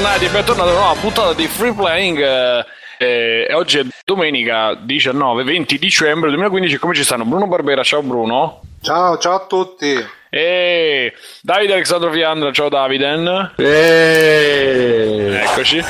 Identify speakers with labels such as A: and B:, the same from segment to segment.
A: Bentornati, bentornati a una nuova puntata di Free Playing. eh, eh, oggi è domenica 19-20 dicembre 2015. Come ci stanno? Bruno Barbera, ciao Bruno.
B: Ciao, ciao a tutti.
A: E Davide Alessandro Fiandra, ciao Daviden.
C: Eh.
A: Eccoci.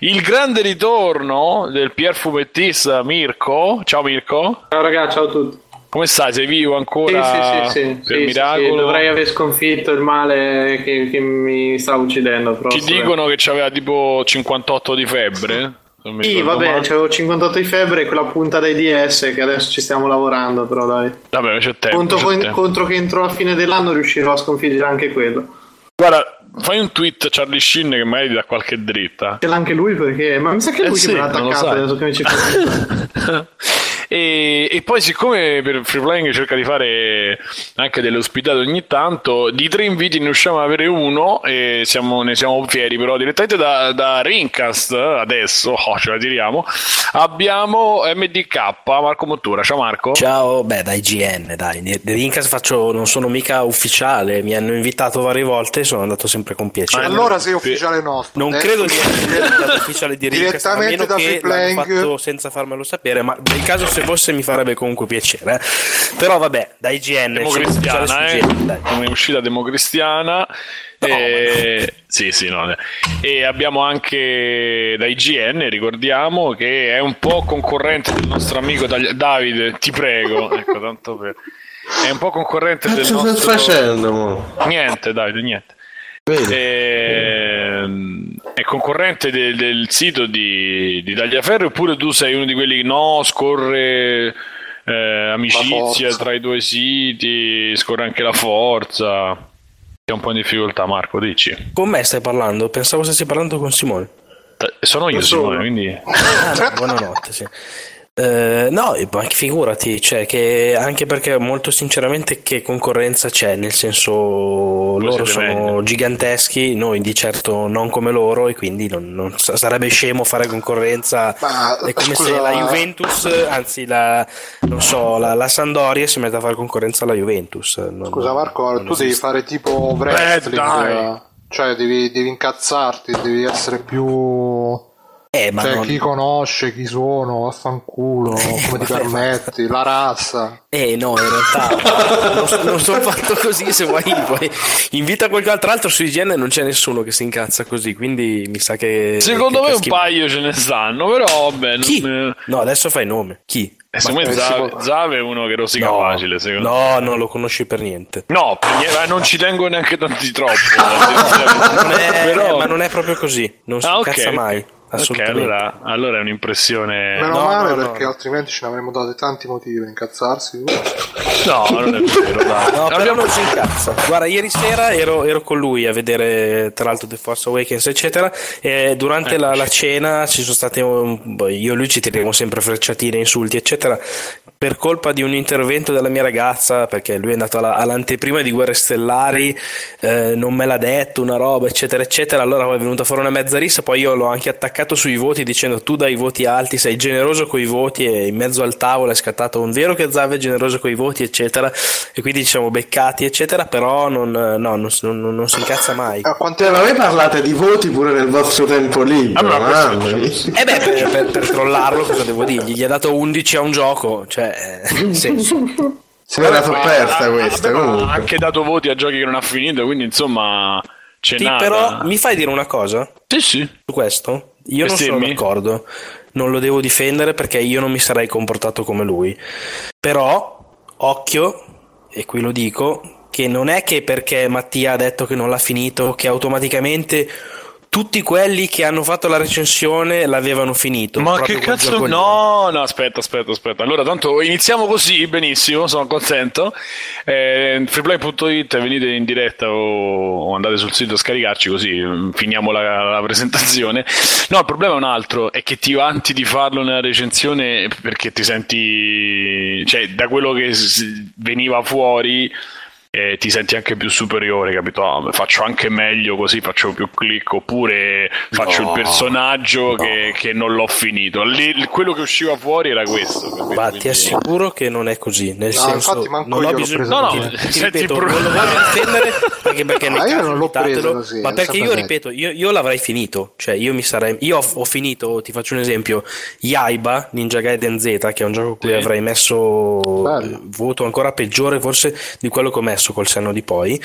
A: Il grande ritorno del Pier Fumettista Mirko. Ciao Mirko.
C: Ciao ragazzi, ciao a tutti.
A: Come stai? Sei vivo ancora?
C: Sì, sì, sì, sì, sì, sì, dovrei aver sconfitto il male che, che mi stava uccidendo. Vabbè.
A: dicono che c'aveva tipo 58 di febbre.
C: Sì, vabbè,
A: male.
C: c'avevo 58 di febbre e quella punta dei DS che adesso ci stiamo lavorando, però dai.
A: Vabbè, c'è tempo.
C: Conto,
A: c'è
C: con-
A: tempo.
C: contro che entro la fine dell'anno riuscirò a sconfiggere anche quello.
A: Guarda, fai un tweet a Charlie Sheen che magari ti dà qualche dritta.
C: Ce l'ha anche lui perché... Ma mi sa che è
A: Eh
C: lui
A: sì,
C: che me l'ha attaccato adesso che mi ci fa.
A: e, e poi siccome per Free Playing cerca di fare anche delle ospitate ogni tanto di tre inviti ne usciamo ad avere uno e siamo- ne siamo fieri però direttamente da, da Rincast adesso oh, ce la tiriamo abbiamo MDK Marco Mottura ciao Marco
D: Ciao, beh, da IGN, dai. Di di Rincas faccio, non sono mica ufficiale, mi hanno invitato varie volte e sono andato sempre con piacere.
B: Allora sei ufficiale nostro.
D: non
B: Adesso-
D: credo di essere diventato ufficiale di Rincas, a
B: Direttamente da Free Playing.
D: fatto senza farmelo sapere, ma nel caso se fosse mi farebbe comunque piacere. eh. Però vabbè, da IGN,
A: democristiana eh?
D: IGN,
A: come uscita democristiana e... sì sì no eh. e abbiamo anche da IGN ricordiamo che è un po' concorrente del nostro amico Davide ti prego ecco tanto per è un po' concorrente del
E: Cazzo
A: nostro
E: stai facendo, mo?
A: niente Davide niente
E: Vedi?
A: Ehm, è concorrente del, del sito di, di Tagliaferro oppure tu sei uno di quelli che no scorre eh, amicizia tra i due siti scorre anche la forza c'è un po' in difficoltà Marco dici
D: Con me stai parlando? Pensavo stessi parlando con Simone.
A: Eh, sono io Simone quindi
D: Ah, no, buonanotte, sì. Eh, no, ma figurati, cioè che anche perché molto sinceramente che concorrenza c'è, nel senso loro
A: siete
D: sono
A: meglio.
D: giganteschi, noi di certo non come loro e quindi non, non- sarebbe scemo fare concorrenza.
B: Ma,
D: è come
B: scusa-
D: se la Juventus, anzi la, non so, la, la Sandoria si mette a fare concorrenza alla Juventus. Non-
B: Scusa Marco, tu devi
D: esiste.
B: fare tipo wrestling.
A: dai.
B: Cioè devi, devi incazzarti, devi essere più...
D: Eh, ma
B: Cioè
D: non-
B: chi conosce, chi sono, vaffanculo, come ti permetti, la razza.
D: Eh no, in realtà non, so- non sono fatto così, se vuoi, poi invita qualcun altro, su IGN non c'è nessuno che si incazza così, quindi mi sa che...
A: secondo
D: che
A: me un
D: caschi-
A: paio ce ne stanno però vabbè
D: Chi?
A: non,
D: No, adesso fai nome. Chi?
A: eh, secondo me
B: eh,
A: Zave, Zave è uno che rosica
D: No,
A: facile secondo me
D: no, non lo conosci per niente.
A: no per niente, eh, non ci tengo neanche tanti troppo
D: Non è-
A: Però-
D: Ma non è proprio così, non si
A: Ah,
D: incazza mai,
A: Ok,
D: assolutamente.
A: allora, allora è un'impressione.
B: Meno
D: no,
B: male
D: no, no.
B: perché altrimenti ce ne avremmo dati tanti motivi per incazzarsi.
A: No, non è vero.
D: No, però
A: Abbiamo-
D: non si incazza. Guarda, ieri sera ero, ero con lui a vedere tra l'altro The Force Awakens, eccetera. E durante la, la cena ci sono state. boh, io e lui ci tiriamo sempre frecciatine, insulti, eccetera. Per colpa di un intervento della mia ragazza, perché lui è andato alla- all'anteprima di Guerre Stellari, eh, non me l'ha detto una roba, eccetera, eccetera. Allora è venuta fuori una mezza rissa. Poi io l'ho anche attaccato sui voti dicendo tu dai voti alti, sei generoso coi voti. E in mezzo al tavolo è scattato un vero che Zave è generoso coi voti, eccetera. E quindi ci siamo beccati, eccetera. Però non, no, non, non- non si incazza mai.
B: A quanti
E: ma voi parlate di voti pure nel vostro tempo libero,
A: Ah, ma questo-
E: mamma mia.
D: E beh, per, per- per trollarlo, cosa devo dirgli? Gli ha dato 11 a un gioco, cioè, eh, senso.
E: Se me la so
A: Ma-
E: persa
A: ah,
E: questa.
A: Ha anche dato voti a giochi che non ha finito, quindi insomma c'è
D: Sì,
A: nada.
D: però mi fai dire una cosa
A: Sì, sì.
D: su questo? Io non sono d'accordo, non lo devo difendere perché io non mi sarei comportato come lui. Però, occhio, e qui lo dico, che non è che perché Mattia ha detto che non l'ha finito, che automaticamente tutti quelli che hanno fatto la recensione l'avevano finito.
A: Ma che cazzo? No, no, aspetta, aspetta, aspetta. Allora, tanto iniziamo così, benissimo, sono contento. Eh, freeplay.it, venite in diretta o, andate sul sito a scaricarci così mm, finiamo la, la presentazione. No, il problema è un altro, è che ti vanti di farlo nella recensione perché ti senti... Cioè, da quello che veniva fuori e ti senti anche più superiore, capito? Ah, faccio anche meglio così, faccio più click, oppure faccio
D: No,
A: il personaggio
D: no.
A: che, che non l'ho finito. Lì- quello che usciva fuori era questo. capito?
D: Ma ti assicuro che non è così. Nel
B: No,
D: senso,
B: infatti manco
D: non ho
B: l'ho
D: bisogno
B: preso
A: No, no,
D: ti, ti
A: senti,
D: ripeto,
A: Bruno.
D: non lo voglio perché nel
B: Ma io
D: caso
B: non l'ho preso così,
D: ma
B: eh,
D: perché io ripeto, io, io l'avrei finito. Cioè, io mi sarei. Io ho, ho finito, ti faccio un esempio. Yaiba Ninja Gaiden Z, che è un gioco a cui
A: Sì.
D: avrei messo
B: Bello.
D: eh, voto ancora peggiore, forse di quello che ho messo col senno di poi.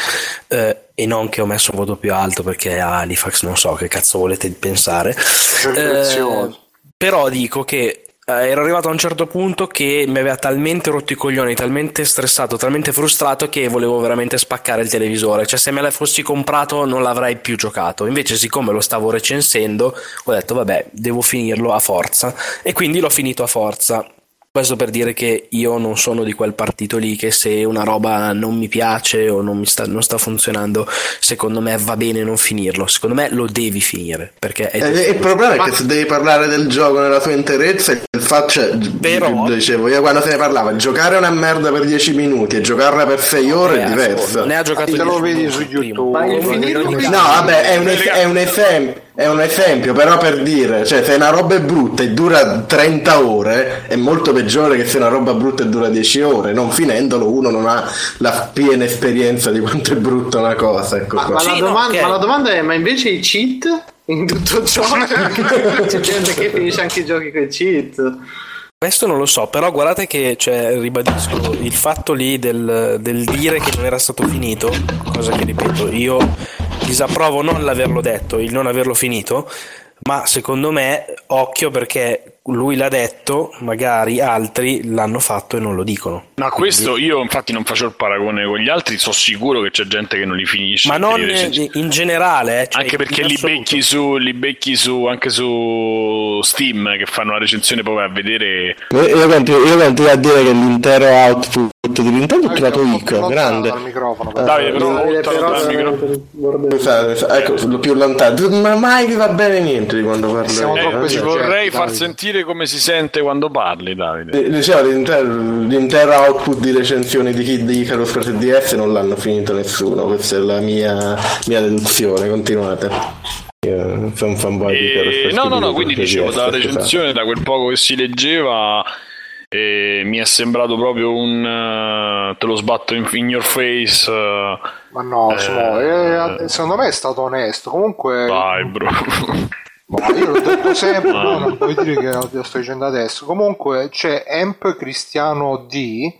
D: eh, e non che ho messo un voto più alto perché a Halifax non so che cazzo volete pensare.
B: Preziosi.
D: però dico che eh, ero arrivato a un certo punto che mi aveva talmente rotto i coglioni, talmente stressato, talmente frustrato che volevo veramente spaccare il televisore. Cioè, se me la fossi comprato non l'avrei più giocato. Invece, siccome lo stavo recensendo, ho detto, vabbè, devo finirlo a forza. E quindi l'ho finito a forza. Questo per dire che io non sono di quel partito lì che se una roba non mi piace o non, mi sta, non sta funzionando, secondo me va bene non finirlo. Secondo me lo devi finire. Perché è
E: Eh, il problema è che se devi parlare del giogo nella sua interezza, il fatto, cioè,
D: Però-
E: dicevo, io quando se ne parlava, giocare una merda per 10 minuti e giocarla per 6 ore è diverso.
D: Ne ha giocato
B: Te lo
D: 10
B: vedi su. YouTube. No,
E: No, vabbè, è un, es- è un esempio. È un esempio, però per dire, cioè se una roba è brutta e dura 30 ore è molto peggiore che se una roba brutta e dura 10 ore, non finendolo uno non ha la piena esperienza di quanto è brutta una cosa, ecco
C: Ma,
E: qua.
C: ma
D: Sì,
C: la
D: no,
C: domanda,
D: ok.
C: ma la domanda è: ma invece i cheat in tutto ciò? C'è gente che finisce anche i giochi con i cheat.
D: Questo non lo so, però guardate che, cioè, ribadisco, il fatto lì del, del dire che non era stato finito, cosa che ripeto, io disapprovo non l'averlo detto, il non averlo finito, ma secondo me, occhio perché lui l'ha detto, magari altri l'hanno fatto e non lo dicono.
A: Ma questo io infatti non faccio il paragone con gli altri, sono sicuro che c'è gente che non li finisce.
D: Ma non eh, in generale, eh, cioè,
A: anche perché li becchi, su, li becchi su anche su Steam che fanno la recensione poi vai a vedere
E: Io, io continuo, io continuo a dire che l'intero output di Nintendo
B: Anche
E: trovato Ico, grande. Eh,
A: Davide, però dal.
E: Esatto, ecco, lo più lontano. Ma mai vi va bene niente di quando parlo eh.
A: Vorrei far
B: Davide.
A: Sentire come si sente quando parli, Davide.
E: Eh, Diciamo, l'intero, l'intero output di recensioni di Kid Icarus per 3DS non l'hanno finito nessuno, questa è la mia, mia deduzione, continuate. Io sono un fanboy di Icarus
A: E-
E: per
A: no, no, no,
E: 3DS,
A: quindi dicevo
E: 3DS,
A: dalla
E: scusate.
A: recensione, da quel poco che si leggeva, eh, mi è sembrato proprio un eh, te lo sbatto in, in your face. eh,
B: Ma no,
A: Eh,
B: Simo, eh, secondo me è stato onesto. Comunque,
A: Vai, bro.
B: ma io l'ho detto sempre,
A: Ah.
B: no, non puoi dire che lo sto dicendo adesso. Comunque c'è Amp Cristiano D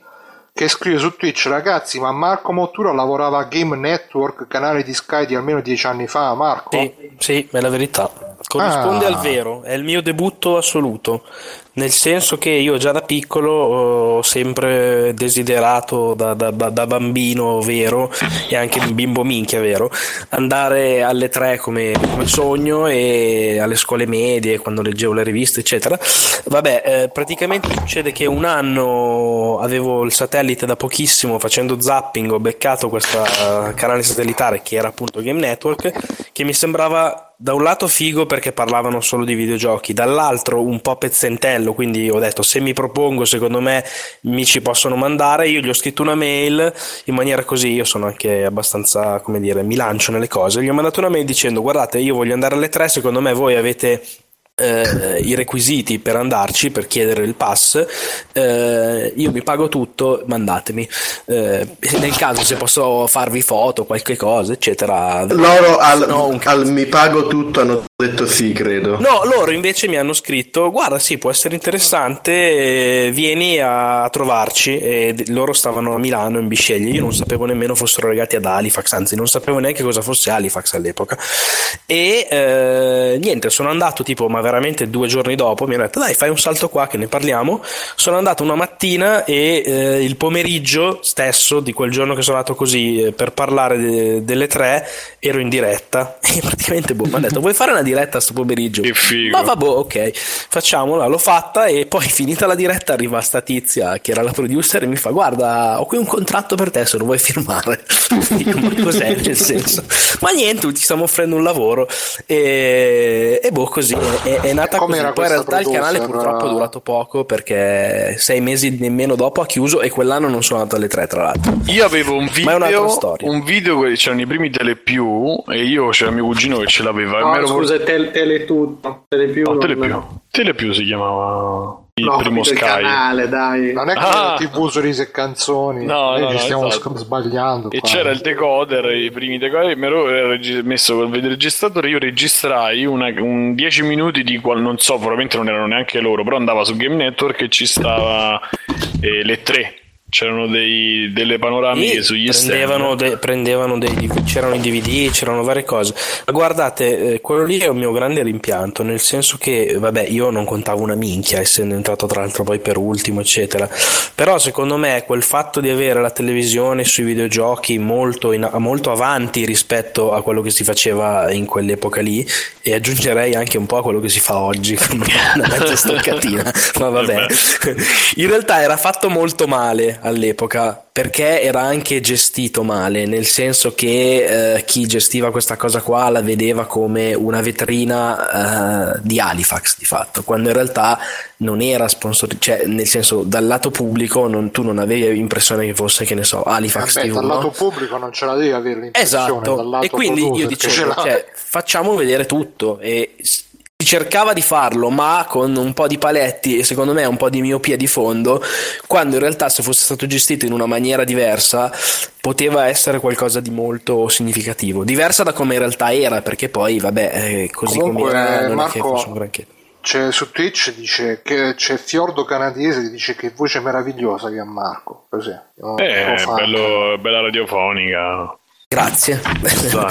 B: che scrive su Twitch, ragazzi, ma Marco Mottura lavorava a Game Network, canale di Sky di almeno dieci anni fa, Marco?
D: Sì, sì, è la verità. Corrisponde
B: Ah.
D: al vero, è il mio debutto assoluto. Nel senso che io già da piccolo ho sempre desiderato, da, da- da- bambino vero, e anche bimbo minchia vero, andare alle tre come, come sogno e alle scuole medie, quando leggevo le riviste, eccetera. Vabbè, eh, praticamente succede che un anno avevo il satellite da pochissimo, facendo zapping ho beccato questo canale satellitare che era appunto Game Network, che mi sembrava da un lato figo perché parlavano solo di videogiochi, dall'altro un po' pezzentello, quindi ho detto se mi propongo secondo me mi ci possono mandare, io gli ho scritto una mail in maniera così, io sono anche abbastanza, come dire, mi lancio nelle cose, gli ho mandato una mail dicendo guardate io voglio andare alle tre, secondo me voi avete eh, i requisiti per andarci, per chiedere il pass, eh, io mi pago tutto, mandatemi. Eh, nel caso se posso farvi foto, qualche cosa, eccetera.
E: Loro al,
D: No,
E: al mi pago tutto hanno detto sì, credo.
D: No, loro invece mi hanno scritto: Guarda, sì, può essere interessante, eh, vieni a trovarci. E loro stavano a Milano in Bisceglie. Io non sapevo nemmeno fossero legati ad Halifax, anzi, non sapevo neanche cosa fosse Halifax all'epoca. E eh, niente, sono andato tipo, ma veramente due giorni dopo. Mi hanno detto: Dai, fai un salto qua che ne parliamo. Sono andato una mattina e eh, il pomeriggio stesso di quel giorno che sono andato così eh, per parlare de- delle tre ero in diretta. E praticamente boh, mi hanno detto: Vuoi fare una diretta sto pomeriggio?
A: Che figo.
D: Ma vabbè, ok, facciamola. L'ho fatta e poi finita la diretta arriva sta tizia che era la producer e mi fa: Guarda, ho qui un contratto per te se lo vuoi firmare. Dico, ma cos'è nel senso? Ma niente, ti stiamo offrendo un lavoro e, e boh, così è, è, è nata così. Poi in realtà il canale purtroppo è durato poco perché sei mesi nemmeno dopo ha chiuso e quell'anno non sono andato alle tre, tra l'altro.
A: Io avevo un video, un video che c'erano i primi Telepiù e io c'era mio cugino che ce l'aveva.
C: No, scusa, por- tele, tele tutto. Telepiù.
A: No, Telepiù. Telepiù si chiamava il
C: no,
A: primo Sky.
C: Canale, dai.
B: Non è che ah. TV su risi e canzoni. No, Noi no, ci stiamo esatto. sbagliando.
A: E qua. c'era il decoder, i primi decoder. Mi ero messo col videoregistratore. Io registrai una, un 10 minuti di qual non so, probabilmente non erano neanche loro. Però andava su Game Network e ci stava eh, le tre c'erano dei, delle panoramiche e sugli
D: prendevano, de, prendevano dei, c'erano i DVD, c'erano varie cose. Ma guardate, eh, quello lì è un mio grande rimpianto, nel senso che, vabbè, io non contavo una minchia, essendo entrato tra l'altro poi per ultimo, eccetera. Però secondo me quel fatto di avere la televisione sui videogiochi molto, in, molto avanti rispetto a quello che si faceva in quell'epoca lì, e aggiungerei anche un po' a quello che si fa oggi, con una mezza stoccatina, ma vabbè. In realtà era fatto molto male all'epoca perché era anche gestito male, nel senso che eh, chi gestiva questa cosa qua la vedeva come una vetrina eh, di Halifax di fatto, quando in realtà non era sponsor, cioè nel senso dal lato pubblico non, tu non avevi l'impressione che fosse che ne so Halifax
B: Vabbè, TV, dal lato pubblico non ce la devi avere l'impressione
D: esatto. e quindi io dicevo cioè, facciamo vedere tutto e si cercava di farlo, ma con un po' di paletti e secondo me un po' di miopia di fondo, quando in realtà se fosse stato gestito in una maniera diversa poteva essere qualcosa di molto significativo, diversa da come in realtà era, perché poi vabbè, eh, così
B: Comunque,
D: come era
B: non Marco, è che fosse un granché. C'è, su Twitch dice che c'è Fiordo Canadese che dice che voce meravigliosa che ha Marco. Così,
A: eh, bello, bella radiofonica.
D: Grazie.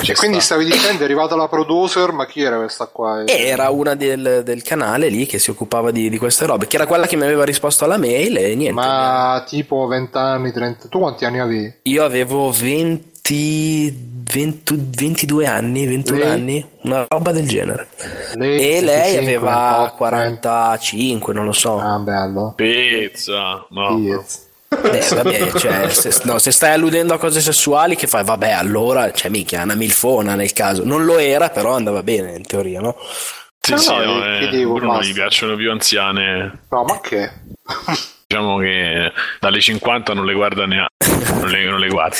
B: e quindi stavi dicendo è arrivata la producer, ma chi era questa qua?
D: Era una del, del canale lì che si occupava di, di, queste robe, che era quella che mi aveva risposto alla mail e niente.
B: Ma tipo 20 anni, 30... Tu quanti anni avevi?
D: Io avevo 20... 20 22 anni, 21 lei? anni, una roba del genere. Lei e lei aveva 45, non lo so.
B: Ah, bello.
A: Pizza, no. Pizza.
D: Beh, vabbè, cioè, se, no, se, stai alludendo a cose sessuali, che fai? Vabbè, allora, cioè, mica, una milfona nel caso. Non lo era, però andava bene in teoria, no?
A: Sì, no, sì, no, no eh, Bruno gli piacciono più anziane.
B: No, ma che?
A: diciamo che dalle 50 non le guarda neanche non le, non le guarda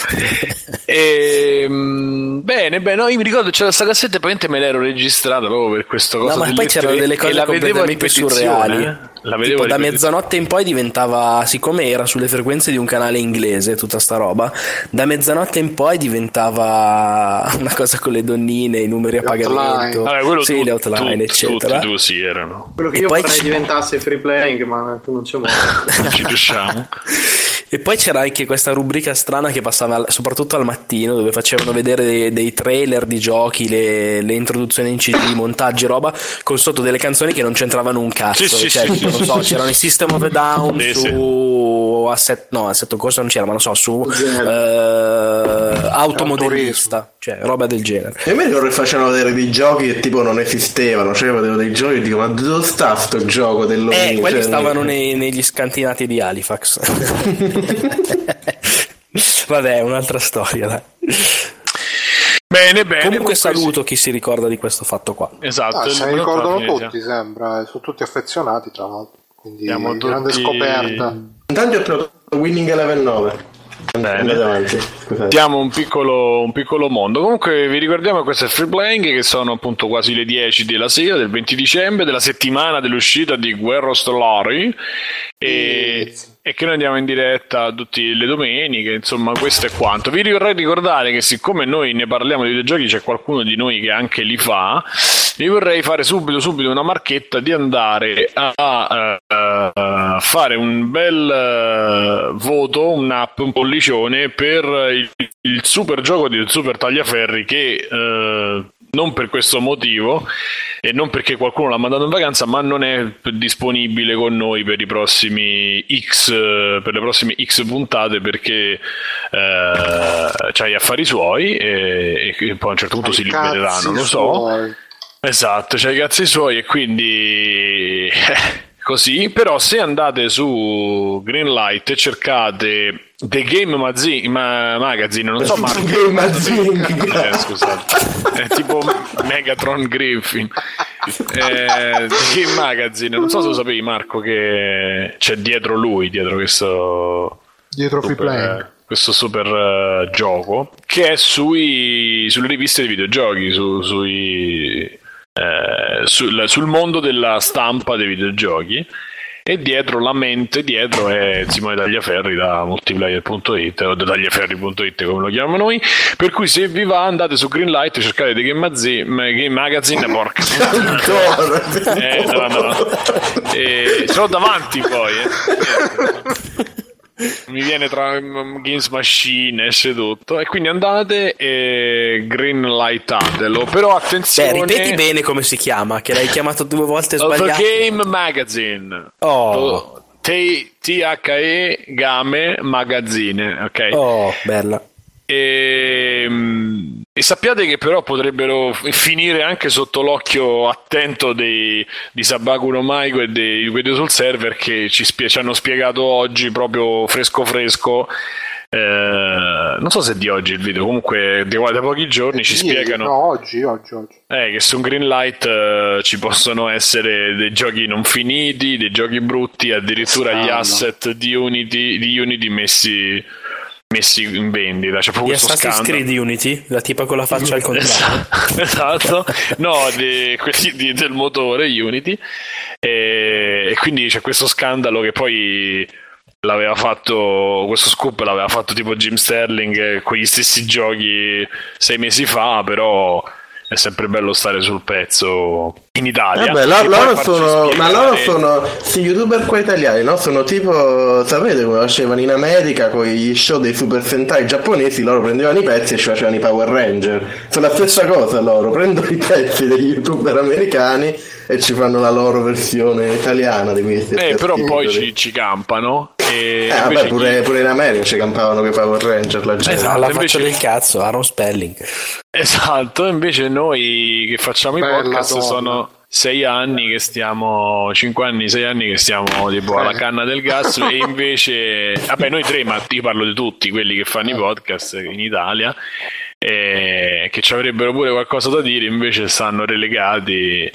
A: e, ehm, bene bene no, io mi ricordo c'era questa cassetta e probabilmente me l'ero registrata proprio per questo cosa
D: no ma poi c'erano delle cose completamente surreali eh? La vedevo tipo, da mezzanotte in poi diventava siccome era sulle frequenze di un canale inglese tutta sta roba da mezzanotte in poi diventava una cosa con le donnine i numeri a pagamento.
A: Vabbè,
D: sì,
A: tu,
D: le outline
A: tu,
D: eccetera.
A: tutti sì erano.
C: Quello che e io poi vorrei c- diventasse free playing ma tu non c'è modo
A: ci riusciamo.
D: E poi c'era anche questa rubrica strana che passava soprattutto al mattino dove facevano vedere dei, dei trailer di giochi, le, le, introduzioni in CD, montaggi, roba, con sotto delle canzoni che non c'entravano un cazzo.
A: Sì,
D: cioè,
A: sì,
D: non so, c'erano i System of a Down su Asset, no, Assetto Corsa non c'era, ma non so, su uh, Automodellista, cioè roba del genere.
E: E mi ricordo che facevano vedere dei giochi che tipo non esistevano, cioè vedevo dei giochi e dico ma dove sta sto gioco dell'Omni?
D: Eh, quelli cioè, stavano nei, negli scantinati di Halifax. Vabbè, un'altra storia, dai.
A: Bene, bene.
D: Comunque saluto sì. chi si ricorda di questo fatto qua.
A: Esatto.
B: Ah, se ne ricordano tutti, sembra. Sono tutti affezionati, tra l'altro. Quindi Siamo grande tutti... scoperta.
E: Intanto ho trovato Winning Eleven 9.
A: Bene. Diamo un piccolo, un piccolo mondo. Comunque vi ricordiamo che questo è Free Playing, che sono appunto quasi le 10 della sera del 20 dicembre, della settimana dell'uscita di Guerra Stellari. E, e, che noi andiamo in diretta tutte le domeniche. Insomma, questo è quanto. Vi vorrei ricordare che, siccome noi ne parliamo di videogiochi, c'è qualcuno di noi che anche li fa vi vorrei fare subito, subito una marchetta di andare a, a, a fare un bel uh, voto, un app, un pollicione per il, il super gioco del super tagliaferri che uh, non per questo motivo e non perché qualcuno l'ha mandato in vacanza, ma non è disponibile con noi per i prossimi X per le prossime X puntate perché eh, c'ha gli affari suoi e, e, poi a un certo punto si libereranno, non lo so. Suoi. Esatto, c'hai i cazzi suoi e quindi così, però se andate su Greenlight e cercate The Game Magazine, ma, Magazine non so
E: ma Game Magazine
A: eh, scusate è tipo Megatron Griffin eh, The Game Magazine. Non so se lo sapevi, Marco, che c'è dietro lui, dietro questo.
B: Dietro Free Playing.
A: Questo super uh, gioco che è sui, sulle riviste di videogiochi, su, sui, eh, sul, sul mondo della stampa dei videogiochi. E dietro la mente dietro è Simone Tagliaferri da multiplayer.it o da tagliaferri.it come lo chiamiamo noi. Per cui se vi va andate su Greenlight cercate di Game, Mazi- Game Magazine porca. Eh, no, no. E, ce l'ho davanti poi eh mi viene tra Games Machine esce tutto e quindi andate e greenlightatelo però attenzione.
D: Beh, ripeti bene come si chiama che l'hai chiamato due volte
A: sbagliato The Game Magazine.
D: Oh.
A: T-H-E Game Magazine ok?
D: Oh bella.
A: E, ehm, e, sappiate che però potrebbero finire anche sotto l'occhio attento dei, di Sabaku no Maiko e dei Video sul server che ci, spie- ci hanno spiegato oggi proprio fresco fresco eh, non so se di oggi il video, comunque di da pochi giorni ci
B: ieri,
A: spiegano.
B: No, oggi, oggi, oggi.
A: Eh, che su Greenlight eh, ci possono essere dei giochi non finiti, dei giochi brutti, addirittura Stanno. gli asset di Unity, di Unity messi messi in vendita. C'è proprio
D: di Assassin's Creed Unity, la tipa con la faccia al contrario.
A: esatto, no, di, quelli di, del motore Unity. E, e, quindi c'è questo scandalo che poi l'aveva fatto, questo scoop l'aveva fatto tipo Jim Sterling quegli stessi giochi sei mesi fa, però è sempre bello stare sul pezzo in Italia.
E: Vabbè, lo, loro sono, ma loro sono questi youtuber qua italiani, no? Sono tipo, sapete come facevano in America con gli show dei Super Sentai giapponesi, loro prendevano i pezzi e ci facevano i Power Ranger. Sono la stessa cosa loro, prendono i pezzi degli youtuber americani e ci fanno la loro versione italiana di questi.
A: Eh, però poi ci, ci campano. E
E: eh, vabbè, pure, pure, in America ci campavano con i Power Ranger la gente.
D: Esatto, la faccia del cazzo, Aaron Spelling.
A: Esatto, invece noi che facciamo Bella i podcast donna. sono sei anni che stiamo, cinque anni, sei anni che stiamo tipo alla eh. canna del gas e invece, vabbè noi tre, ma io parlo di tutti quelli che fanno i podcast in Italia, e che ci avrebbero pure qualcosa da dire, invece stanno relegati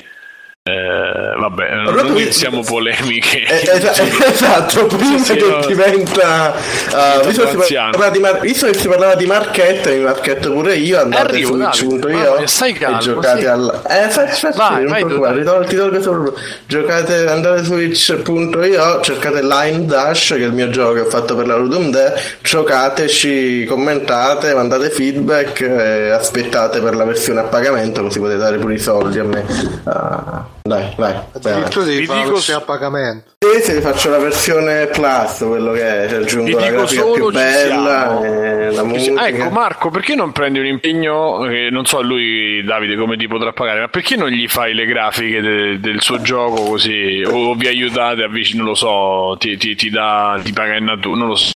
A: eh, vabbè, non iniziamo polemiche.
E: Eh, esatto, esatto, prima che no, diventa. Uh, visto, che si di Mar- visto che si parlava di marchette, mi marchetto pure io. Andate Arrivo, su Twitch.io e giocate sì. al. Eh, facci, facci, vai, vai, vai, vai, ti tolgo solo. Giocate, andate su Twitch.io, cercate Line Dash, che è il mio gioco che ho fatto per la Ludum Day. Giocateci, commentate, mandate feedback e aspettate per la versione a pagamento, così potete dare pure i soldi a me. Uh, dai, vai.
B: Addirittura devi fare dico... a pagamento.
E: Sì, se faccio la versione Plus, quello che è, ci aggiungo la grafica più bella e la musica.
A: Ah, ecco Marco, perché non prendi un impegno, che non so lui Davide come ti potrà pagare, ma perché non gli fai le grafiche de, del suo gioco così, o vi aiutate a vicino, non lo so, ti, ti, ti, dà, ti paga in natura, non lo so.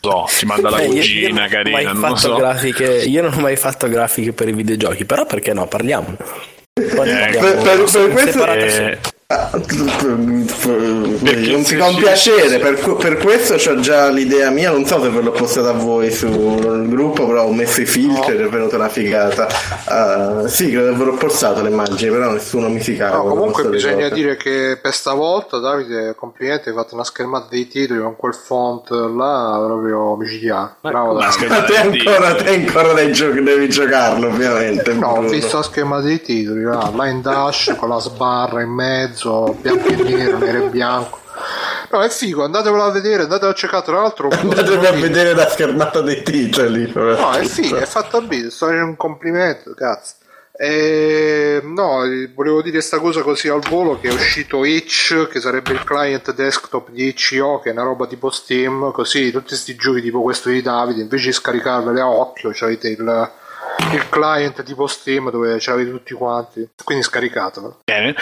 A: so, ti manda la cugina carina. Non so.
D: grafiche, io non ho mai fatto grafiche per i videogiochi, però perché no? Parliamo.
E: Eh, per, per, per questo eh, non si fa un piacere per, per questo ho già l'idea mia non so se ve l'ho postata a voi sul gruppo però ho messo i filtri no. è venuta una figata. Uh, sì credo che ve l'ho postato le immagini però nessuno mi si cava
B: no, comunque bisogna dire che per stavolta Davide complimenti hai fatto una schermata dei titoli con quel font là proprio micidiale bravo
E: Davide. ma te ancora, te ancora devi giocarlo ovviamente
B: no ho visto la schermata dei titoli là, line dash con la sbarra in mezzo mezzo, bianco e nero, nero e bianco. No, è figo, andatevelo a vedere, andatevelo a cercare tra l'altro.
E: Andatevi a vedere la schermata dei titoli.
B: No, è figo, è fatto bene, sto facendo un complimento, cazzo. E, no, volevo dire questa cosa così al volo che è uscito Itch, che sarebbe il client desktop di itch.io, che è una roba tipo Steam, così tutti questi giochi tipo questo di Davide, invece di scaricarveli a occhio, avete il il client tipo Steam dove ce l'avete tutti quanti quindi scaricatelo
A: bene.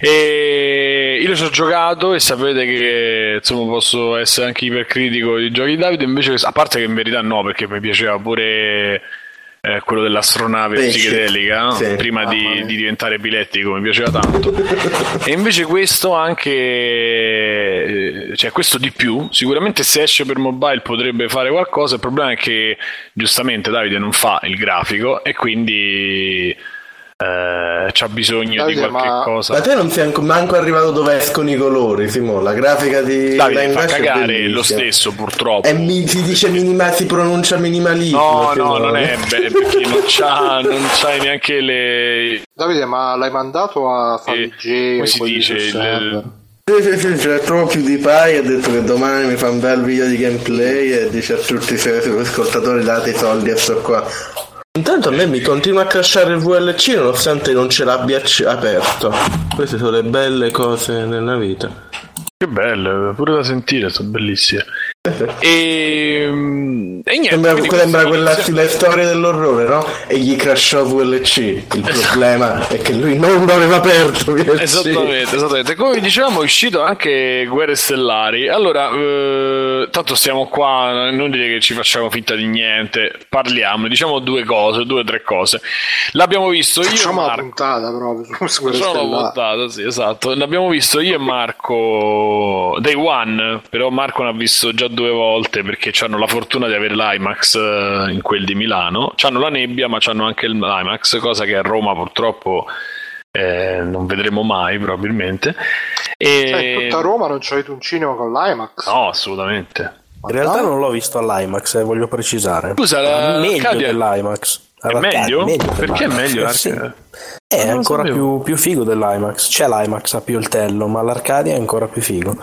A: E io ci ho giocato e sapete che insomma posso essere anche ipercritico di giochi di Davide invece a parte che in verità no perché mi piaceva pure eh, quello dell'astronave Pesce. psichedelica sì. prima di, di, diventare epilettico mi piaceva tanto e invece questo anche eh, cioè questo di più sicuramente se esce per mobile potrebbe fare qualcosa il problema è che giustamente Davide non fa il grafico e quindi eh, c'ha bisogno
B: Davide,
A: di qualche
B: ma-
A: cosa.
E: Da te non sei anco- manco arrivato dove escono i colori, Simone. La grafica di
A: Davide
E: Line
A: fa cagare lo stesso, purtroppo.
E: E mi, si dice minima, si pronuncia minimalismo.
A: No, no, non è be- perché non c'ha, non c'hai neanche le.
B: Davide, ma l'hai mandato a
A: Eh,
B: Favij
A: come si dice, il-
E: Sì, sì, sì, c'è proprio PewDiePie ha detto che domani mi fa un bel video di gameplay e dice a tutti i suoi ascoltatori date i soldi a sto qua. Intanto a me mi continua a crashare il VLC nonostante non ce l'abbia aperto. Queste sono le belle cose nella vita.
A: Che belle, pure da sentire, sono bellissime. E, e niente.
E: Sembra, sembra quella la storia dell'orrore, no? E gli crashò VLC. Il problema è che lui non l'aveva aperto. VLC.
A: Esattamente, esattamente. Come vi dicevamo, è uscito anche Guerre Stellari. Allora, eh, tanto stiamo qua, non dire che ci facciamo finta di niente, parliamo, diciamo due cose, due o tre cose. L'abbiamo visto io
B: Facciamo la
A: Marco.
B: puntata proprio su Guerre Stellari.
A: votato, sì, esatto. L'abbiamo visto io e Marco Day One, però Marco ne ha visto già due volte perché hanno la fortuna di avere l'IMAX eh, in quel di Milano. C'hanno la nebbia, ma c'hanno anche l'IMAX, cosa che a Roma purtroppo eh, non vedremo mai probabilmente. E...
B: Cioè, in tutta Roma non c'avete un cinema con l'IMAX?
A: No, assolutamente.
D: In realtà non l'ho visto all'IMAX, eh, voglio precisare.
A: Scusa, la-
D: meglio
A: Cadia-
D: dell'IMAX.
A: È meglio?
D: dell'IMAX.
A: Perché è meglio
D: Eh, sì.
A: L'arcade?
D: È
A: Non lo
D: ancora più, più figo dell'IMAX. C'è l'IMAX a Pioltello, ma l'Arcadia è ancora più figo.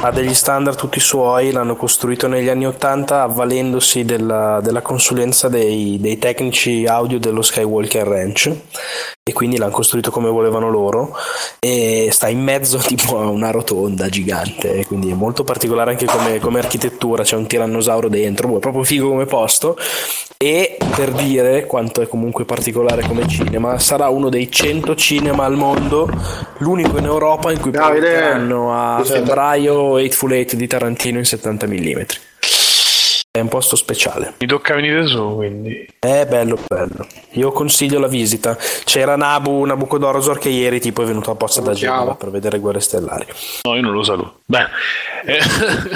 D: Ha degli standard tutti suoi, l'hanno costruito negli anni 80 avvalendosi della, della consulenza dei, dei tecnici audio dello Skywalker Ranch e quindi l'hanno costruito come volevano loro e sta in mezzo tipo a una rotonda gigante, quindi è molto particolare anche come, come architettura, c'è un tirannosauro dentro, boh, è proprio figo come posto e per dire quanto è comunque particolare come cinema, sarà uno dei 100 cinema al mondo, l'unico in Europa in cui proietteranno a febbraio Eightful Eight di Tarantino in 70 mm. È un posto speciale.
A: Mi tocca venire su, quindi.
D: È bello, bello. Io consiglio la visita. C'era Nabu, Nabucodonosor che ieri tipo è venuto apposta da. Genova per vedere Guerre Stellari.
A: No, io non lo saluto. Beh. Eh,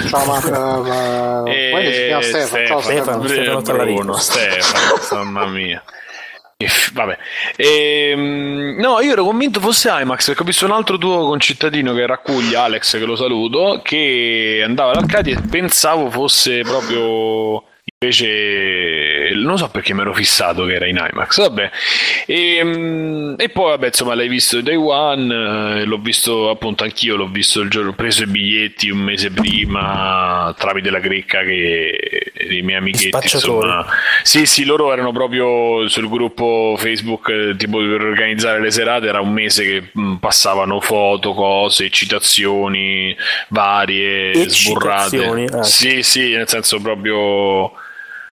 B: Ciao, ma, ma...
A: Eh,
B: chiama Stefano? Ciao,
D: Stefano.
B: Stefano.
D: Stefano Tallarico.
A: Bruno, Stefano, mamma mia. E f- Vabbè, Ehm, no, io ero convinto fosse IMAX perché ho visto un altro tuo concittadino che raccoglie, Alex, che lo saluto, che andava all'Arcadia e pensavo fosse proprio invece non so perché mi ero fissato che era in IMAX. Vabbè. E, mm, e poi vabbè insomma l'hai visto Day One eh, l'ho visto appunto anch'io l'ho visto il giorno ho preso i biglietti un mese prima tramite la grecca che i miei amichetti insomma. Sì sì loro erano proprio sul gruppo Facebook eh, tipo per organizzare le serate era un mese che mm, passavano foto cose citazioni varie sburrate.
D: ah.
A: sì sì nel senso proprio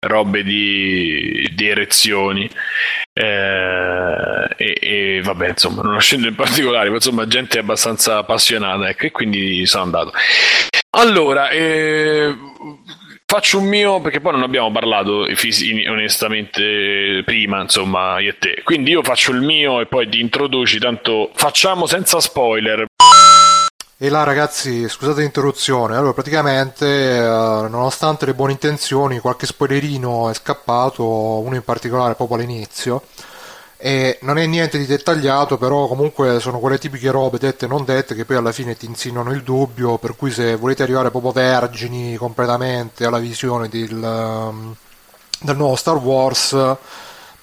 A: robe di, di erezioni. Eh, e, e vabbè insomma non scendo in particolare ma insomma gente abbastanza appassionata ecco e quindi sono andato. Allora eh, faccio un mio perché poi non abbiamo parlato onestamente prima insomma io e te. Quindi io faccio il mio e poi ti introduci tanto facciamo senza spoiler
B: E là ragazzi, scusate l'interruzione, allora praticamente eh, nonostante le buone intenzioni qualche spoilerino è scappato, uno in particolare proprio all'inizio, e non è niente di dettagliato, però comunque sono quelle tipiche robe dette e non dette che poi alla fine ti insinuano il dubbio, per cui se volete arrivare proprio vergini completamente alla visione del, um, del nuovo Star Wars,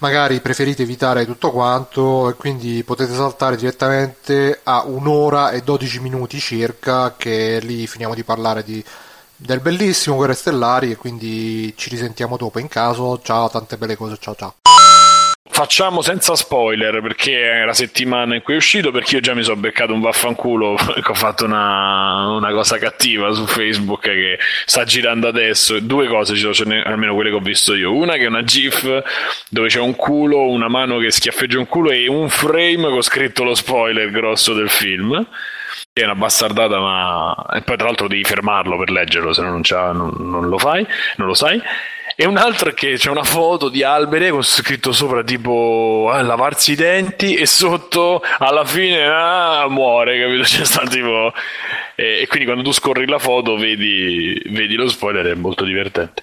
B: magari preferite evitare tutto quanto e quindi potete saltare direttamente a un'ora e 12 minuti circa che lì finiamo di parlare di, del bellissimo Guerre Stellari e quindi ci risentiamo dopo in caso. Ciao tante belle cose ciao ciao
A: Facciamo senza spoiler perché è la settimana in cui è uscito. Perché io già mi sono beccato un vaffanculo. che ho fatto una, una cosa cattiva su Facebook che sta girando adesso. Due cose ci sono, almeno quelle che ho visto io. Una che è una GIF dove c'è un culo, una mano che schiaffeggia un culo e un frame con scritto lo spoiler grosso del film. È una bastardata, ma. E poi tra l'altro devi fermarlo per leggerlo, se no non, c'ha- non- non lo fai, non lo sai. E un altro è che c'è una foto di alberi con scritto sopra tipo "Ah, lavarsi i denti e sotto alla fine ah, muore, capito? C'è sta tipo. e, e quindi quando tu scorri la foto vedi, vedi lo spoiler, è molto divertente.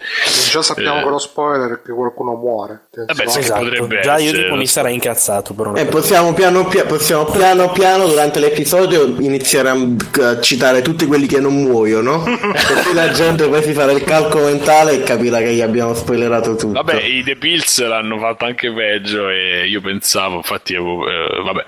B: Già sappiamo
A: Eh.
B: che lo spoiler è che qualcuno muore.
A: Vabbè, sì,
D: Esatto.
A: potrebbe
D: Già io tipo mi sarei incazzato per una
E: E possiamo piano, pia- possiamo piano piano durante l'episodio iniziare a, a citare tutti quelli che non muoiono. Così la gente poi si farà il calcolo mentale e capirà che gli abbiamo spoilerato tutto.
A: Vabbè, i The Pills l'hanno fatto anche peggio e io pensavo, infatti, avevo- eh, vabbè.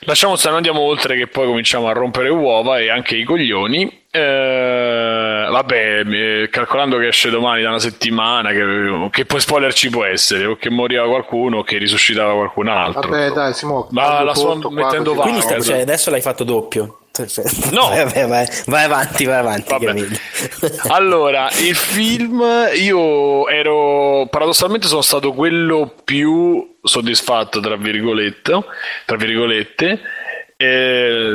A: Lasciamo stare, non andiamo oltre che poi cominciamo a rompere uova e anche i coglioni. Eh, vabbè, eh, calcolando che esce domani da una settimana, che, che poi spoiler ci può essere, o che moriva qualcuno o che risuscitava qualcun altro.
B: Vabbè, dai, Simo.
A: Ma la sto mettendo
D: Quindi cioè, adesso l'hai fatto doppio.
A: No.
D: vai, vai, vai, avanti, vai avanti.
A: Allora, il film io ero paradossalmente sono stato quello più soddisfatto tra virgolette, tra virgolette eh,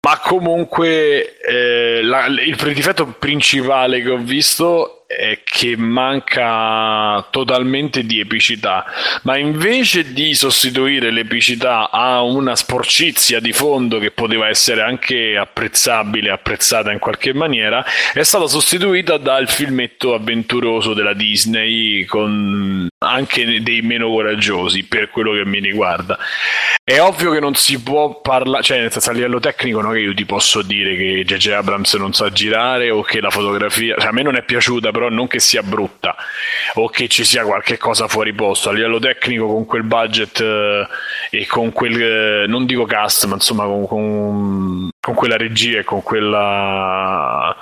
A: ma comunque eh, la- il difetto principale che ho visto è che manca totalmente di epicità, ma invece di sostituire l'epicità a una sporcizia di fondo che poteva essere anche apprezzabile, apprezzata in qualche maniera, è stata sostituita dal filmetto avventuroso della Disney con anche dei meno coraggiosi per quello che mi riguarda. È ovvio che non si può parlare, cioè nel senso a livello tecnico non è che io ti posso dire che J.J. Abrams non sa girare o che la fotografia, cioè a me non è piaciuta, però non che sia brutta o che ci sia qualche cosa fuori posto. A livello tecnico con quel budget eh, e con quel, eh, non dico cast, ma insomma con, con- con quella regia e con quella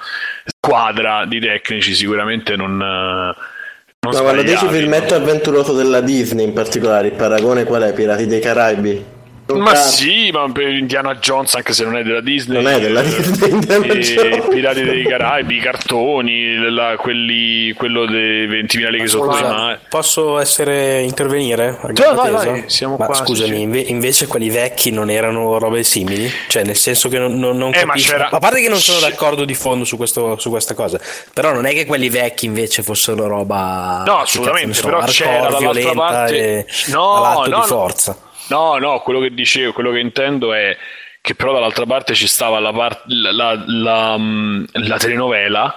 A: squadra di tecnici sicuramente non... eh, non
E: Ma quando dici filmetto avventuroso della Disney in particolare, il paragone qual è? Pirati dei Caraibi?
A: Ma sì, ma per Indiana Jones, anche se non è della Disney,
E: Non è della Disney, Indiana
A: e
E: Jones.
A: Pirati dei Caraibi, i cartoni, la- quelli, quello dei 20.000 leghe sotto
D: Scusa,
A: mare.
D: posso essere intervenire? Gamba
A: vai, vai, siamo
D: Ma
A: qua,
D: scusami, inve- invece quelli vecchi non erano robe simili? Cioè, nel senso che non, non, non
A: Eh, ma
D: capisco.
A: c'era-
D: A parte che non sono d'accordo di fondo su, questo- su questa cosa, però non è che quelli vecchi invece fossero roba.
A: No, assolutamente,
D: so,
A: però c'era
D: hardcore,
A: dall'altra
D: violenta
A: parte-
D: e
A: No, no,
D: di
A: no.
D: forza.
A: No, no, quello che dicevo, quello che intendo è che però dall'altra parte ci stava la, par- la, la- mm, la telenovela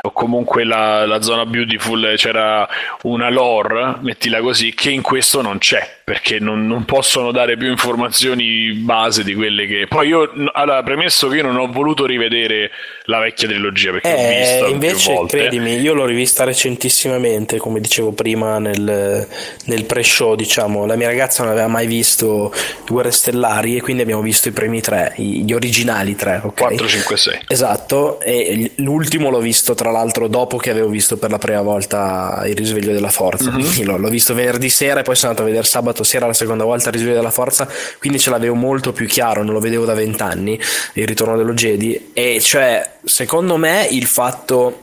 A: o comunque la zona beautiful, c'era una lore, mettila così, che in questo non c'è, perché non, non possono dare più informazioni base di quelle che... Poi io, allora, premesso che io non ho voluto rivedere la vecchia trilogia, perché l'ho vista
D: Eh, invece,
A: volte.
D: credimi, io l'ho rivista recentissimamente, come dicevo prima nel, nel pre-show, diciamo. La mia ragazza non aveva mai visto Guerre Stellari e quindi abbiamo visto i primi tre, gli originali tre, ok?
A: 4, 5, 6.
D: Esatto, e l'ultimo l'ho visto tra l'altro dopo che avevo visto per la prima volta Il risveglio della forza. Quindi l'ho, l'ho visto venerdì sera e poi sono andato a vedere sabato sera la seconda volta Il risveglio della forza, quindi ce l'avevo molto più chiaro, non lo vedevo da vent'anni, il ritorno dello Jedi. E cioè, secondo me il fatto.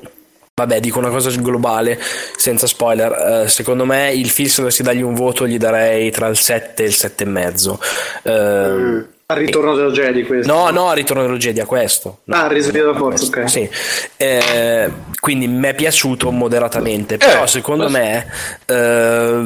D: Vabbè, dico una cosa globale, senza spoiler. eh, secondo me il film, se dovessi dargli un voto, gli darei tra il 7 e il 7,5. Eh,
C: Al ritorno dello Jedi questo.
D: No, no, Ritorno dello Jedi a questo. No,
C: Ah, risveglio della forza,
D: questo,
C: ok.
D: Sì. Eh, quindi mi è piaciuto moderatamente, però
A: Eh,
D: secondo
A: ma-
D: me eh,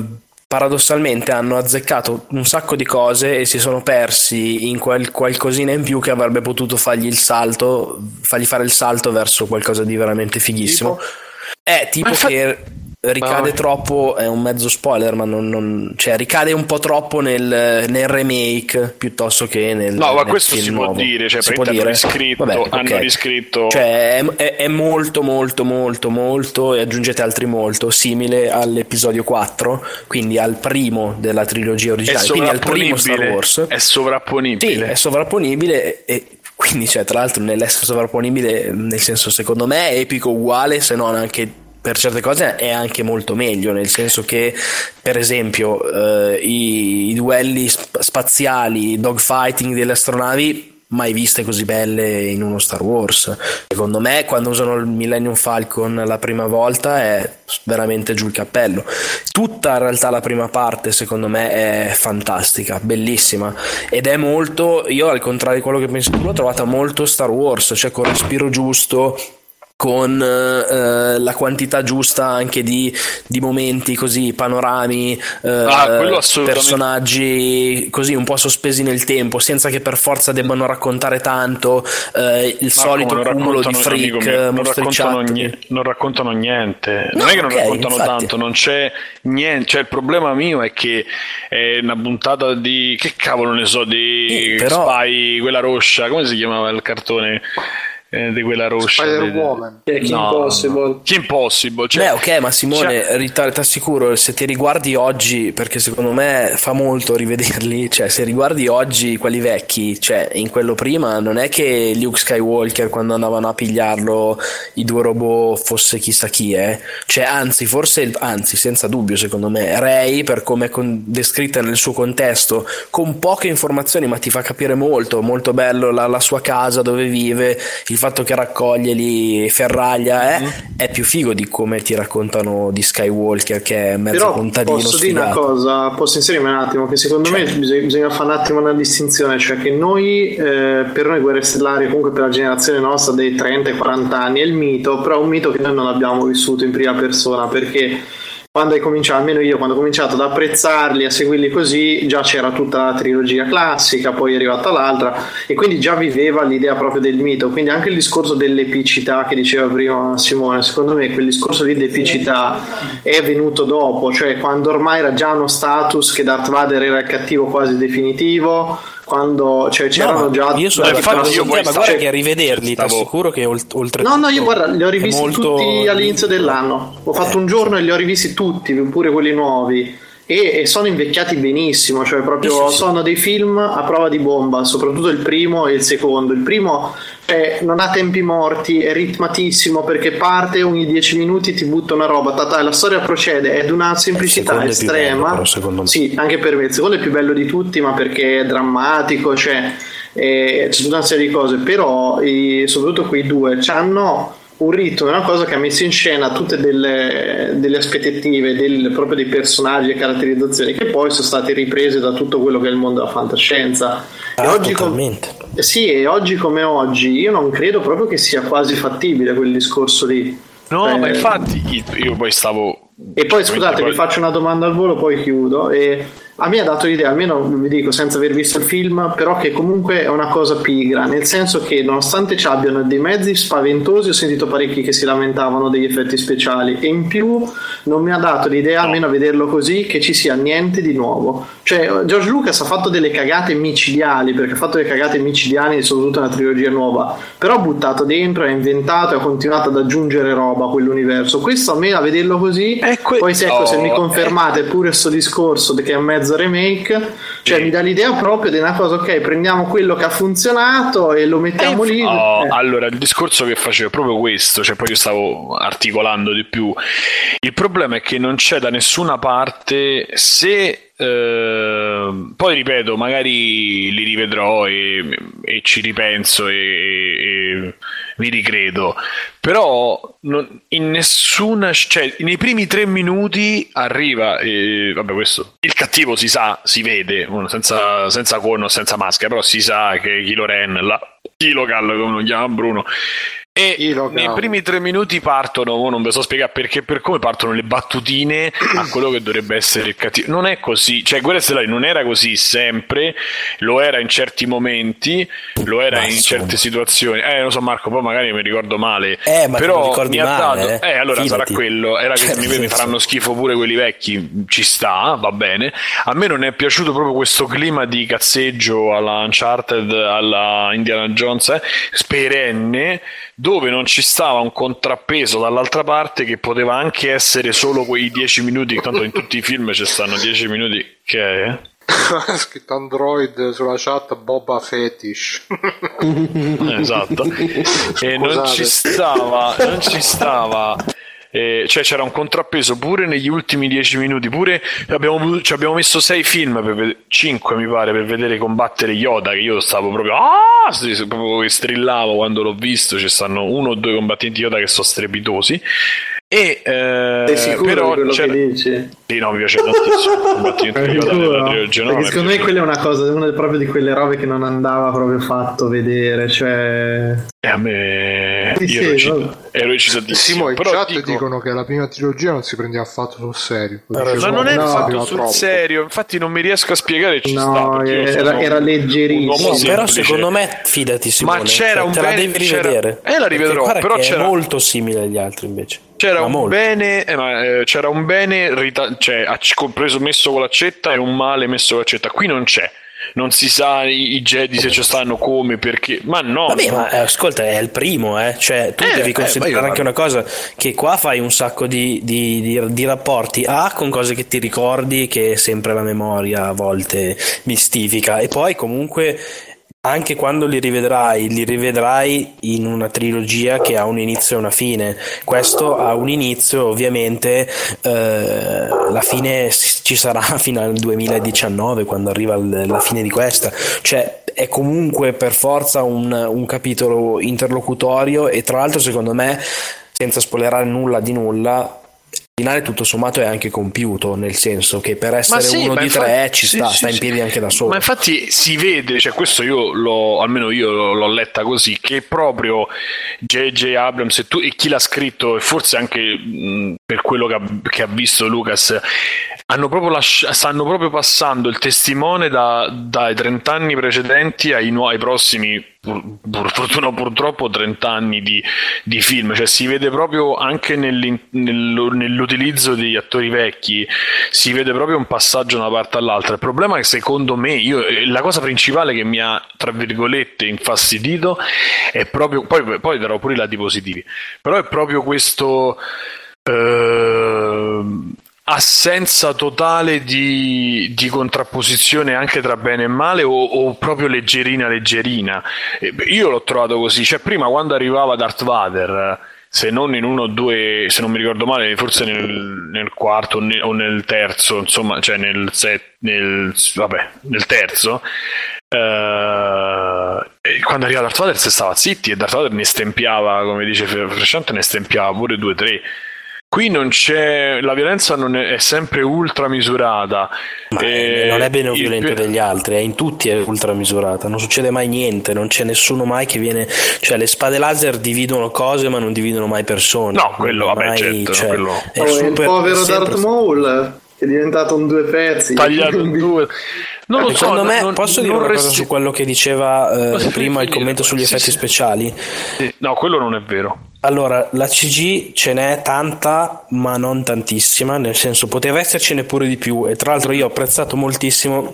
D: paradossalmente hanno azzeccato un sacco di cose e si sono persi in quel qualcosina in più che avrebbe potuto fargli il salto, fargli fare il salto verso qualcosa di veramente fighissimo. È tipo
A: Ma fa-
D: che ricade
A: Vai.
D: troppo, è un mezzo spoiler, ma non, non- cioè ricade un po' troppo nel, nel remake piuttosto che nel
A: No, ma
D: nel
A: questo si può
D: nuovo.
A: dire, cioè,
D: Si può dire?
A: riscritto-
D: Vabbè,
A: hanno riscritto-
D: Cioè è, è- è molto molto molto molto e aggiungete altri molto simile all'episodio 4, quindi al primo della trilogia originale, quindi al primo Star. Wars.
A: È sovrapponibile.
D: Sì, è sovrapponibile e quindi cioè, tra l'altro nell'essere sovrapponibile, nel senso secondo me è epico uguale, se non anche per certe cose è anche molto meglio, nel senso che per esempio eh, i, i duelli sp- spaziali, i dogfighting delle astronavi mai viste così belle in uno Star Wars. Secondo me quando usano il Millennium Falcon la prima volta è veramente giù il cappello. Tutta in realtà la prima parte secondo me è fantastica, bellissima ed è molto, io al contrario di quello che pensi tu l'ho trovata molto Star Wars, cioè con respiro giusto con eh, la quantità giusta anche di, di momenti così, panorami, eh,
A: Ah,
D: personaggi così un po' sospesi nel tempo, senza che per forza debbano raccontare tanto, eh, il
A: Marco,
D: solito
A: non
D: cumulo di freak,
A: mio, non
D: mostricciati.
A: raccontano, nie- non raccontano niente. non
D: No,
A: è che non
D: ok,
A: raccontano
D: infatti.
A: tanto, non c'è niente. Cioè, il problema mio è che è una puntata di. Che cavolo ne so, di
D: Sì, però-
A: Spy, quella roscia. Come si chiamava il cartone eh, di quella roscia?
B: Spider-Woman.
C: È Kim
A: No,
C: Possible.
A: Kim Possible. Cioè,
D: Beh, ok, ma Simone,
A: cioè-
D: ti assicuro, se ti riguardi oggi, perché secondo me fa molto rivederli, cioè se riguardi oggi quelli vecchi, cioè in quello prima, non è che Luke Skywalker quando andavano a pigliarlo i due robot fosse chissà chi, eh? Cioè, anzi, forse, anzi, senza dubbio, secondo me, Rey, per come è con- descritta nel suo contesto, con poche informazioni, ma ti fa capire molto, molto bello la, la sua casa dove vive, il fatto che raccoglie lì ferraglia, eh,
C: Mm-hmm.
D: è più figo di come ti raccontano di Skywalker che è mezzo
C: Però
D: contadino
C: posso dire una
D: sfigato.
C: cosa, posso inserirmi un attimo, che secondo me bisogna, bisogna fare un attimo una distinzione, cioè che noi, eh, per noi Guerre Stellari, comunque per la generazione nostra dei 30 e 40 anni, è il mito, però è un mito che noi non abbiamo vissuto in prima persona, perché quando hai cominciato, almeno io quando ho cominciato ad apprezzarli, a seguirli così, già c'era tutta la trilogia classica, poi è arrivata l'altra, e quindi già viveva l'idea proprio del mito, quindi anche il discorso dell'epicità che diceva prima Simone, secondo me quel discorso di epicità è venuto dopo, cioè quando ormai era già uno status che Darth Vader era il cattivo quasi definitivo, quando cioè, c'erano
D: No,
C: già...
D: io sono
A: infatti io
D: ma guarda che a rivederli ti
A: stavo-
D: assicuro che olt- oltre
C: No, no, io guarda, li ho rivisti
D: molto-
C: tutti all'inizio dell'anno. Ho fatto un giorno e li ho rivisti tutti, pure quelli nuovi. E, e sono invecchiati benissimo, cioè proprio
D: Sì, sì,
C: sono dei film a prova di bomba, soprattutto il primo e il secondo. Il primo cioè, non ha tempi morti, è ritmatissimo perché parte ogni 10 minuti ti butta una roba, tata, la storia procede, è di una semplicità estrema.
D: bello, però.
C: Sì, anche per me. Il secondo è più bello di tutti, ma perché è drammatico, cioè eh, c'è tutta una serie di cose, però i- soprattutto quei due hanno un ritmo, è una cosa che ha messo in scena tutte delle, delle aspettative del- proprio dei personaggi e caratterizzazioni che poi sono state riprese da tutto quello che è il mondo della fantascienza. E
D: Ah,
C: oggi com-
D: totalmente.
C: eh Sì, e oggi come oggi io non credo proprio che sia quasi fattibile quel discorso lì.
A: No,
C: Eh,
A: ma infatti io poi stavo.
C: E poi scusate, vi faccio una domanda al volo, poi chiudo. E a me ha dato l'idea, almeno vi dico senza aver visto il film, però che comunque è una cosa pigra, nel senso che nonostante ci abbiano dei mezzi spaventosi, ho sentito parecchi che si lamentavano degli effetti speciali e in più non mi ha dato l'idea, almeno a vederlo così, che ci sia niente di nuovo. Cioè, George Lucas ha fatto delle cagate micidiali, perché ha fatto delle cagate micidiali soprattutto una trilogia nuova, però ha buttato dentro, ha inventato e ha continuato ad aggiungere roba a quell'universo. Questo a me a vederlo così,
A: È que-
C: poi se, ecco, se
A: Oh,
C: mi confermate pure questo discorso che è un mezzo remake, cioè
A: Sì.
C: mi dà l'idea proprio di una cosa, ok, prendiamo quello che ha funzionato e lo mettiamo
A: Eh,
C: lì.
A: oh,
C: eh.
A: Allora, il discorso che facevo è proprio questo, cioè poi io stavo articolando di più. Il problema è che non c'è da nessuna parte se eh, poi ripeto, magari li rivedrò e, e ci ripenso e, e mi ricredo. Però non- in nessuna, cioè nei primi tre minuti arriva, e, vabbè questo, il cattivo si sa, si vede, senza, senza corno, senza maschera, però si sa che Kilo Ren, la Kilogal come lo chiama Bruno, e nei primi tre minuti partono, mo non vi so spiegare perché, per come partono le battutine a quello che dovrebbe essere il cattivo. Non è così, cioè Guerre Stellari non era così sempre, lo era in certi momenti, lo era
D: Ma
A: in certe situazioni. Eh, lo so Marco, poi magari mi ricordo male.
D: Eh, ma te
A: però
D: lo ricordi
A: mi ha
D: male,
A: dato,
D: eh.
A: eh, allora sarà
D: Fidati.
A: quello, era che
D: Cioè,
A: mi, mi faranno schifo pure quelli vecchi, ci sta, va bene. A me non è piaciuto proprio questo clima di cazzeggio alla Uncharted, alla Indiana Jones, eh, perenne, dove non ci stava un contrappeso dall'altra parte che poteva anche essere solo quei 10 minuti, tanto in tutti i film ci stanno 10 minuti che è, eh?
B: Scritto Android sulla chat Boba Fetish.
A: Eh, esatto e non ci stava non ci stava eh, cioè c'era un contrappeso pure negli ultimi dieci minuti pure abbiamo, ci abbiamo messo sei film per cinque mi pare per vedere combattere Yoda che io stavo proprio ah! Proprio strillavo quando l'ho visto ci stanno uno o due combattenti Yoda che sono strepitosi E eh,
C: Sei sicuro
A: però
C: di quello che dici?
A: Sì, no, mi piace tantissimo.
C: Perché
A: mi
C: secondo me quella è una cosa, una proprio di quelle robe che non andava proprio fatto vedere, cioè...
A: E a me
C: Sì,
A: io
C: sì,
A: ero, ci-
C: no.
A: ero eccitantissimo.
B: Simo in
A: però
B: chat
A: dico-
B: dicono che la prima trilogia non si prendeva affatto sul serio. Lo
D: Ma
A: Ma non è
C: No,
A: fatto sul
B: troppo.
A: serio, infatti non mi riesco a spiegare ci sta,
C: No,
A: io
C: era, era leggerissimo.
D: No, però secondo me, fidati Simone,
A: Ma c'era
D: cioè,
A: un
D: te la
A: bene-
D: devi rivedere.
A: Eh, la rivedrò, però
D: che
A: c'era-
D: è molto simile agli altri invece.
A: C'era un, bene, eh, ma, eh, c'era un bene rita- cioè, compreso messo con l'accetta e un male messo con l'accetta. Qui non c'è. Non si sa i, i Jedi se ci stanno come, perché. Ma no.
D: Vabbè, ma eh, ascolta, è il primo, eh. Cioè, tu
A: Eh,
D: devi considerare anche una cosa: che qua fai un sacco di, di- di- di rapporti A con cose che ti ricordi, che sempre la memoria a volte mistifica, e poi comunque. Anche quando li rivedrai, li rivedrai in una trilogia che ha un inizio e una fine. Questo ha un inizio, ovviamente, eh, la fine ci sarà fino al 2019, quando arriva la fine di questa. Cioè, è comunque per forza un, un capitolo interlocutorio e tra l'altro secondo me senza spoilerare nulla di nulla finale tutto sommato è anche compiuto nel senso che per essere
A: sì,
D: uno di
A: infatti-
D: tre ci
A: sì,
D: sta,
A: sì,
D: sta in
A: sì.
D: piedi anche da solo
A: Ma infatti si vede, cioè questo io l'ho, almeno io l'ho letta così, che proprio J.J. Abrams e, tu, e chi l'ha scritto, e forse anche mh, per quello che ha, che ha visto Lucas, hanno proprio lasci- stanno proprio passando il testimone da- dai 30 anni precedenti ai, nu- ai prossimi, pur, fortuna purtroppo, 30 anni di, di film. Cioè si vede proprio anche nell'utilizzo degli attori vecchi, si vede proprio un passaggio da una parte all'altra. Il problema è che secondo me, io, eh, la cosa principale che mi ha, tra virgolette, infastidito è proprio, poi, poi darò pure i lati positivi, però è proprio questo... ehm, assenza totale di, di contrapposizione anche tra bene e male o, o proprio leggerina leggerina? Eh, io l'ho trovato così cioè prima quando arrivava Darth Vader se non in uno o due se non mi ricordo male forse nel, nel quarto o ne- o nel terzo insomma cioè nel, set, nel, vabbè, nel terzo e quando arriva Darth Vader si stava zitti e Darth Vader ne stempiava come dice Frasciante ne stempiava pure due o tre Qui non c'è la violenza non è, è sempre ultra misurata.
D: Ma
A: Eh,
D: non è meno
A: il-
D: violento degli altri, è in tutti è ultramisurata, non succede mai niente, non c'è nessuno mai che viene, cioè le spade laser dividono cose ma non dividono mai persone.
A: No, quello, vabbè,
D: Mai-
A: certo,
D: cioè,
A: quello-
D: è
C: Oh, il
D: super-
C: povero
D: sempre-
C: Darth Maul che è diventato un due pezzi.
A: tagliato in due. Non lo so,
D: Secondo me,
A: non-
D: posso
A: non
D: dire una cosa
A: resti-
D: su quello che diceva eh, prima il commento sugli
A: sì,
D: effetti
A: sì.
D: speciali?
A: Sì, No, quello non è vero.
D: Allora, la CG ce n'è tanta, ma non tantissima, nel senso poteva essercene pure di più e tra l'altro io ho apprezzato moltissimo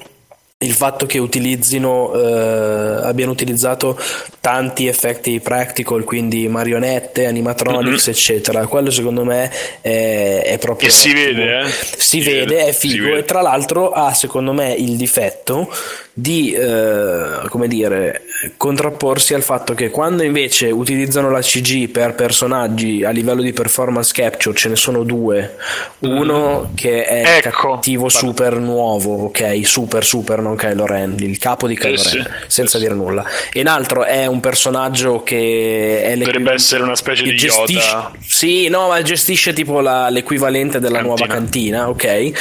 D: il fatto che utilizzino eh, abbiano utilizzato tanti effetti practical, quindi marionette, animatronics, eccetera. Quello secondo me è, è proprio
A: E si
D: ottimo.
A: vede, eh?
D: Si,
A: Si
D: vede,
A: vede,
D: è figo
A: vede.
D: e tra l'altro ha secondo me il difetto di eh, come dire contrapporsi al fatto che quando invece utilizzano la CG per personaggi a livello di performance capture ce ne sono due uno che è
A: Ecco.
D: cattivo super nuovo ok super super non Kylo Ren il capo di Kylo
A: Sì,
D: Ren
A: sì.
D: senza
A: Sì,
D: dire nulla e un altro è un personaggio che è
A: Dovrebbe essere una specie di
D: gestisce,
A: Yoda.
D: sì, no, ma gestisce tipo la- l'equivalente della
A: Cantina.
D: nuova cantina, ok?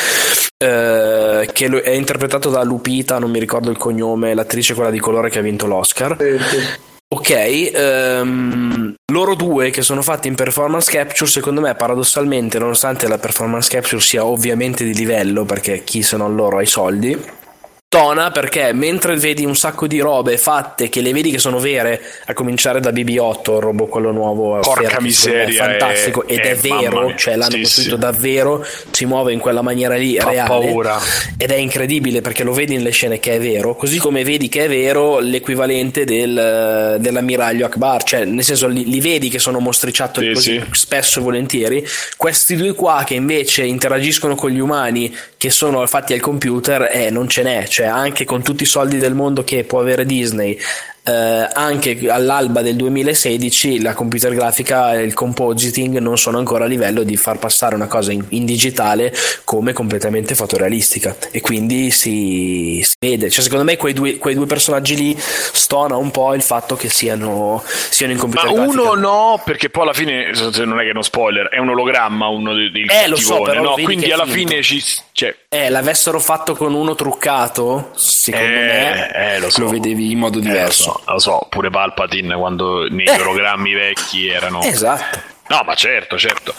D: Eh, che è interpretato da Lupita, non mi ricordo il cognome, l'attrice quella di colore che ha vinto l'Oscar.
C: Sì.
D: Ok, ehm, loro due che sono fatti in performance capture, secondo me paradossalmente, nonostante la performance capture sia ovviamente di livello, perché chi se non loro ha i soldi, tona perché mentre vedi un sacco di robe fatte che le vedi che sono vere, a cominciare da BB8, il robot quello nuovo,
A: Porca
D: Ferris,
A: miseria,
D: è fantastico
A: è-
D: ed
A: è-
D: è,
A: mamma
D: vero, cioè l'hanno
A: Sì,
D: costruito
A: sì.
D: davvero, si muove in quella maniera lì
A: Fa
D: reale
A: paura.
D: ed è incredibile perché lo vedi nelle scene che è vero, così come vedi che è vero l'equivalente del, dell'ammiraglio Akbar, cioè nel senso li, li vedi che sono mostriciattoli
A: Sì,
D: così
A: sì.
D: spesso e volentieri, questi due qua che invece interagiscono con gli umani che sono fatti al computer, eh, non ce n'è, cioè anche con tutti i soldi del mondo che può avere Disney eh, anche all'alba del 2016 la computer grafica e il compositing non sono ancora a livello di far passare una cosa in, in digitale come completamente fotorealistica e quindi si, si vede. Cioè, secondo me quei due, quei due, personaggi lì stona un po' il fatto che siano, siano in computer
A: Ma
D: grafica.
A: uno no, perché poi alla fine, non è che è uno spoiler, è un ologramma uno del
D: eh, lo so, però
A: no? Quindi alla fine ci... Cioè...
D: Eh, l'avessero fatto con uno truccato, secondo eh, me
A: eh, lo, so.
D: lo, vedevi in modo diverso.
A: Lo so, lo so, pure Palpatine quando nei eh. programmi vecchi erano...
D: Esatto.
A: No, ma certo, certo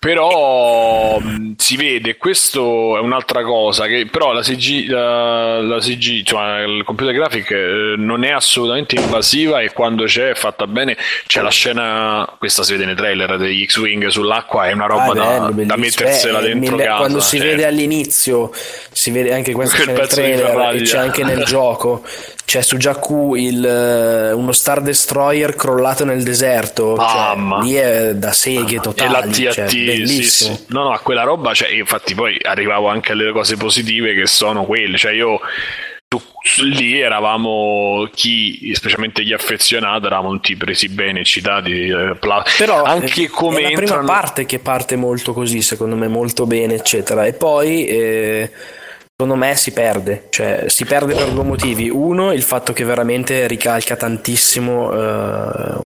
A: però si vede questo è un'altra cosa che però la CG, la, la CG cioè il computer graphic eh, non è assolutamente invasiva e quando c'è è fatta bene c'è la scena questa si vede nei trailer degli X-Wing sull'acqua è una roba ah, da, bello, da mettersela Beh, dentro mille, casa
D: quando si
A: certo.
D: vede all'inizio si vede anche questo nel trailer c'è anche nel gioco c'è su Jakku il, eh, uno Star Destroyer crollato nel deserto cioè, lì è da seghe totali
A: e la TAT cioè, bellissimo. Sì, sì. No, no, a quella roba, cioè, infatti poi arrivavo anche alle cose positive che sono quelle, cioè io lì eravamo chi, specialmente gli affezionati, eravamo tutti presi bene, citati. Eh,
D: Però anche come è la entrano... prima parte che parte molto così, secondo me, molto bene, eccetera, e poi. Eh secondo me si perde, cioè si perde per due motivi. Uno, il fatto che veramente ricalca tantissimo eh,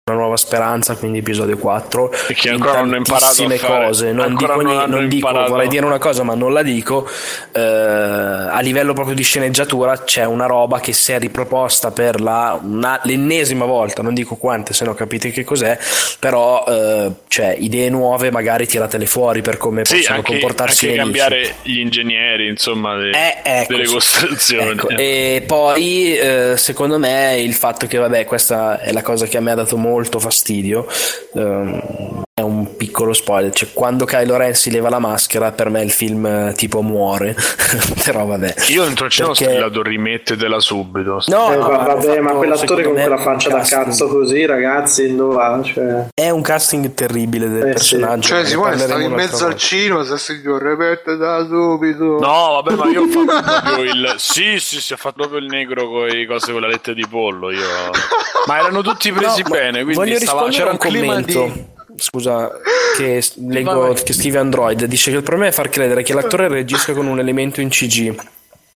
D: una nuova speranza, quindi episodio 4.
A: Perché ancora non hanno imparato a fare.
D: cose. Non dico, non non dico vorrei dire una cosa, ma non la dico. Eh, a livello proprio di sceneggiatura c'è una roba che si è riproposta per la, una, l'ennesima volta, non dico quante, se no capite che cos'è, però eh, cioè, idee nuove magari tiratele fuori per come sì, possono anche, comportarsi.
A: Anche cambiare gli ingegneri, insomma. Le
D: eh, delle
A: costruzioni.
D: Ecco. E poi eh, secondo me il fatto che, vabbè, questa è la cosa che a me ha dato molto fastidio. Um, un piccolo spoiler. Cioè, quando Kylo Ren si leva la maschera, per me il film eh, tipo muore. Però vabbè.
A: Io dentro il cielo perché... strillato rimettetela subito.
C: No, eh, no vabbè, ma quell'attore con quella faccia da cazzo così, ragazzi, dove va? Cioè...
D: È un casting terribile del eh, personaggio.
B: Sì. Cioè, Simone, stavi in mezzo al cinema, se si ripete da subito.
A: No, vabbè, ma io ho fatto proprio il. Sì, sì, sì, ho fatto proprio il negro con le cose con la letta di pollo. Io... Ma erano tutti presi no, bene, quindi stava... c'era un, un clima di
D: scusa, che leggo che scrive Android, dice che il problema è far credere che l'attore reagisca con un elemento in CG.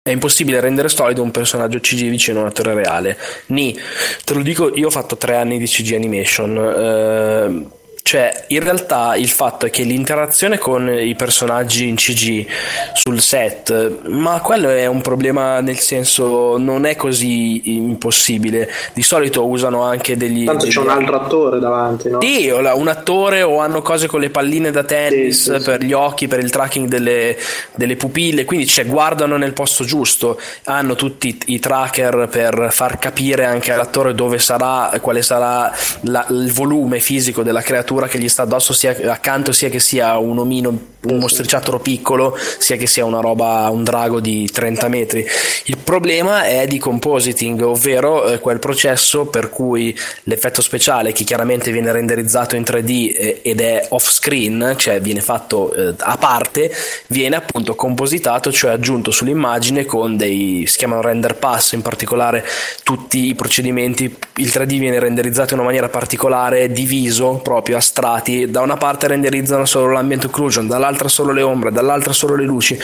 D: È impossibile rendere solido un personaggio CG vicino a un attore reale. Ni, te lo dico, io ho fatto tre anni di CG animation. Eh, cioè, in realtà il fatto è che l'interazione con i personaggi in CG sul set, ma quello è un problema nel senso non è così impossibile. Di solito usano anche degli.
C: Tanto
D: degli...
C: c'è un altro attore davanti, no?
D: Sì, un attore o hanno cose con le palline da tennis sì, sì, per gli occhi, per il tracking delle, delle pupille, quindi cioè, guardano nel posto giusto, hanno tutti i tracker per far capire anche all'attore dove sarà, quale sarà la, il volume fisico della creatura creatura che gli sta addosso sia accanto sia che sia un omino un mostriciattolo piccolo sia che sia una roba un drago di 30 metri. Il problema è di compositing ovvero eh, quel processo per cui l'effetto speciale che chiaramente viene renderizzato in 3D eh, ed è off screen cioè viene fatto eh, a parte viene appunto compositato cioè aggiunto sull'immagine con dei si chiamano render pass in particolare tutti i procedimenti. Il 3D viene renderizzato in una maniera particolare diviso proprio a strati, da una parte renderizzano solo l'ambient occlusion, dall'altra solo le ombre, dall'altra solo le luci.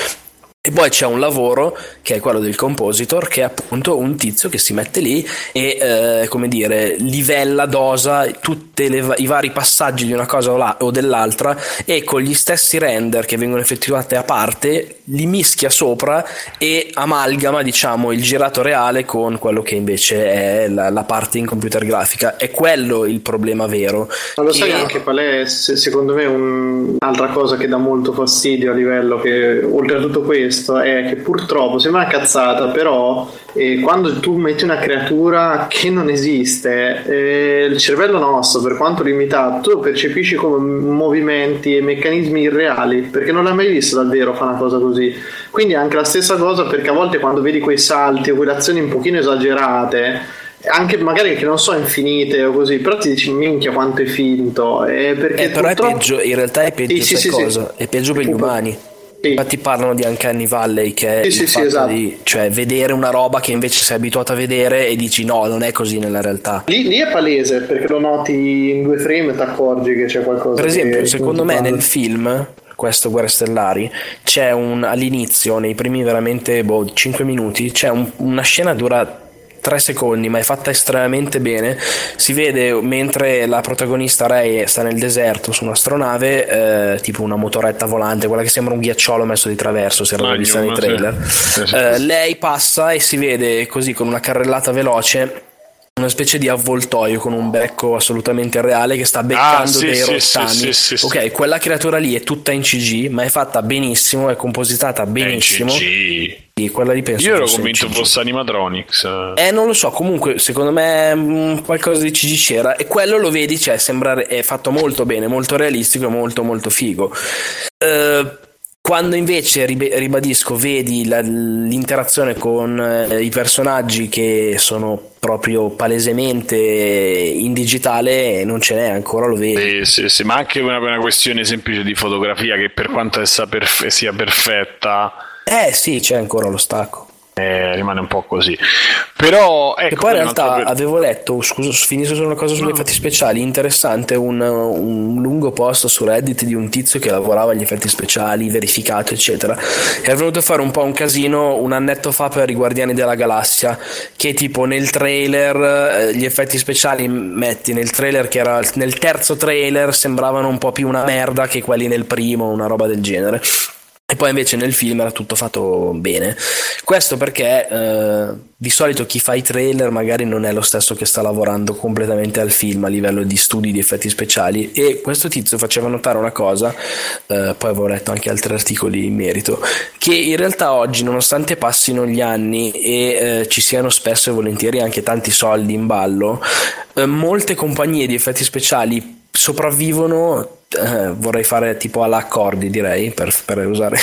D: E poi c'è un lavoro che è quello del compositor, che è appunto un tizio che si mette lì e, eh, come dire, livella, dosa tutti i vari passaggi di una cosa o, la, o, dell'altra e con gli stessi render che vengono effettuati a parte li mischia sopra e amalgama, diciamo, il girato reale con quello che invece è la, la parte in computer grafica. È quello il problema vero.
C: Ma lo sai e... anche qual è, secondo me, un'altra cosa che dà molto fastidio a livello che, oltre a tutto questo, questo è che purtroppo sembra una cazzata, però eh, quando tu metti una creatura che non esiste, eh, il cervello nostro, per quanto limitato, lo percepisci come movimenti e meccanismi irreali, perché non l'hai mai visto davvero fare una cosa così. Quindi è anche la stessa cosa perché a volte quando vedi quei salti o quelle azioni un pochino esagerate, anche magari che non so infinite o così, però ti dici minchia quanto è finto. Eh, perché
D: eh, però purtroppo... è peggio, in realtà è peggio sì, sì, cosa, sì, è peggio per gli umani. Sì. Infatti parlano di Uncanny Valley che è sì, sì, esatto. di cioè, vedere una roba che invece sei abituato a vedere e dici no, non è così nella realtà.
C: Lì, lì è palese perché lo noti in due frame e ti accorgi che c'è qualcosa.
D: Per esempio, secondo me nel film questo Guerre Stellari c'è un all'inizio, nei primi veramente boh, 5 minuti, c'è un, una scena dura 3 secondi, ma è fatta estremamente bene. Si vede mentre la protagonista Ray sta nel deserto su un'astronave, eh, tipo una motoretta volante, quella che sembra un ghiacciolo messo di traverso, se era vista nei trailer. Eh, lei passa e si vede così con una carrellata veloce una specie di avvoltoio con un becco assolutamente reale che sta beccando ah, sì, dei sì, rottami. Sì, ok, quella creatura lì è tutta in CG, ma è fatta benissimo, è compositata benissimo. È CG. quella lì penso
A: Io ero convinto fosse animatronics.
D: Eh, non lo so, comunque secondo me mh, qualcosa di CG c'era e quello lo vedi, cioè sembra è fatto molto bene, molto realistico e molto molto figo. Uh, quando invece, ribadisco, vedi la, l'interazione con eh, i personaggi che sono proprio palesemente in digitale, non ce n'è ancora, lo vedi.
A: Sì, sì, sì ma anche una, una, questione semplice di fotografia che per quanto essa perfe- sia perfetta...
D: Eh sì, c'è ancora lo stacco
A: eh, rimane un po' così. Però ecco,
D: e poi in realtà per... avevo letto, scusa, finisco su una cosa sugli no. effetti speciali, interessante, un, un, lungo post su Reddit di un tizio che lavorava agli effetti speciali, verificato, eccetera. E è venuto a fare un po' un casino un annetto fa per i Guardiani della Galassia, che tipo nel trailer eh, gli effetti speciali metti nel trailer che era nel terzo trailer sembravano un po' più una merda che quelli nel primo, una roba del genere e poi invece nel film era tutto fatto bene. Questo perché eh, di solito chi fa i trailer magari non è lo stesso che sta lavorando completamente al film a livello di studi di effetti speciali e questo tizio faceva notare una cosa, eh, poi avevo letto anche altri articoli in merito, che in realtà oggi nonostante passino gli anni e eh, ci siano spesso e volentieri anche tanti soldi in ballo, eh, molte compagnie di effetti speciali sopravvivono eh, vorrei fare tipo all'accordi direi per, per usare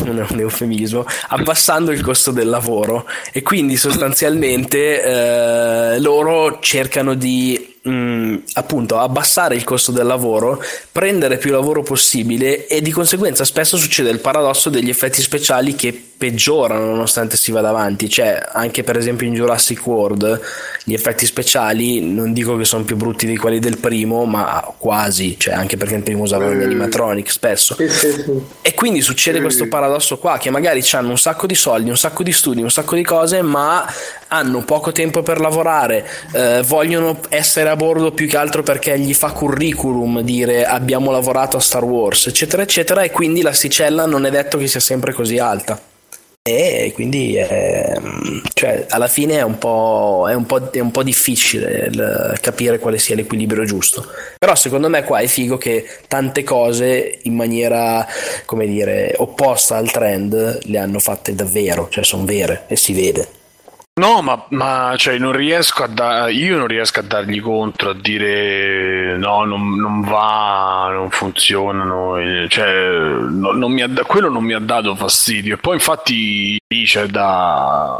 D: un, un, eufemismo abbassando il costo del lavoro. E quindi sostanzialmente eh, loro cercano di mh, mm, appunto abbassare il costo del lavoro, prendere più lavoro possibile e di conseguenza spesso succede il paradosso degli effetti speciali che peggiorano nonostante si vada avanti, cioè anche per esempio in Jurassic World gli effetti speciali non dico che sono più brutti di quelli del primo, ma quasi, cioè anche perché il primo usava gli animatronic spesso. E quindi succede questo paradosso qua che magari hanno un sacco di soldi, un sacco di studi, un sacco di cose, ma hanno poco tempo per lavorare, eh, vogliono essere a bordo più che altro perché gli fa curriculum dire abbiamo lavorato a Star Wars, eccetera, eccetera, e quindi l'asticella non è detto che sia sempre così alta. E quindi è, cioè, alla fine è un, è, un è un po', difficile capire quale sia l'equilibrio giusto. Però secondo me qua è figo che tante cose in maniera, come dire, opposta al trend le hanno fatte davvero, cioè sono vere e si vede.
A: No, ma, ma cioè, non riesco a da- io non riesco a dargli contro, a dire no, non, non va, non funzionano, cioè, no, non da- quello non mi ha dato fastidio. E poi infatti c'è da...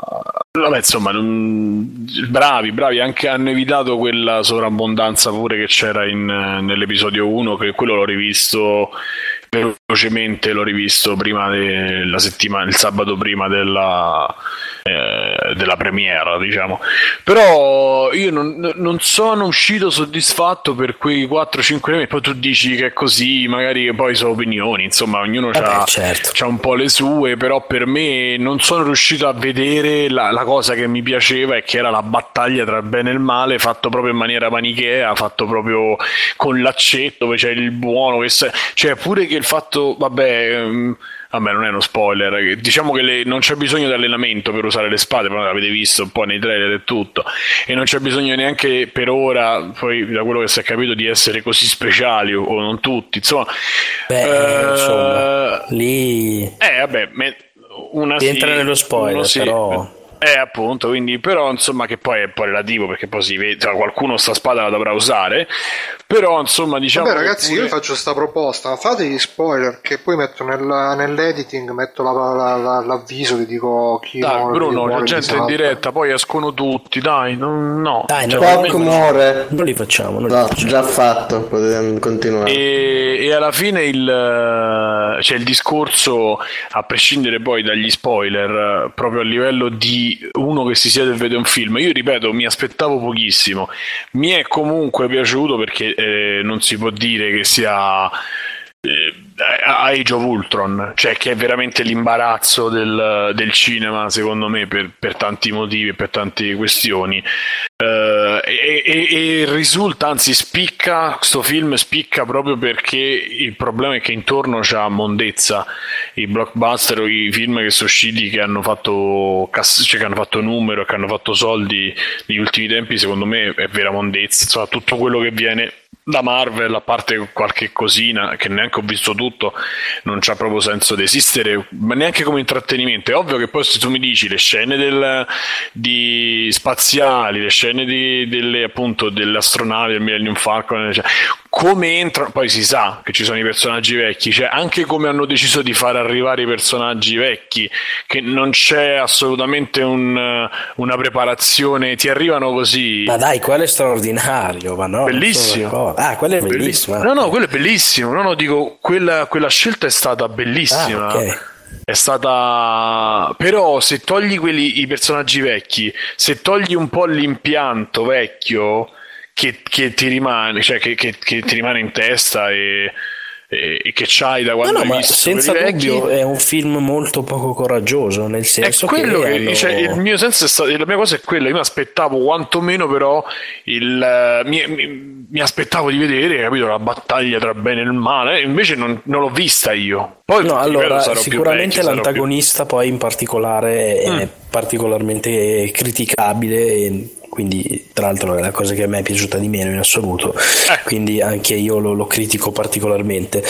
A: Vabbè, insomma, non... bravi, bravi, anche hanno evitato quella sovrabbondanza pure che c'era in, nell'episodio 1, che quello l'ho rivisto velocemente l'ho rivisto prima della settimana, il sabato prima della, eh, della premiera, diciamo. Però io non, non, sono uscito soddisfatto per quei 4-5 anni. Poi tu dici che è così, magari poi sono opinioni, insomma, ognuno ha certo. un po' le sue. Però per me non sono riuscito a vedere la, la, cosa che mi piaceva e che era la battaglia tra il bene e il male, fatto proprio in maniera manichea, fatto proprio con l'accetto dove c'è il buono, che se, cioè pure che il fatto, vabbè. Vabbè, non è uno spoiler. Diciamo che le, non c'è bisogno di allenamento per usare le spade, però l'avete visto un po' nei trailer e tutto. E non c'è bisogno neanche per ora, poi da quello che si è capito, di essere così speciali o, o non tutti. Insomma,
D: Beh, eh, insomma lì.
A: Eh, vabbè, me, una
D: entra sì, nello spoiler, sì, però.
A: Eh, appunto, quindi, però, insomma, che poi è poi relativo perché poi si vede, cioè, qualcuno sta spada la dovrà usare. Però, insomma, diciamo.
B: Vabbè, ragazzi, pure... io faccio questa proposta. Fate gli spoiler che poi metto nel, nell'editing, metto la, la, la, l'avviso, vi dico chi
A: Dai, Bruno, la gente in diretta, poi escono tutti, dai, non, no.
E: Dai, cioè, Spock muore.
D: Non li facciamo, non
E: no,
D: li facciamo.
E: già fatto, potete continuare.
A: E, e alla fine il, cioè, il discorso, a prescindere poi dagli spoiler, proprio a livello di uno che si siede e vede un film. Io ripeto, mi aspettavo pochissimo. Mi è comunque piaciuto perché eh, non si può dire che sia Age of Ultron, cioè che è veramente l'imbarazzo del, del cinema, secondo me, per, per, tanti motivi e per tante questioni. Uh, e, e, e, risulta, anzi, spicca. Questo film spicca proprio perché il problema è che intorno c'è mondezza. I blockbuster o i film che sono usciti che hanno fatto, cioè che hanno fatto numero che hanno fatto soldi negli ultimi tempi, secondo me è vera mondezza. Insomma, tutto quello che viene da Marvel, a parte qualche cosina che neanche ho visto tutto, non c'ha proprio senso di esistere, ma neanche come intrattenimento. È ovvio che poi se tu mi dici le scene del, di spaziali, le scene di, delle, appunto, delle del Millennium Falcon, cioè, come entrano, poi si sa che ci sono i personaggi vecchi, cioè anche come hanno deciso di far arrivare i personaggi vecchi, che non c'è assolutamente un, una preparazione, ti arrivano così.
D: Ma dai, quello è straordinario, ma no?
A: Bellissimo.
D: Ah, quello è bellissimo.
A: No, no, quello è bellissimo. No, no, dico, quella, quella scelta è stata bellissima. Ah, okay. È stata. Però, se togli quelli, i personaggi vecchi, se togli un po' l'impianto vecchio che, che ti rimane, cioè che, che, che, ti rimane in testa e, e, e che c'hai da quando no, no, hai visto
D: senza dubbio
A: vecchi.
D: è un film molto poco coraggioso nel senso
A: è quello
D: che, hanno...
A: cioè, il mio senso è stato la mia cosa è quella io mi aspettavo quantomeno però il, mi, mi, mi, aspettavo di vedere capito, la battaglia tra bene e il male invece non, non l'ho vista io poi
D: no, allora, sicuramente vecchio, l'antagonista più... poi in particolare mm. è particolarmente criticabile e quindi tra l'altro è la cosa che a me è piaciuta di meno in assoluto, eh. quindi anche io lo, lo critico particolarmente.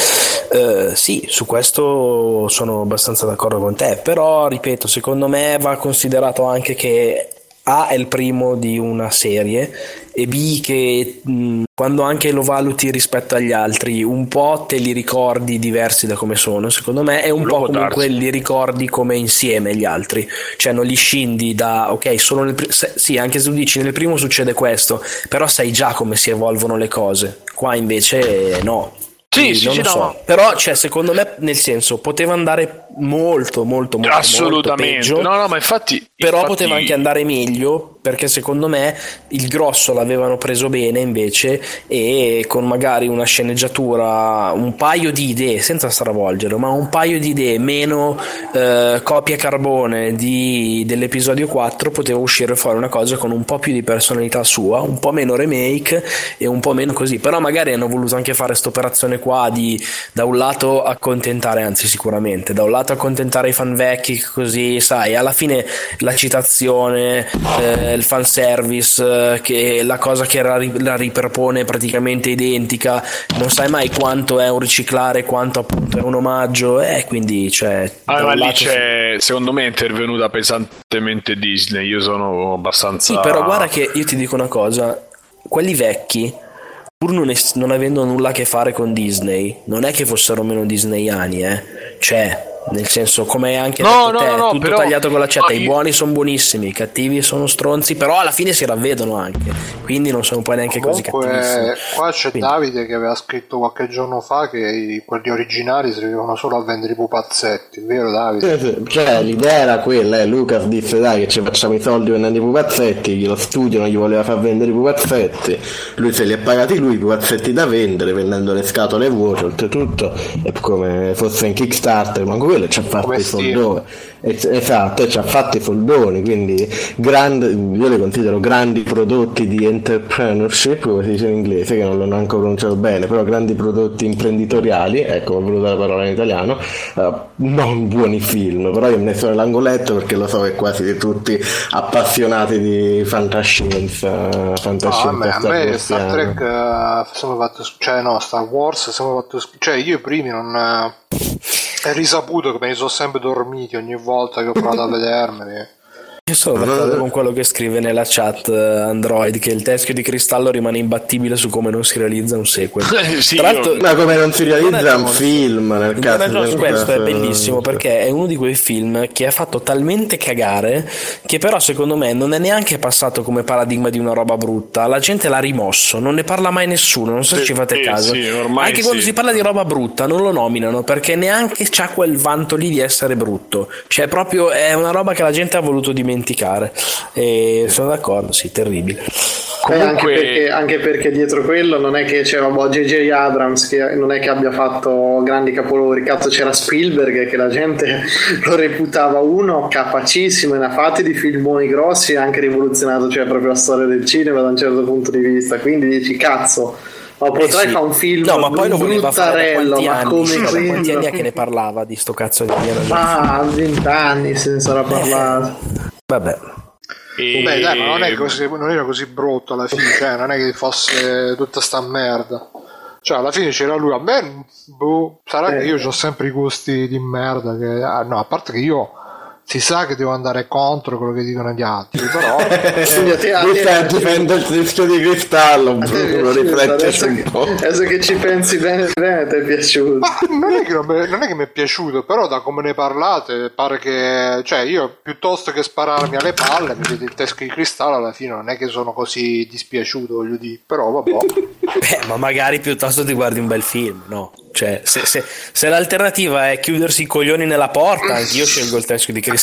D: Uh, sì, su questo sono abbastanza d'accordo con te, però ripeto, secondo me va considerato anche che a è il primo di una serie e B che mh, quando anche lo valuti rispetto agli altri un po' te li ricordi diversi da come sono secondo me e un po' comunque darsi. li ricordi come insieme gli altri. Cioè non li scindi da ok sono nel se, sì anche se tu dici nel primo succede questo però sai già come si evolvono le cose. Qua invece no
A: sì, sì, sì,
D: so.
A: no.
D: Però, cioè, secondo me, nel senso, poteva andare molto, molto, molto,
A: Assolutamente.
D: Molto
A: no, no, ma infatti.
D: Però
A: infatti...
D: poteva anche andare meglio perché secondo me il grosso l'avevano preso bene invece e con magari una sceneggiatura, un paio di idee, senza stravolgerlo, ma un paio di idee meno eh, copia carbone di, dell'episodio 4 poteva uscire fuori una cosa con un po' più di personalità sua, un po' meno remake e un po' meno così, però magari hanno voluto anche fare questa operazione qua di da un lato accontentare, anzi sicuramente, da un lato accontentare i fan vecchi così, sai, alla fine la citazione eh, il fanservice, eh, che la cosa che la, la ripropone praticamente identica, non sai mai quanto è un riciclare, quanto appunto è un omaggio, e eh, quindi cioè...
A: Ah, ma lì c'è, si... secondo me è intervenuta pesantemente Disney, io sono abbastanza...
D: Sì, però guarda che io ti dico una cosa, quelli vecchi pur non, es- non, avendo nulla a che fare con Disney, non è che fossero meno disneyani, eh. Cioè, nel senso, come anche
A: no,
D: no,
A: te,
D: no,
A: tutto
D: però, tagliato con l'accetta. No, I buoni sono buonissimi, i cattivi sono stronzi, però alla fine si ravvedono anche. Quindi non sono poi neanche
B: Comunque,
D: così cattivi.
B: Qua c'è quindi. Davide che aveva scritto qualche giorno fa che i, quelli originali servivano solo a vendere i pupazzetti, vero Davide?
E: Cioè, l'idea era quella, eh. Lucas disse dai che ci facciamo i soldi vendendo i pupazzetti, lo studio non gli voleva far vendere i pupazzetti, lui se li ha pagati lui i pupazzetti da vendere, vendendo le scatole vuote, oltretutto, è come fosse in Kickstarter, ma quello ci ha fatto i soldoni. Esatto, ci ha fatto i soldoni, quindi grande, io li considero grandi prodotti di entrepreneurship, come si dice in inglese, che non l'ho neanche pronunciato bene, però grandi prodotti imprenditoriali, ecco, ho voluto la parola in italiano, uh, non buoni film, però io me ne sono nell'angoletto perché lo so che quasi tutti appassionati di fantascienza, fantascienza
B: no, a me, a me Star Trek uh, fatto, cioè no, Star Wars fatto, cioè io i primi non... Uh è risaputo che ne sono sempre dormiti ogni volta che ho provato a vedermeli.
D: Io sono d'accordo con quello che scrive nella chat eh, Android che il teschio di cristallo rimane imbattibile su come non si realizza un sequel.
A: sì,
D: Tra l'altro,
E: Ma come non si realizza un
D: Jones.
E: film nel
D: Indiana
E: caso del
D: questo è
E: caso-
D: bellissimo perché è uno di quei film che ha fatto talmente cagare che però secondo me non è neanche passato come paradigma di una roba brutta. La gente l'ha rimosso, non ne parla mai nessuno, non so se
A: Sì,
D: ci fate
A: sì,
D: caso. Anche quando si parla di roba brutta non lo nominano perché neanche c'ha quel vanto lì di essere brutto. Cioè proprio è una roba che la gente ha voluto dimenticare. E sono d'accordo, sì, terribile.
C: Eh, anche,
A: Comunque-
C: perché, anche perché dietro quello non è che c'era boh, J.J. Abrams che non è che abbia fatto grandi capolavori cazzo c'era Spielberg che la gente lo reputava uno capacissimo e ne ha fatti di filmoni grossi e anche rivoluzionato cioè proprio la storia del cinema da un certo punto di vista quindi dici cazzo ma potrai
D: Eh sì.
C: fare un film
D: No, ma poi lo voleva fare da
C: bruttarello
D: quanti
C: ma
D: anni?
C: come
D: Sì, da quanti anni è che ne parlava di sto cazzo di Indiana Jones?
C: ah 20 anni se ne sarà parlato
D: Vabbè.
A: E-
B: Beh, dai, ma non, è così, non era così brutto alla fine, cioè, non è che fosse tutta sta merda. Cioè, alla fine c'era lui, a me, boh, sarà che io ho sempre i gusti di merda, che, ah, no, a parte che io si sa che devo andare contro quello che dicono gli altri, però...
E: Lui sta difendendo il rischio di cristallo, Bruno, rifletteci
C: adesso,
E: un
C: che,
E: po'.
C: adesso che ci pensi bene bene ti è piaciuto
B: non è, che non, mi- non è che mi è piaciuto, però da come ne parlate pare che, cioè io piuttosto che spararmi alle palle, mi vedete il teschio di cristallo, alla fine non è che sono così dispiaciuto, voglio dire, però vabbè.
D: Beh, ma magari piuttosto ti guardi un bel film, no? Cioè, se, se- se l'alternativa è chiudersi i coglioni nella porta, anch'io scelgo il teschio di cristallo.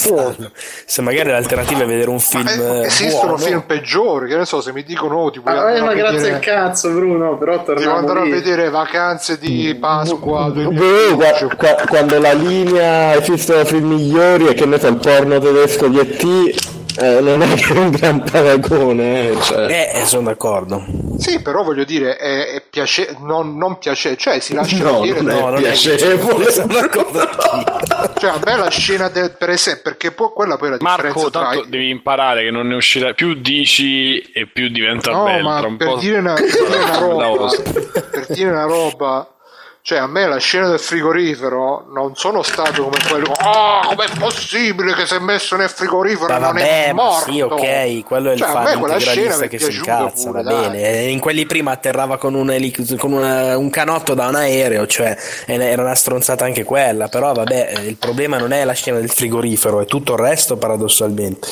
D: Se magari l'alternativa è vedere un film
B: Eh,
D: eh,
B: esistono
D: buono,
B: film peggiori, che ne so, se mi dicono oh, ti vuoi
C: Ma, eh, ma grazie
B: vedere,
C: al cazzo, Bruno. Però
B: ti andare a vedere vacanze di Pasqua
E: Beh,
B: 2015,
E: qua- qua- quando la linea esistono film migliori e che ne so il porno tedesco di E.T. eh, non è che è un gran paragone eh, cioè.
D: eh, eh, sono d'accordo.
B: Sì, però voglio dire, è, è piace- non, non piace, cioè si lascia
E: no
B: dire,
E: non è
D: no, non è-
E: piacevole
D: Sono d'accordo anch'io.
B: cioè a me la scena del, per esempio, perché poi quella poi è la
A: Marco,
B: differenza tra
A: tanto devi imparare che non ne uscirà più dici e più diventa
B: No,
A: bello.
B: ma
A: tra un
B: per
A: po'
B: dire, una, per dire una roba, per dire una roba, cioè a me la scena del frigorifero non sono stato come quello, oh, com'è possibile che si è messo nel frigorifero
D: Ma
B: non
D: vabbè,
B: è morto?
D: sì, ok, quello è il
B: Cioè, me
D: fan integralista che si incazza,
B: pure,
D: va bene. E In quelli prima atterrava con un, elic- con una- un canotto da un aereo, cioè era una stronzata anche quella, però vabbè, eh, il problema non è la scena del frigorifero, è tutto il resto paradossalmente.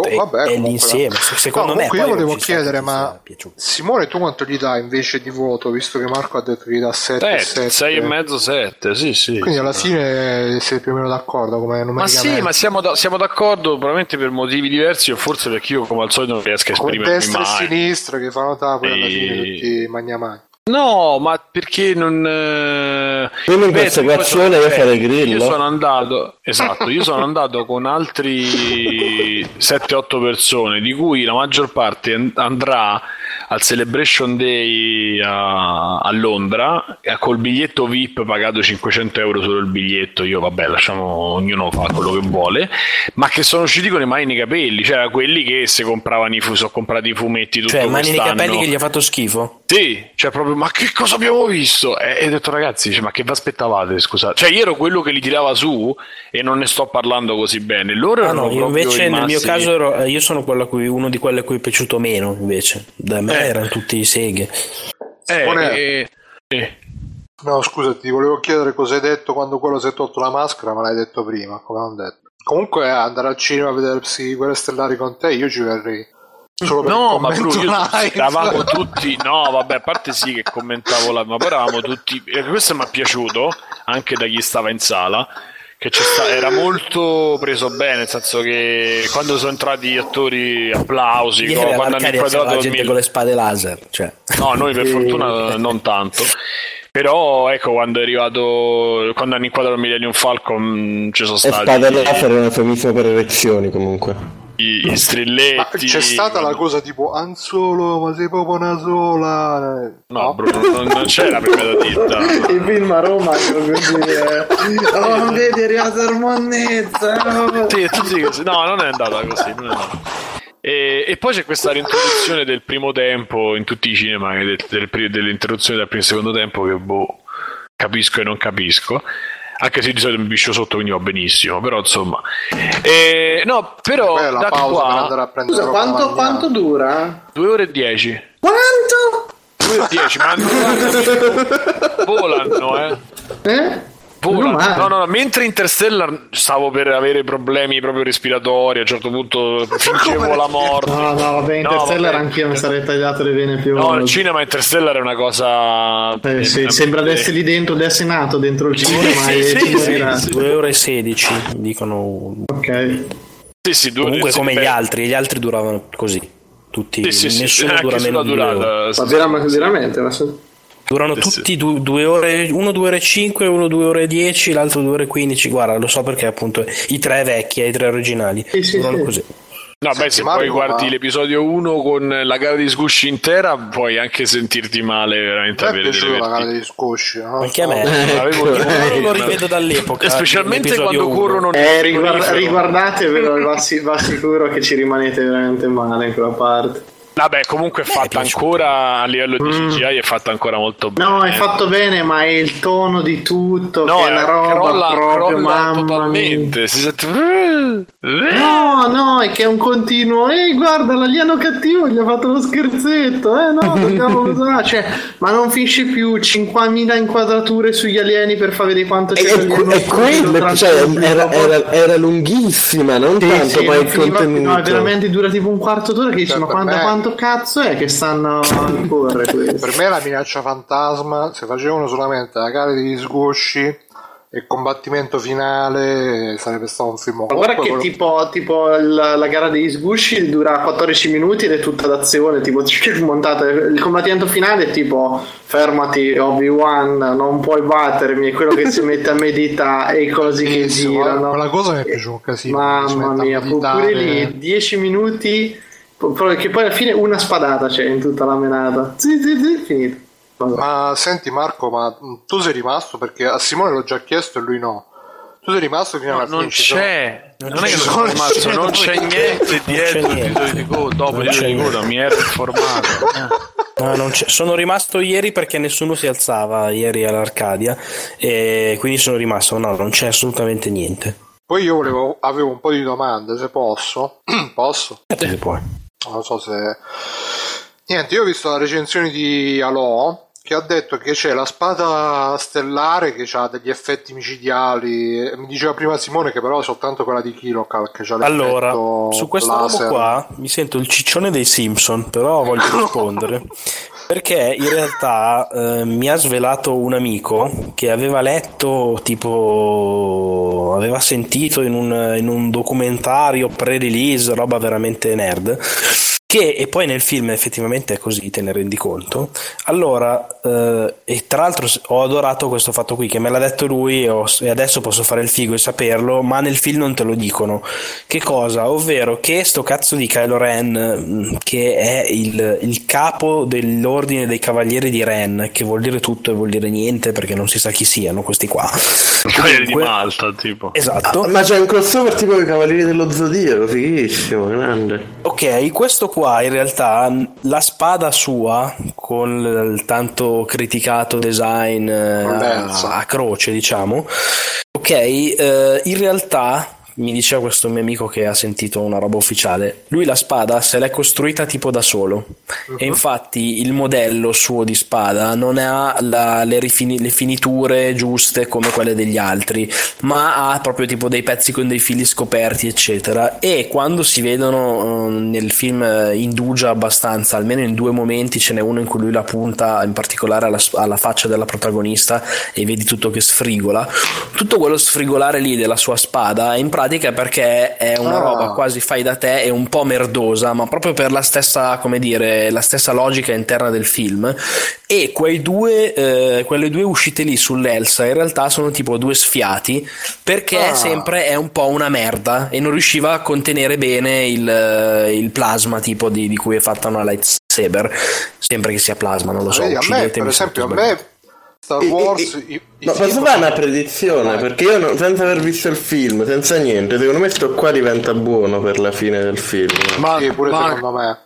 B: Boh,
D: è-
B: vabbè,
D: è
B: comunque.
D: l'insieme. Se- Secondo
B: No,
D: me
B: io volevo chiedere, ma. Simone, tu quanto gli dai invece di voto, visto che Marco ha detto che gli dà 7,
A: Eh,
B: 7
A: sei e mezzo, sette, sì, sì.
B: Quindi alla fine sei più o meno d'accordo come
A: Ma sì, ma siamo, da- siamo d'accordo probabilmente per motivi diversi o forse perché io come al solito non riesco a esprimermi
B: destra e
A: mai.
B: sinistra che fanno e alla
A: E-
B: fine tutti magnamani.
A: No, ma perché non... eh,
E: Quindi in consacrazione
A: poi
E: io farei
A: Io
E: Grillo.
A: sono andato, esatto, io sono andato con altri 7-8 persone, di cui la maggior parte and- andrà al Celebration Day a, a Londra col biglietto VIP pagato 500 euro solo il biglietto. Io, vabbè, lasciamo ognuno fa quello che vuole, ma che sono usciti con le mani nei capelli, cioè quelli che se compravano i fu- sono comprati i fumetti tutto
D: Cioè, mani nei capelli che gli ha fatto schifo.
A: Sì, cioè proprio, ma che cosa abbiamo visto? E e ho detto, ragazzi, cioè, ma che vi aspettavate? Scusate, cioè, io ero quello che li tirava su e non ne sto parlando così bene. Loro
D: Ah,
A: erano
D: no, invece
A: i
D: nel mio
A: massimi.
D: caso ero, eh, io sono quello a cui, uno di quelli a cui è piaciuto meno invece. Da me
A: Eh.
D: erano tutti seghe.
A: Eh, eh, eh.
B: No, scusa, ti volevo chiedere cosa hai detto quando quello si è tolto la maschera, ma l'hai detto prima, come non detto. Comunque andare al cinema a vedersi Guerre Stellari con te, io ci verrei. Solo per
A: No, ma Bru, eravamo tutti. No, vabbè, a parte sì che commentavo la. Ma poi eravamo tutti. e questo mi è piaciuto anche da chi stava in sala. Che sta- era molto preso bene, nel senso che quando sono entrati gli attori, applausi,
D: Ieri
A: quando hanno inquadrato
D: la gente
A: Mil-
D: con le spade laser. Cioè.
A: No, noi per fortuna non tanto. Però ecco, quando è arrivato. Quando hanno inquadrato il Millennium Falcon ci sono
E: E
A: stati
E: spada laser è un eufemismo per erezioni comunque.
A: I, i strilletti.
B: Ma c'è stata la cosa tipo Anzolo, ma sei proprio una sola. eh,
A: No, Bruno, non, non c'era prima da ditta.
C: il film a Roma che proprio dire oh vedi è arrivata Armonnezza oh.
A: Sì, tutti così. No, non è andata così. non è andata. E, e poi c'è questa reintroduzione del primo tempo in tutti i cinema, del- del dell'interruzione del primo e secondo tempo, che boh, capisco e non capisco. Anche se di solito mi biscio sotto quindi va benissimo però insomma eh, no però
B: la
A: da
B: pausa per
A: qua
B: andare a prendere
C: Scusa, quanto, quanto dura?
A: 2 ore e 10
C: Quanto?
A: 2 ore e 10 ma volano eh
C: Eh? Male.
A: No, no, no, mentre Interstellar stavo per avere problemi proprio respiratori, a un certo punto fingevo la morte.
C: No, no, vabbè,
A: No,
C: Interstellar
A: vabbè.
C: anch'io mi sarei tagliato le vene più
A: No, il cinema Interstellar è una cosa.
C: Eh, sì, sembra di essere lì dentro, di essere nato dentro il cinema
A: sì,
C: e
A: sì,
C: ci
A: sì,
C: morirà.
A: sì.
D: 2 ore e 16 dicono
C: Ok.
A: Sì, sì, due
D: comunque
A: sì,
D: come
A: beh,
D: gli altri gli altri duravano così tutti
A: Sì, sì, sì,
D: nessuno
A: anche
D: dura
A: sulla
D: meno di
A: durata. sì,
C: Ma
A: sì.
C: veramente, veramente
D: durano
A: Sì,
D: tutti du- due ore uno 2 ore e 5 uno 2 ore e 10 l'altro 2 ore e 15 guarda lo so perché appunto i tre vecchi e i tre originali
C: Sì, sì,
D: durano
C: sì.
D: così
A: No, beh, se
B: Senti,
A: poi guardi
B: ma-
A: l'episodio 1 con la gara di sgusci intera, puoi anche sentirti male veramente a vedere.
B: piaciuta la gara degli scosci, no?
D: anche a me
A: Avevo-
D: Io lo rivedo dall'epoca
A: E specialmente
D: l'episodio
A: quando
D: uno.
A: corrono
C: Eh,
A: frigorifero.
C: riguardatevelo, va, si- va sicuro che ci rimanete veramente male in quella parte.
A: Vabbè, comunque è fatta ancora a livello di CGI, è fatta ancora molto bene.
C: No, è fatto bene, ma è il tono di tutto,
A: No,
C: che è
A: eh,
C: roba
A: crolla,
C: proprio,
A: crolla
C: mamma mia.
A: totalmente. Si sente...
C: No, no, è che è un continuo. Ehi, guarda, l'alieno cattivo gli ha fatto lo scherzetto. Eh, no, dobbiamo usare. Cioè, ma non finisce più 5.000 inquadrature sugli alieni per far vedere quanto c'è
E: e, e quello, cioè, era, era, era lunghissima, non
C: Sì,
E: tanto
C: sì, non
E: il
C: più,
E: contenuto.
C: no, è veramente dura tipo un quarto d'ora che dici, ma
B: per
C: quanto,
B: me-
C: quanto cazzo è che stanno a correre questo?
B: Per me la minaccia fantasma, se facevano solamente la gara degli sgosci e combattimento finale, sarebbe stato un film.
C: Ma guarda che
B: Comunque,
C: tipo, tipo la, la gara degli sgusci dura 14 minuti ed è tutta d'azione, tipo montata. Il combattimento finale è tipo fermati Obi-Wan, non puoi battermi, è quello che si mette a meditare e i cosi che
B: bellissimo,
C: girano.
B: Quella cosa mi è piaciuta un casino. si
C: Mamma mia, pure lì 10 minuti, che poi alla fine una spadata c'è in tutta la menata. Zi, zi, zi, finito. Vabbè.
B: Ma senti Marco, ma tu sei rimasto perché a Simone l'ho già chiesto e lui no. Tu sei rimasto fino alla fine.
A: non
B: ci sono-
A: c'è, non, è che sono rimasto, non c'è niente dietro il titolo di coda, dopo
D: Non
A: il titolo di coda, mi ero informato.
D: No, non c'è- Sono rimasto ieri perché nessuno si alzava ieri all'Arcadia e quindi sono rimasto. No, non c'è assolutamente niente.
B: Poi io volevo, avevo un po' di domande, se posso. posso?
D: Certo che puoi.
B: Non lo so se... Niente, io ho visto la recensione di Alò che ha detto che c'è la spada stellare che ha degli effetti micidiali. Mi diceva prima Simone che però è soltanto quella di Kilocal che ha l'effetto
D: Allora, su questa roba
B: laser.
D: qua mi sento il ciccione dei Simpson, però voglio rispondere. Perché in realtà eh, mi ha svelato un amico che aveva letto, tipo, aveva sentito in un, in un documentario pre-release, roba veramente nerd, che e poi nel film effettivamente è così, te ne rendi conto. Allora, eh, e tra l'altro ho adorato questo fatto qui, che me l'ha detto lui e, ho- e adesso posso fare il figo e saperlo, ma nel film non te lo dicono. Che cosa? Ovvero che sto cazzo di Kylo Ren, mh, che è il, il capo dell'ordine dei cavalieri di Ren, che vuol dire tutto e vuol dire niente perché non si sa chi siano questi qua.
A: Cavalieri di Malta, tipo.
D: Esatto.
E: Ma c'è un crossover tipo i Cavalieri dello Zodiaco, fighissimo, grande.
D: Ok, questo qua in realtà la spada sua con il tanto criticato design eh, a, a croce, diciamo. Ok, eh, in realtà mi diceva questo mio amico che ha sentito una roba ufficiale. Lui la spada se l'è costruita tipo da solo. E infatti il modello suo di spada non ha la- le, rifini- le finiture giuste come quelle degli altri, ma ha proprio tipo dei pezzi con dei fili scoperti, eccetera. E quando si vedono eh, nel film eh, indugia abbastanza, almeno in due momenti ce n'è uno in cui lui la punta in particolare alla, alla faccia della protagonista e vedi tutto che sfrigola. Tutto quello sfrigolare lì della sua spada è in pratica perché è una
B: Ah.
D: roba quasi fai da te e un po' merdosa, ma proprio per la stessa, come dire, la stessa logica interna del film. E quei due, eh, quelle due uscite lì sull'Elsa in realtà sono tipo due sfiati perché
B: Ah.
D: sempre è un po' una merda e non riusciva a contenere bene il, eh, il plasma tipo di, di cui è fatta una lightsaber. Sempre che sia plasma, non lo so.
B: Vedi, a me, per
D: se
B: esempio, a me Star
E: E- e-
B: Wars...
E: e-
B: i- i
E: Ma
B: film
E: posso fare una predizione?
B: Vai.
E: Perché io non- senza aver visto il film, senza niente, secondo me sto qua diventa buono per la fine del film.
A: Ma,
B: Sì, pure
A: ma-
B: secondo me.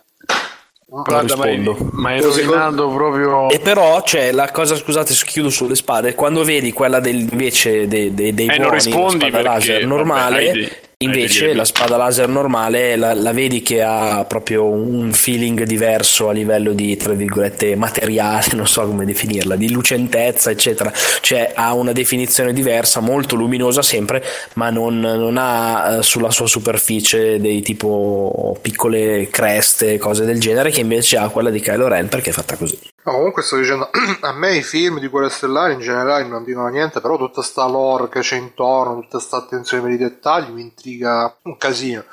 A: Guarda, ma, ma hai rovinato proprio.
D: E però c'è la cosa, scusate, chiudo sulle spade. Quando vedi quella del, invece dei, dei, dei
A: eh,
D: buoni,
A: non rispondi perché,
D: laser normale. Vabbè, Invece la spada laser normale la, la, vedi che ha proprio un feeling diverso a livello di, tra virgolette, materiale, non so come definirla, di lucentezza, eccetera. Cioè ha una definizione diversa, molto luminosa sempre, ma non, non ha eh, sulla sua superficie dei tipo piccole creste, cose del genere, che invece ha quella di Kylo Ren perché è fatta così.
B: No, comunque sto dicendo, a me i film di Guerre Stellari in generale non dicono niente, però tutta sta lore che c'è intorno, tutta sta attenzione per i dettagli mi intriga un casino.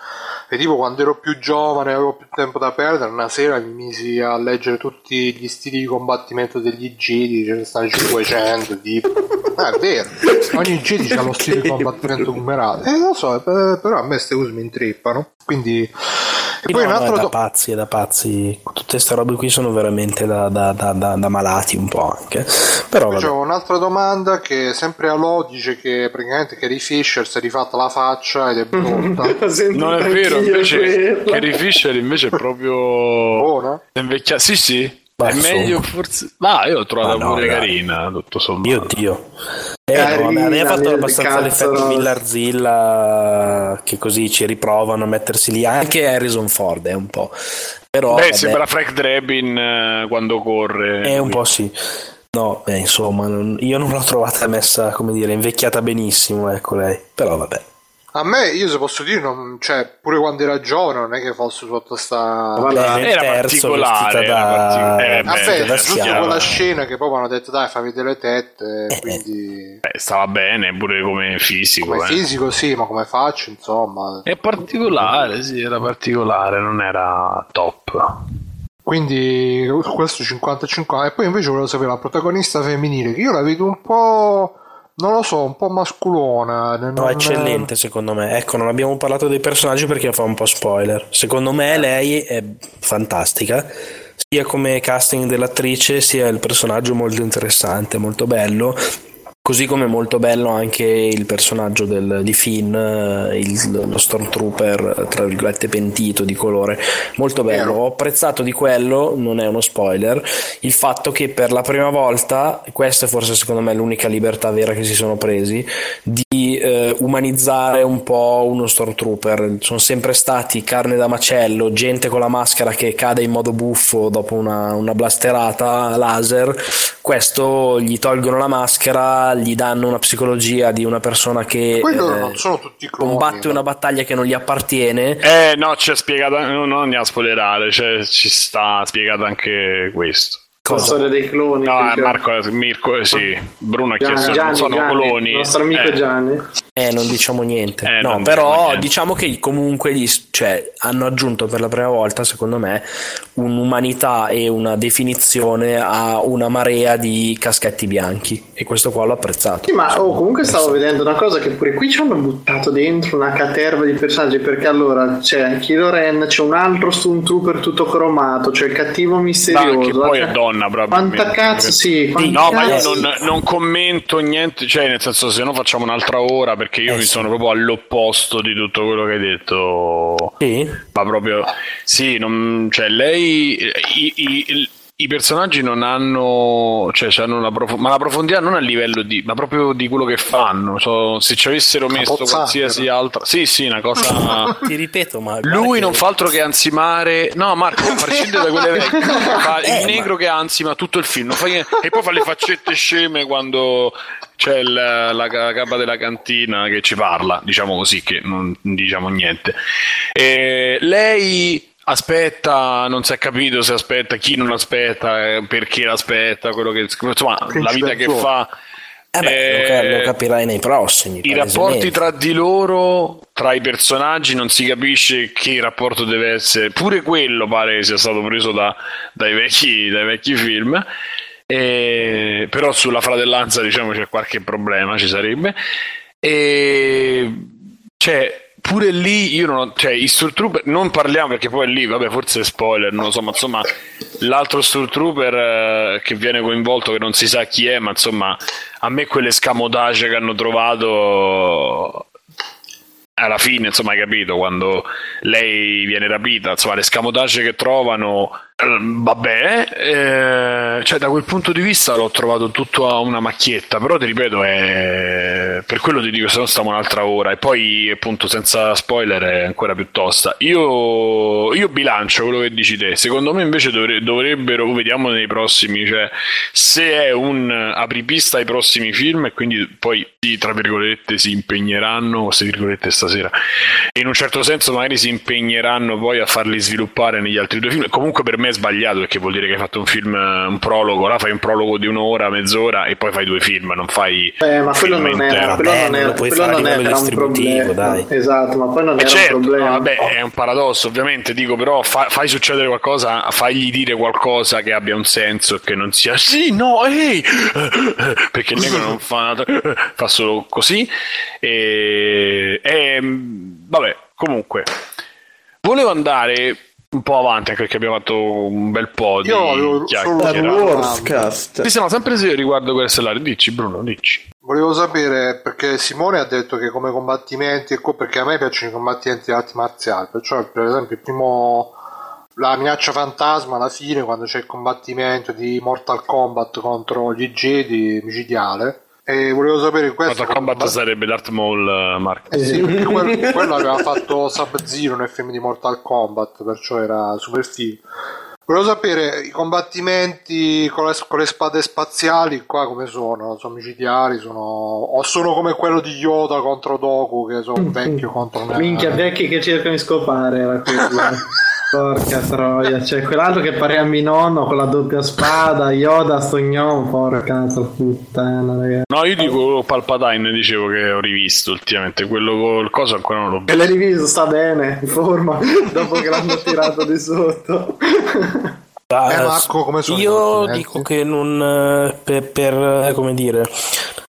B: E tipo quando ero più giovane, avevo più tempo da perdere, una sera mi misi a leggere tutti gli stili di combattimento degli Jedi, ce ne stanno 500, tipo. Ah, è vero, ogni Jedi ha lo stile di combattimento numerato. Eh, lo so, però a me queste cose mi intrippano. Quindi
D: e poi no, un altro no, è da pazzi, è da pazzi. Tutte queste robe qui sono veramente da, da, da, da malati un po' anche. Però
B: c'è un'altra domanda che sempre Alò dice che praticamente Carrie Fisher si è rifatta la faccia ed è brutta.
A: non è vero, invece Carrie Fisher invece è proprio buona. È invecchiata. Sì, sì. È meglio forse. Ma io l'ho trovata no, pure dai. carina, tutto sommato.
D: Dio Dio. Eh, carina, no, mi ha fatto abbastanza l'effetto Millarzilla che così ci riprovano a mettersi lì. Anche Harrison Ford è un po'. Però,
A: Beh, vabbè, sembra Frank Drebin eh, quando corre.
D: È un po' sì. No, beh, insomma, non, io non l'ho trovata messa, come dire, invecchiata benissimo, ecco lei. Però vabbè.
B: A me, io se posso dire, non, cioè, pure quando era giovane, non è che fosse sotto sta.
D: Vabbè, era particolare. Da...
B: Partic- eh, Vabbè, da giusto quella scena che poi hanno detto, dai, fammi delle tette. Eh. Quindi.
A: Beh, stava bene pure come fisico.
B: Come
A: eh.
B: fisico, sì, ma come faccio, insomma.
A: È particolare, sì, era particolare, non era top.
B: Quindi questo 50-50. E poi invece volevo sapere la protagonista femminile, che io la vedo un po' non lo so, un po' masculona.
D: Non... No, eccellente secondo me. Ecco, non abbiamo parlato dei personaggi perché fa un po' spoiler. Secondo me lei è fantastica, sia come casting dell'attrice, sia il personaggio molto interessante, molto bello. Così come molto bello anche il personaggio del, di Finn, eh, il, lo Stormtrooper, tra virgolette, pentito di colore. Molto bello. Ho apprezzato di quello, non è uno spoiler, il fatto che per la prima volta, questa è forse secondo me l'unica libertà vera che si sono presi, di eh, umanizzare un po' uno Stormtrooper. Sono sempre stati carne da macello, gente con la maschera che cade in modo buffo dopo una, una blasterata laser. Questo gli tolgono la maschera gli danno una psicologia di una persona che
B: eh,
D: combatte una battaglia che non gli appartiene.
A: Eh no, c'è spiegato, non andiamo a spoilerare, cioè, ci sta spiegato anche questo.
C: La storia dei cloni.
A: No, Marco, Mirko, sì. Bruno ha chiesto Gianni, sono Gianni, cloni.
C: Il nostro amico
A: eh.
C: Gianni.
D: Eh, non diciamo niente. Eh, no, però niente. diciamo che comunque gli, cioè, hanno aggiunto per la prima volta, secondo me, un'umanità e una definizione a una marea di caschetti bianchi. E questo qua l'ho apprezzato.
C: Sì, ma oh, comunque stavo vedendo una cosa che pure qui ci hanno buttato dentro una caterva di personaggi. Perché allora c'è Kilo Ren, c'è un altro Stormtrooper tutto cromato, c'è il cattivo misterioso. Ma che
A: poi è donna, proprio.
C: Quanta cazzo, sì.
A: No, ma io non, non commento niente, cioè, nel senso, se no facciamo un'altra ora perché io eh mi sì. sono proprio all'opposto di tutto quello che hai detto.
D: Sì.
A: Ma proprio sì, non, cioè lei i, i, i, personaggi non hanno, cioè, hanno una prof- ma la profondità non a livello di, ma proprio di quello che fanno. So, se ci avessero messo qualsiasi altra, sì, sì, una cosa.
D: Ti ripeto, ma
A: lui non fa altro che ansimare. No, Marco, a prescindere da quelle vecchie, fa eh, il negro ma... che ansima tutto il film, e poi fa le faccette sceme quando c'è la, la, capa della cantina che ci parla, diciamo così, che non diciamo niente. E lei aspetta, non si è capito se aspetta, chi non aspetta, eh, perché l'aspetta, quello che, insomma, la vita che fa.
D: Eh beh, eh, lo capirai nei prossimi.
A: I rapporti tra di loro, tra i personaggi, non si capisce che rapporto deve essere. Pure quello pare sia stato preso da, dai, vecchi, dai vecchi film. E, però sulla fratellanza diciamo c'è qualche problema, ci sarebbe. E, cioè, pure lì io non ho, cioè i Stormtrooper non parliamo perché poi lì, vabbè, forse è spoiler, non lo so, ma insomma, l'altro Stormtrooper eh, che viene coinvolto, che non si sa chi è, ma insomma, a me quelle scamodage che hanno trovato alla fine, insomma, hai capito, quando lei viene rapita, insomma, le scamodage che trovano vabbè, eh, cioè da quel punto di vista l'ho trovato tutto a una macchietta, però ti ripeto, è... per quello ti dico se no stiamo un'altra ora. E poi appunto senza spoiler è ancora più tosta. Io, io bilancio quello che dici te, secondo me invece dovre... dovrebbero, vediamo nei prossimi, cioè se è un apripista ai prossimi film e quindi poi tra virgolette si impegneranno, queste virgolette stasera, in un certo senso magari si impegneranno poi a farli sviluppare negli altri due film, comunque per me è sbagliato perché vuol dire che hai fatto un film, un prologo, là fai un prologo di un'ora, mezz'ora e poi fai due film, non fai...
C: Eh, ma quello non era, quello non era, quello non era un problema. Dai. Esatto, ma poi non
A: eh
C: era
A: certo,
C: un problema.
A: No, vabbè, è un paradosso ovviamente, dico però fa, fai succedere qualcosa, fagli dire qualcosa che abbia un senso e che non sia sì, no, ehi, perché il negro non fa, fa solo così e, e vabbè, comunque volevo andare un po' avanti anche perché abbiamo fatto un bel po' di
B: Io
A: chiacchiere.
E: Warscast.
A: Ti siamo sempre riguardo quelle stellari, dici Bruno, dici.
B: Volevo sapere perché Simone ha detto che come combattimenti, perché a me piacciono i combattimenti di arti marziali, perciò per esempio il primo la minaccia fantasma alla fine quando c'è il combattimento di Mortal Kombat contro gli Jedi micidiale e volevo sapere questo.
A: Mortal Kombat sarebbe Darth Maul uh, Mark.
B: Eh sì, perché quello, quello aveva fatto Sub-Zero nel film di Mortal Kombat perciò era super figo. Volevo sapere i combattimenti con le, con le, spade spaziali qua come sono? Sono micidiali sono o sono come quello di Yoda contro Doku che sono vecchio contro
C: me minchia vecchi che cercano di scopare quello Porca troia, c'è quell'altro che pare a mio nonno con la doppia spada, Yoda, Stognon, porca puttana, ragazzi.
A: No, io dico Palpatine, dicevo che ho rivisto ultimamente, quello col coso ancora non l'ho visto.
C: E l'hai rivisto, sta bene, in forma, dopo che l'hanno tirato di sotto.
B: Eh, Marco, come sono
D: io dico che non eh, per, per eh, come dire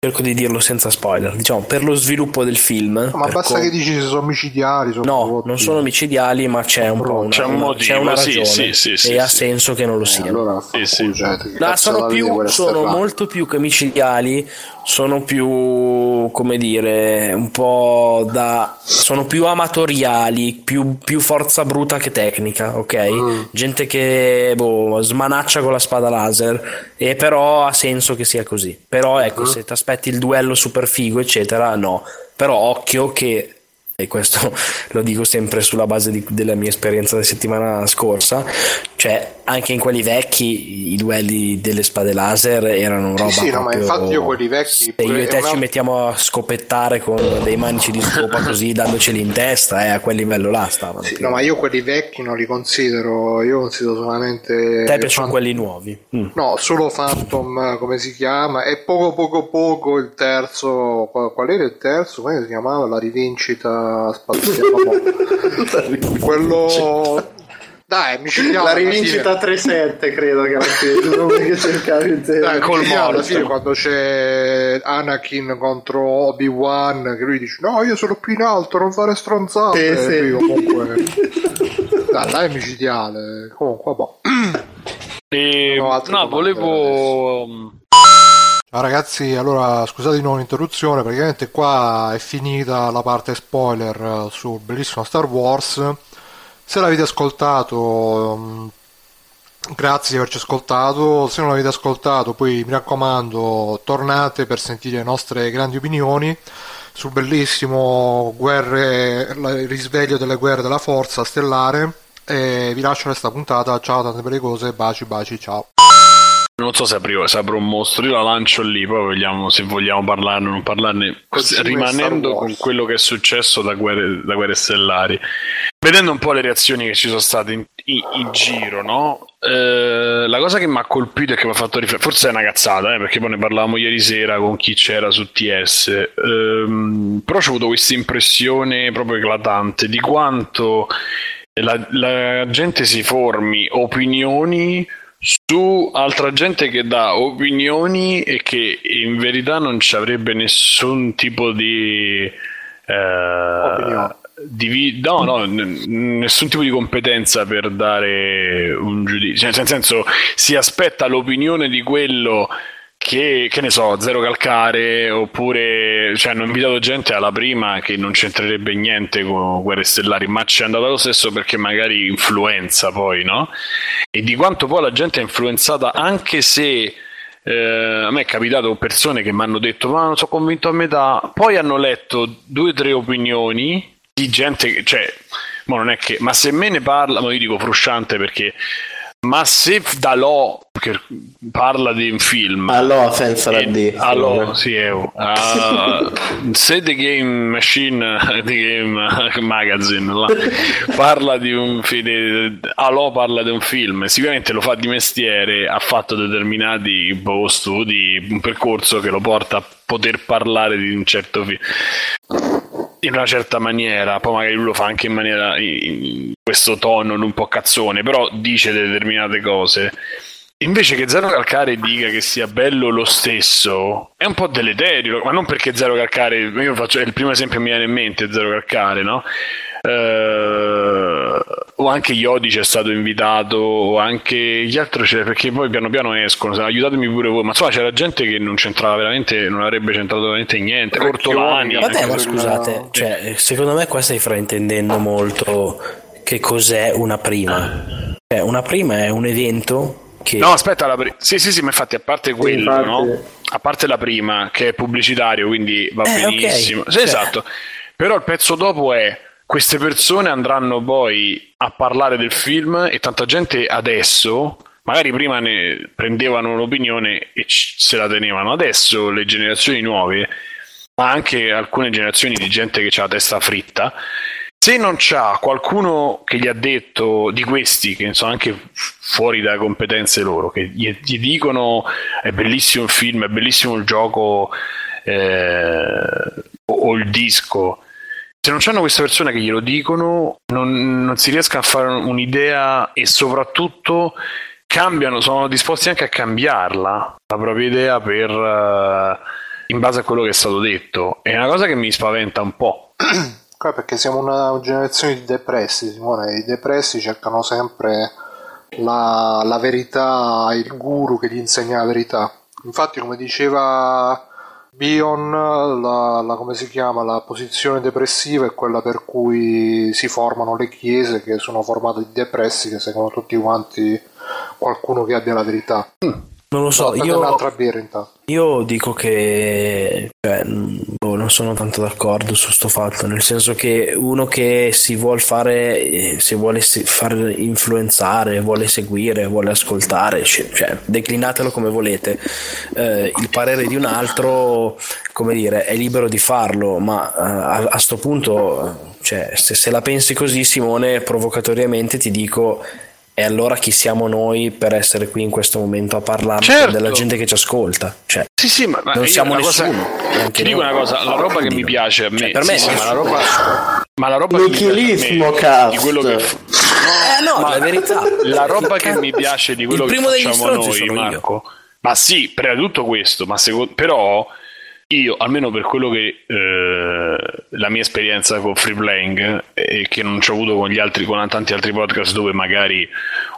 D: cerco di dirlo senza spoiler, diciamo per lo sviluppo del film.
B: No, ma basta com- che dici se sono micidiali. Sono
D: no, prodotti. non sono micidiali, ma c'è un po' una,
A: c'è un motivo,
D: c'è una ragione
A: sì, sì, sì,
D: e ha senso che non lo
B: eh,
D: sia.
B: Allora,
A: sì, sì.
D: No, sono, più, sono molto più che micidiali, sono più, come dire, un po' da... sono più amatoriali, più, più forza bruta che tecnica, ok? Mm. Gente che boh, smanaccia con la spada laser e però ha senso che sia così. Però ecco, mm. se ti aspetti il duello super figo, eccetera, no. Però occhio che e questo lo dico sempre sulla base di, della mia esperienza della settimana scorsa, cioè anche in quelli vecchi i duelli delle spade laser erano roba
B: sì, sì no, ma infatti io quelli vecchi
D: se io e te una... ci mettiamo a scopettare con dei manici di scopa così dandoceli in testa eh, a quel livello là stavano
B: sì, no ma io quelli vecchi non li considero io considero solamente
D: te piacciono Phantom... quelli nuovi?
B: Mm. no solo Phantom come si chiama e poco poco poco il terzo qual era il terzo? Come si chiamava? La rivincita spaziale. Quello dai, mi
C: La rivincita 3-7 credo che era che cercavi in
B: Dai, col alla fine quando c'è Anakin contro Obi-Wan che lui dice no io sono più in alto non fare stronzate. Sì, sì. comunque dai, dai micidiale. Comunque boh.
A: e... no volevo
B: Ciao ragazzi, allora scusate di nuovo l'interruzione, praticamente qua è finita la parte spoiler eh, sul bellissimo Star Wars. Se l'avete ascoltato, mm, grazie di averci ascoltato. Se non l'avete ascoltato, poi mi raccomando, tornate per sentire le nostre grandi opinioni sul bellissimo guerre, il risveglio delle guerre della forza stellare. E vi lascio questa puntata. Ciao, tante belle cose, baci, baci, ciao.
A: Non so se aprirò, se apro un mostro, io la lancio lì, poi vogliamo, se vogliamo parlarne o non parlarne, Così rimanendo con quello che è successo da guerre, da guerre, stellari. Vedendo un po' le reazioni che ci sono state in, in, in giro, no? Eh, la cosa che mi ha colpito e che mi ha fatto riflettere, forse è una cazzata, eh, perché poi ne parlavamo ieri sera con chi c'era su TS, eh, però ho avuto questa impressione proprio eclatante di quanto la, la gente si formi opinioni su altra gente che dà opinioni e che in verità non ci avrebbe nessun tipo di, eh, di no, no, nessun tipo di competenza per dare un giudizio, cioè, nel senso si aspetta l'opinione di quello che, che ne so, Zero Calcare, oppure cioè, hanno invitato gente alla prima che non c'entrerebbe niente con Guerre Stellari, ma ci è andato lo stesso perché magari influenza poi, no? E di quanto poi la gente è influenzata, anche se eh, a me è capitato persone che mi hanno detto ma non sono convinto a metà, poi hanno letto due o tre opinioni di gente che, cioè, ma non è che, ma se me ne parla, ma io dico frusciante perché ma se Dalò che parla di un film
E: allora senza la D
A: allora sì uh, se The Game Machine The Game Magazine là, parla di un film allora parla di un film sicuramente lo fa di mestiere ha fatto determinati boh, studi un percorso che lo porta a poter parlare di un certo film in una certa maniera, poi magari lui lo fa anche in maniera in questo tono un po' cazzone, però dice determinate cose. Invece che Zero Calcare dica che sia bello lo stesso, è un po' deleterio, ma non perché Zero Calcare, io faccio, il primo esempio che mi viene in mente Zero Calcare, no? Uh, o anche Iodice è stato invitato, o anche gli altri c'è perché poi piano piano escono. Aiutatemi pure voi, ma insomma c'era gente che non c'entrava veramente, non avrebbe centrato veramente niente. Ortolani.
D: Vabbè, ma scusate, cioè, secondo me qua stai fraintendendo molto che cos'è una prima. Cioè, una prima è un evento che...
A: No, aspetta, la pri- sì, sì, sì, ma infatti a parte quello, infatti... no? A parte la prima, che è pubblicitario, quindi va eh, benissimo. Okay. Sì, cioè... esatto. Però il pezzo dopo è queste persone andranno poi a parlare del film e tanta gente adesso magari prima ne prendevano un'opinione e se la tenevano adesso le generazioni nuove ma anche alcune generazioni di gente che ha la testa fritta. Se non c'ha qualcuno che gli ha detto di questi, che sono anche fuori dalle competenze loro, che gli, gli dicono è bellissimo il film, è bellissimo il gioco eh, o, il disco, se non c'hanno queste persone che glielo dicono, non, non si riesca a fare un'idea e soprattutto cambiano, sono disposti anche a cambiarla, la propria idea per, uh, in base a quello che è stato detto. È una cosa che mi spaventa un po'.
B: perché siamo una generazione di depressi, Simone. I depressi cercano sempre la, la verità, il guru che gli insegna la verità. Infatti, come diceva Bion, la, la, come si chiama, la posizione depressiva è quella per cui si formano le chiese che sono formate di depressi che seguono tutti quanti qualcuno che abbia la verità. Mm.
D: Non lo so, io, io, dico che cioè, boh, non sono tanto d'accordo su questo fatto, nel senso che uno che si vuole fare, eh, si vuole far influenzare, vuole seguire, vuole ascoltare, cioè, declinatelo come volete. Eh, il parere di un altro, come dire, è libero di farlo, ma eh, a questo punto, cioè, se, se la pensi così, Simone, provocatoriamente ti dico e allora chi siamo noi per essere qui in questo momento a parlare certo. della gente che ci ascolta? Cioè,
A: sì, sì, ma,
D: non siamo nessuno.
A: Cosa, ti dico una cosa, la roba che mi piace a me, cioè,
D: per me
A: sì,
D: sì,
A: ma la roba,
E: ma la roba Nichilismo,
A: cazzo. Di quello che,
D: no, eh no, la verità.
A: La roba che mi piace di quello che facciamo noi, Marco. Io. Ma sì, prima di tutto questo, ma secondo, però io, almeno per quello che eh, la mia esperienza con free playing e che non ci ho avuto con gli altri, con tanti altri podcast dove magari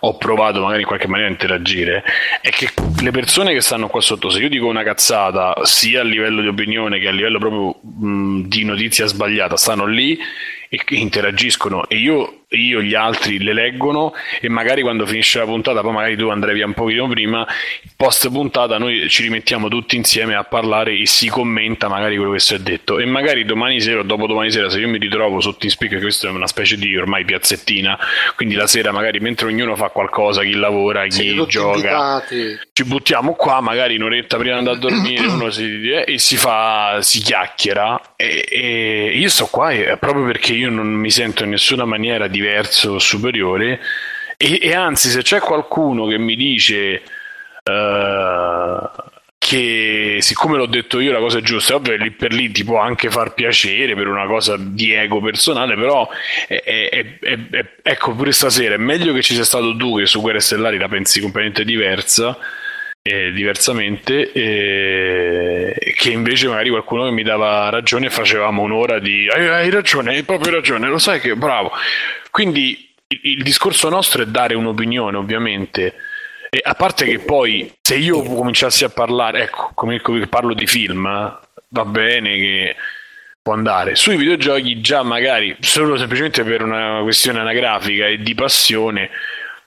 A: ho provato magari in qualche maniera a interagire, è che le persone che stanno qua sotto, se io dico una cazzata, sia a livello di opinione che a livello proprio mh, di notizia sbagliata, stanno lì e interagiscono. E io, io, gli altri le leggono e magari quando finisce la puntata poi magari tu andrai via un pochino prima post puntata noi ci rimettiamo tutti insieme a parlare e si commenta magari quello che si è detto. E magari domani sera o dopo domani sera se io mi ritrovo sotto in speaker questa è una specie di ormai piazzettina quindi la sera magari mentre ognuno fa qualcosa chi lavora chi gioca invitati. ci buttiamo qua magari un'oretta prima di andare a dormire uno si, eh, e si fa si chiacchiera. E, e io sto qua proprio perché io non mi sento in nessuna maniera diverso o superiore. E, e, anzi se c'è qualcuno che mi dice uh, che siccome l'ho detto io la cosa è giusta, è ovvio lì per lì ti può anche far piacere per una cosa di ego personale, però è, è, è, ecco pure stasera è meglio che ci sia stato tu che su Guerre Stellari la pensi completamente diversa eh, diversamente eh, che invece magari qualcuno che mi dava ragione facevamo un'ora di hai, hai ragione, hai proprio ragione, lo sai che bravo. Quindi il, il discorso nostro è dare un'opinione ovviamente E a parte che poi, se io cominciassi a parlare, ecco, come, come parlo di film, va bene che può andare. Sui videogiochi già magari, solo semplicemente per una questione anagrafica e di passione,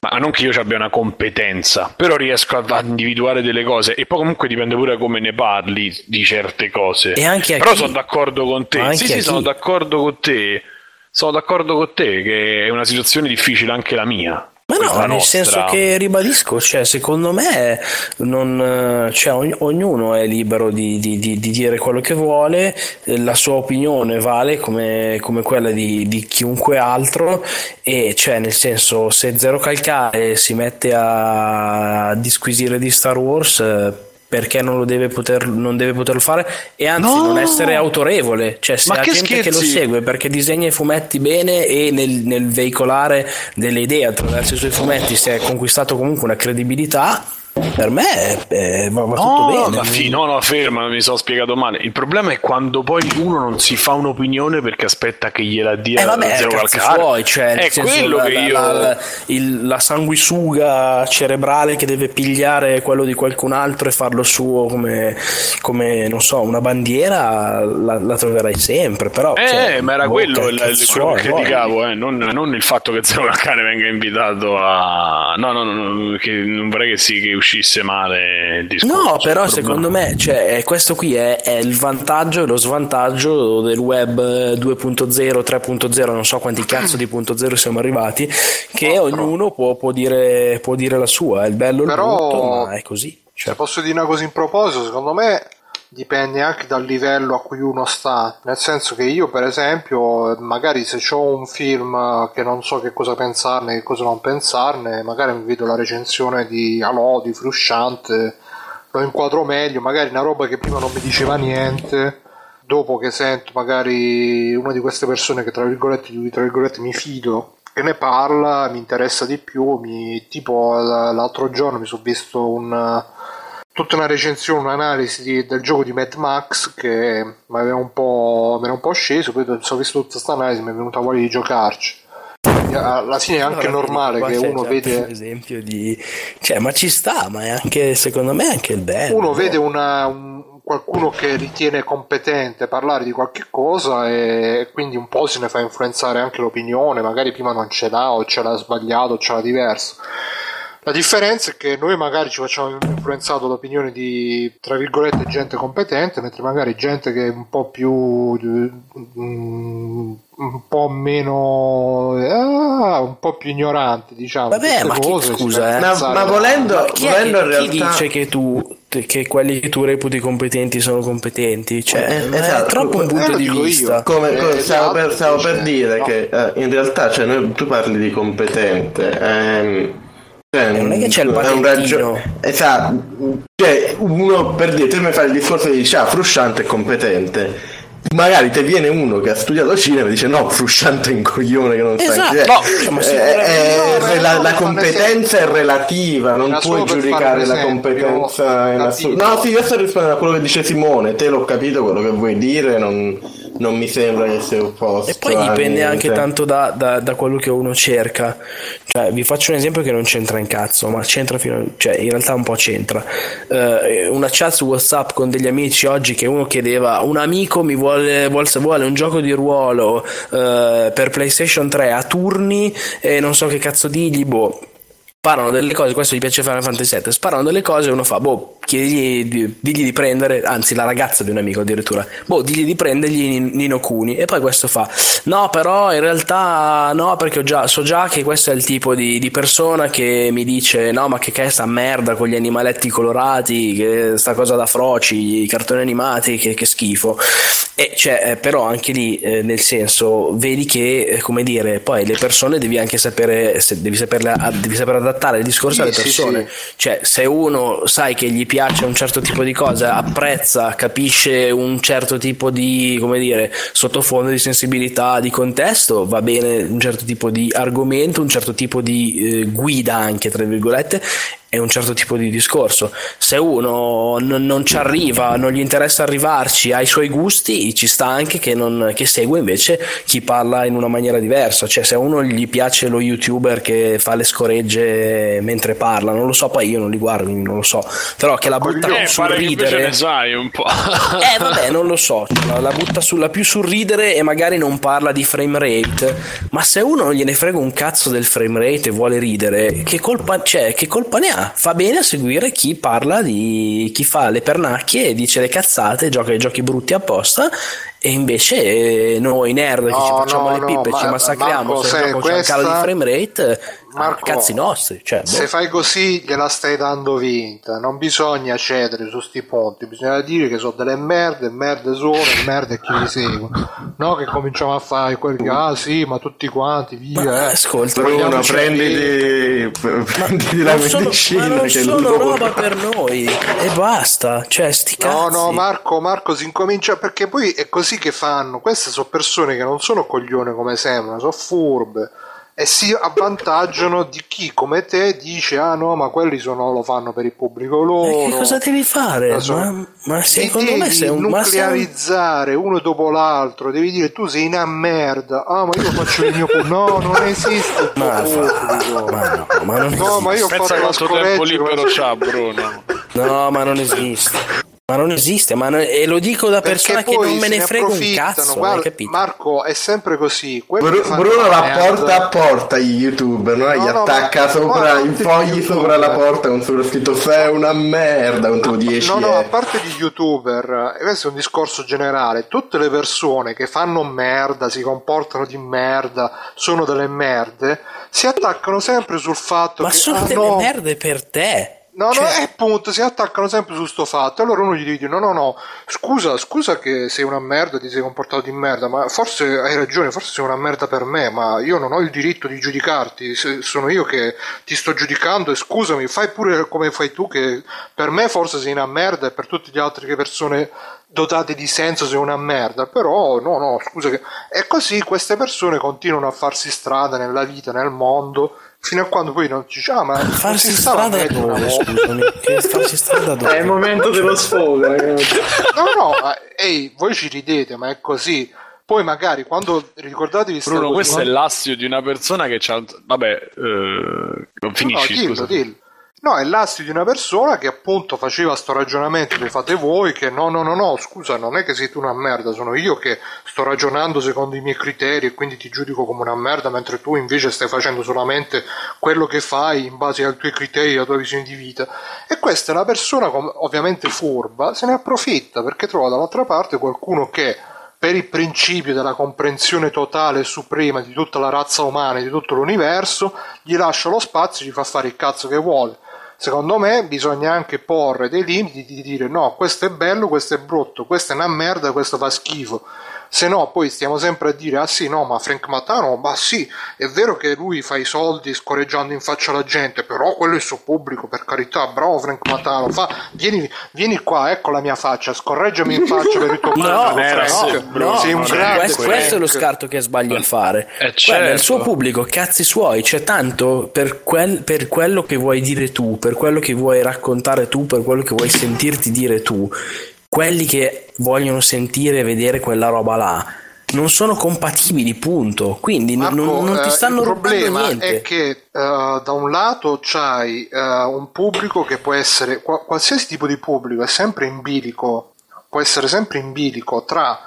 A: ma non che io abbia una competenza, però riesco a, individuare delle cose e poi comunque dipende pure come ne parli di certe cose.
D: E anche
A: però
D: chi?
A: sono d'accordo con te. Sì, sì, sono d'accordo con te. Sono d'accordo con te che è una situazione difficile anche la mia.
D: Ma no, nel senso che ribadisco, cioè, secondo me non, cioè, ogn- ognuno è libero di, di, di, di, dire quello che vuole, la sua opinione vale come, come quella di, chiunque altro e cioè nel senso se Zero Calcare si mette a disquisire di Star Wars perché non, deve poter, non deve poterlo fare e anzi no! non essere autorevole cioè se ha gente scherzi? che lo segue perché disegna i fumetti bene e nel, nel veicolare delle idee attraverso i suoi fumetti si è conquistato comunque una credibilità per me eh, va, va no, tutto bene.
A: Ma fi- no, no, ferma, mi sono spiegato male. Il problema è quando poi uno non si fa un'opinione perché aspetta che gliela dia
D: eh, vabbè, zero. Suoi, cioè,
A: è quello la, che io.
D: La, la, il, la, sanguisuga cerebrale che deve pigliare quello di qualcun altro e farlo suo come, come non so, una bandiera la, la troverai sempre. Però,
A: eh,
D: cioè,
A: ma era
D: boh,
A: quello il, il, quello che criticavo, eh, non, non, il fatto che Zero Calcare venga invitato a. No, no, no, no che non vorrei che si che uscisse male il discorso.
D: No, però secondo me cioè, questo qui è, è, il vantaggio e lo svantaggio del web 2.0, 3.0, non so quanti cazzo di punto zero siamo arrivati, che no, ognuno può, può, dire, può, dire, la sua, è il bello il però, brutto, ma è così.
B: Cioè. Posso dire una cosa in proposito, secondo me dipende anche dal livello a cui uno sta, nel senso che io per esempio magari se ho un film che non so che cosa pensarne, che cosa non pensarne, magari mi vedo la recensione di Alò, di Frusciante, lo inquadro meglio, magari una roba che prima non mi diceva niente, dopo che sento magari una di queste persone che tra virgolette, tra virgolette mi fido che ne parla, mi interessa di più, mi, tipo l'altro giorno mi sono visto un tutta una recensione, un'analisi di, del gioco di Mad Max che mi aveva un po', un po' sceso, poi ho visto tutta questa analisi mi è venuta voglia di giocarci. Alla fine è anche allora, normale che uno vede.
D: Un esempio di. Cioè, ma ci sta, ma è anche, secondo me, anche il bello.
B: Uno vede una, un, qualcuno che ritiene competente parlare di qualche cosa e quindi un po' se ne fa influenzare anche l'opinione, magari prima non ce l'ha o ce l'ha sbagliato o ce l'ha diverso. La differenza è che noi magari ci facciamo influenzato l'opinione di, tra virgolette, gente competente, mentre magari gente che è un po' più... Mm, un po' meno... Ah, un po' più ignorante, diciamo.
D: Vabbè, ma
E: cose,
D: chi, scusa,
E: eh? ma, ma, volendo, ma
D: chi,
E: volendo
D: che,
E: in realtà...
D: chi dice che tu che quelli che tu reputi competenti sono competenti cioè eh, esatto. è troppo un punto di vista
E: io. come, come eh, stavo, per, stavo per, dire no. che eh, in realtà cioè, noi, tu parli di competente ehm,
D: cioè, non è che c'è il patentino. Raggio-
E: esatto. Cioè, uno per dire, te mi fai il discorso e dici, ah, Frusciante è competente. Magari ti viene uno che ha studiato cinema e dice no, Frusciante è un coglione che non
D: esatto.
E: sa
D: no, diciamo,
E: è, è, è, la, la competenza è relativa, non puoi giudicare la competenza in assoluto. No, sì, io sto rispondendo a quello che dice Simone, te l'ho capito quello che vuoi dire, non, non mi sembra che sia opposto.
D: E poi dipende anche tanto da, da, da, quello che uno cerca. Cioè, vi faccio un esempio che non c'entra in cazzo, ma c'entra fino a, cioè, in realtà un po' c'entra. Uh, una chat su WhatsApp con degli amici oggi che uno chiedeva: Un amico mi vuole, vuole, vuole un gioco di ruolo uh, per PlayStation 3 a turni e non so che cazzo digli, boh sparano delle cose, questo gli piace Final Fantasy VII, sparano delle cose e uno fa, boh, chiedigli, di, digli di prendere, anzi la ragazza di un amico addirittura, boh, digli di prendergli Nino Cuni e poi questo fa, no però in realtà no perché già, so già che questo è il tipo di, di, persona che mi dice, no ma che che è sta merda con gli animaletti colorati, che sta cosa da froci, i cartoni animati, che, che schifo. E cioè, eh, però anche lì, eh, nel senso, vedi che, eh, come dire, poi le persone devi anche sapere, se, devi, saperle, devi saper adattare il discorso sì, alle persone. Sì, sì. Cioè, se uno sai che gli piace un certo tipo di cosa, apprezza, capisce un certo tipo di, come dire, sottofondo di sensibilità, di contesto, va bene un certo tipo di argomento, un certo tipo di eh, guida anche, tra virgolette, è un certo tipo di discorso. Se uno n- non ci arriva, non gli interessa arrivarci, ha i suoi gusti, ci sta anche che, non, che segue invece chi parla in una maniera diversa. Cioè, se a uno gli piace lo youtuber che fa le scoregge mentre parla, non lo so, poi io non li guardo, non lo so. Però che la butta
A: Eh,
D: sul ridere.
A: ne sai un po'.
D: Eh vabbè, non lo so, la, la butta sulla più sul ridere e magari non parla di frame rate, ma se uno non gliene frega un cazzo del frame rate e vuole ridere, che colpa c'è? Che colpa ne ha? Fa bene a seguire chi parla di chi fa le pernacchie e dice le cazzate, gioca i giochi brutti apposta e invece eh, noi nerd che
B: No,
D: ci facciamo
B: no,
D: le pippe
B: no,
D: e ci
B: ma-
D: massacriamo
B: Marco,
D: se gioco c'è un calo di
B: questa-
D: frame rate,
B: Marco,
D: cazzi nostri, cioè, boh.
B: Se fai così gliela stai dando vinta, non bisogna cedere su sti ponti, bisogna dire che sono delle merde, merde sono, e merde chi li segue. No che cominciamo a fare quelli che, ah sì, ma tutti quanti, via.
D: Ma
B: eh.
D: ascolta,
E: Bruno, prenditi, prenditi la
D: sono,
E: medicina
D: ma non
E: che
D: sono roba per noi e basta, cioè sti cazzi.
B: No, no, Marco, Marco si incomincia perché poi è così che fanno. Queste sono persone che non sono coglione come sembrano, sono furbe e si avvantaggiano di chi come te dice: Ah no, ma quelli sono, lo fanno per il pubblico loro.
D: E che cosa devi fare?
B: So.
D: Ma, ma secondo me
B: devi
D: sei un ma sei un-
B: nuclearizzare uno dopo l'altro, devi dire tu sei una merda. Ah, ma io faccio il mio pubblico. No, non esiste
D: Ma,
B: pubblico.
D: ma no, ma non
B: No, ma io ho fatto la scoreggia
A: libero
B: come-
A: c'ha Bruno.
D: No, ma non esiste. Ma non esiste, ma non- e lo dico da persona
B: Perché
D: che
B: poi
D: non me ne
B: ne
D: frega un cazzo,
B: Guarda? Marco, è sempre così.
E: Bru-
B: che
E: Bruno
B: la
E: porta a porta gli youtuber, no? gli
B: No, no,
E: attacca
B: ma-
E: sopra,
B: ma-
E: infogli sopra la porta con sopra scritto sei una merda con tuo 10
B: No, no, a
E: euro.
B: parte gli youtuber, e questo è un discorso generale, tutte le persone che fanno merda, si comportano di merda, sono delle merde, si attaccano sempre sul fatto
D: Ma
B: che
D: sono
B: ah,
D: delle
B: no,
D: merde per te.
B: No, no,
D: Cioè,
B: e appunto si attaccano sempre su sto fatto. Allora uno gli dice: No, no, no, scusa, scusa che sei una merda, ti sei comportato di merda, ma forse hai ragione, forse sei una merda per me, ma io non ho il diritto di giudicarti, sono io che ti sto giudicando e scusami, fai pure come fai tu, che per me forse sei una merda e per tutte le altre persone dotate di senso sei una merda, però no, no, scusa che... E così queste persone continuano a farsi strada nella vita, nel mondo, fino a quando poi non ci dice, ah, ma
D: farsi strada dove,
B: volta."
D: scusami? Che farsi strada
C: È il
D: dove?
C: momento dello sfogo, ragazzi.
B: No, no, ma, ehi, voi ci ridete, ma è così. Poi magari quando ricordatevi
A: Bruno, questo è
B: quando-
A: l'astio di una persona che c'ha. Vabbè, eh, finisci.
B: no, dillo,
A: scusa.
B: dillo. No, è l'astio di una persona che appunto faceva sto ragionamento che fate voi, che no, no, no, no, scusa, non è che tu una merda, sono io che sto ragionando secondo i miei criteri e quindi ti giudico come una merda, mentre tu invece stai facendo solamente quello che fai in base ai tuoi criteri, alla tua visione di vita. E questa è una persona ovviamente furba, se ne approfitta perché trova dall'altra parte qualcuno che per il principio della comprensione totale e suprema di tutta la razza umana e di tutto l'universo, gli lascia lo spazio e gli fa fare il cazzo che vuole. Secondo me bisogna anche porre dei limiti di dire no, questo è bello, questo è brutto, questa è una merda, questo fa schifo. Se no, poi stiamo sempre a dire: ah sì, no, ma Frank Matano, ma sì, è vero che lui fa i soldi scorreggiando in faccia alla gente, però quello è il suo pubblico, per carità, bravo Frank Matano, fa, vieni, vieni qua, ecco la mia faccia, scorreggiami in faccia per il tuo
D: No,
B: pubblico.
A: era
B: Frank.
A: sì, Bruno,
B: sei un
A: non è
B: grande
D: questo, questo è lo
B: Frank.
D: scarto che sbagli a fare.
A: Eh,
D: Guarda, il
A: certo.
D: suo pubblico, cazzi suoi, c'è tanto per, quel- per quello che vuoi dire tu, per quello che vuoi raccontare tu, per quello che vuoi sentirti dire tu. Quelli che vogliono sentire e vedere quella roba là non sono compatibili, punto. Quindi
B: Marco,
D: non, non ti
B: eh,
D: stanno
B: il
D: rubando
B: problema
D: niente.
B: è che eh, da un lato c'hai eh, un pubblico che può essere qua- qualsiasi tipo di pubblico è sempre in bilico può essere sempre in bilico tra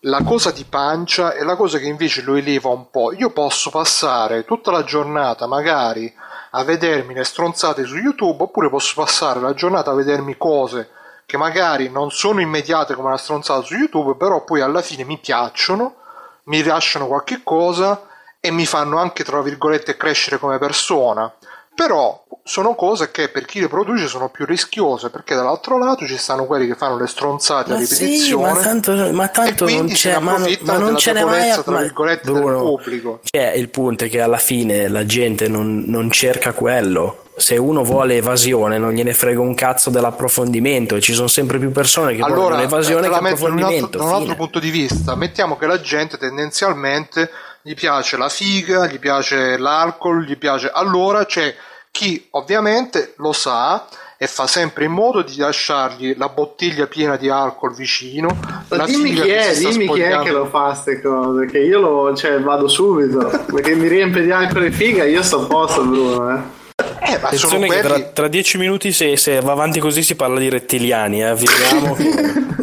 B: la cosa di pancia e la cosa che invece lo eleva un po'. Io posso passare tutta la giornata magari a vedermi le stronzate su YouTube oppure posso passare la giornata a vedermi cose che magari non sono immediate come una stronzata su YouTube, però poi alla fine mi piacciono, mi lasciano qualche cosa e mi fanno anche, tra virgolette, crescere come persona. Però sono cose che per chi le produce sono più rischiose, perché dall'altro lato ci stanno quelli che fanno le stronzate a
D: Ma sì,
B: ripetizione.
D: ma tanto, ma tanto non c'è, ma, non- ma non ce n'è mai.
B: debolezza, tra virgolette,
D: Bruno,
B: del pubblico.
D: Cioè, il punto è che alla fine la gente non, non cerca quello. Se uno vuole evasione, non gliene frega un cazzo dell'approfondimento. E ci sono sempre più persone che vogliono
B: Allora,
D: l'evasione
B: te
D: che
B: metto in un da un altro punto di vista, mettiamo che la gente tendenzialmente gli piace la figa, gli piace l'alcol, gli piace. Allora c'è chi ovviamente lo sa e fa sempre in modo di lasciargli la bottiglia piena di alcol vicino.
C: Ma dimmi chi è, dimmi chi è che lo fa queste cose, che io lo, cioè, vado subito, perché mi riempie di alcol e figa, io sto a posto Bruno, eh.
D: Eh, ma Attenzione quelli... che tra, tra, dieci minuti se, se, va avanti così si parla di rettiliani, eh. vediamo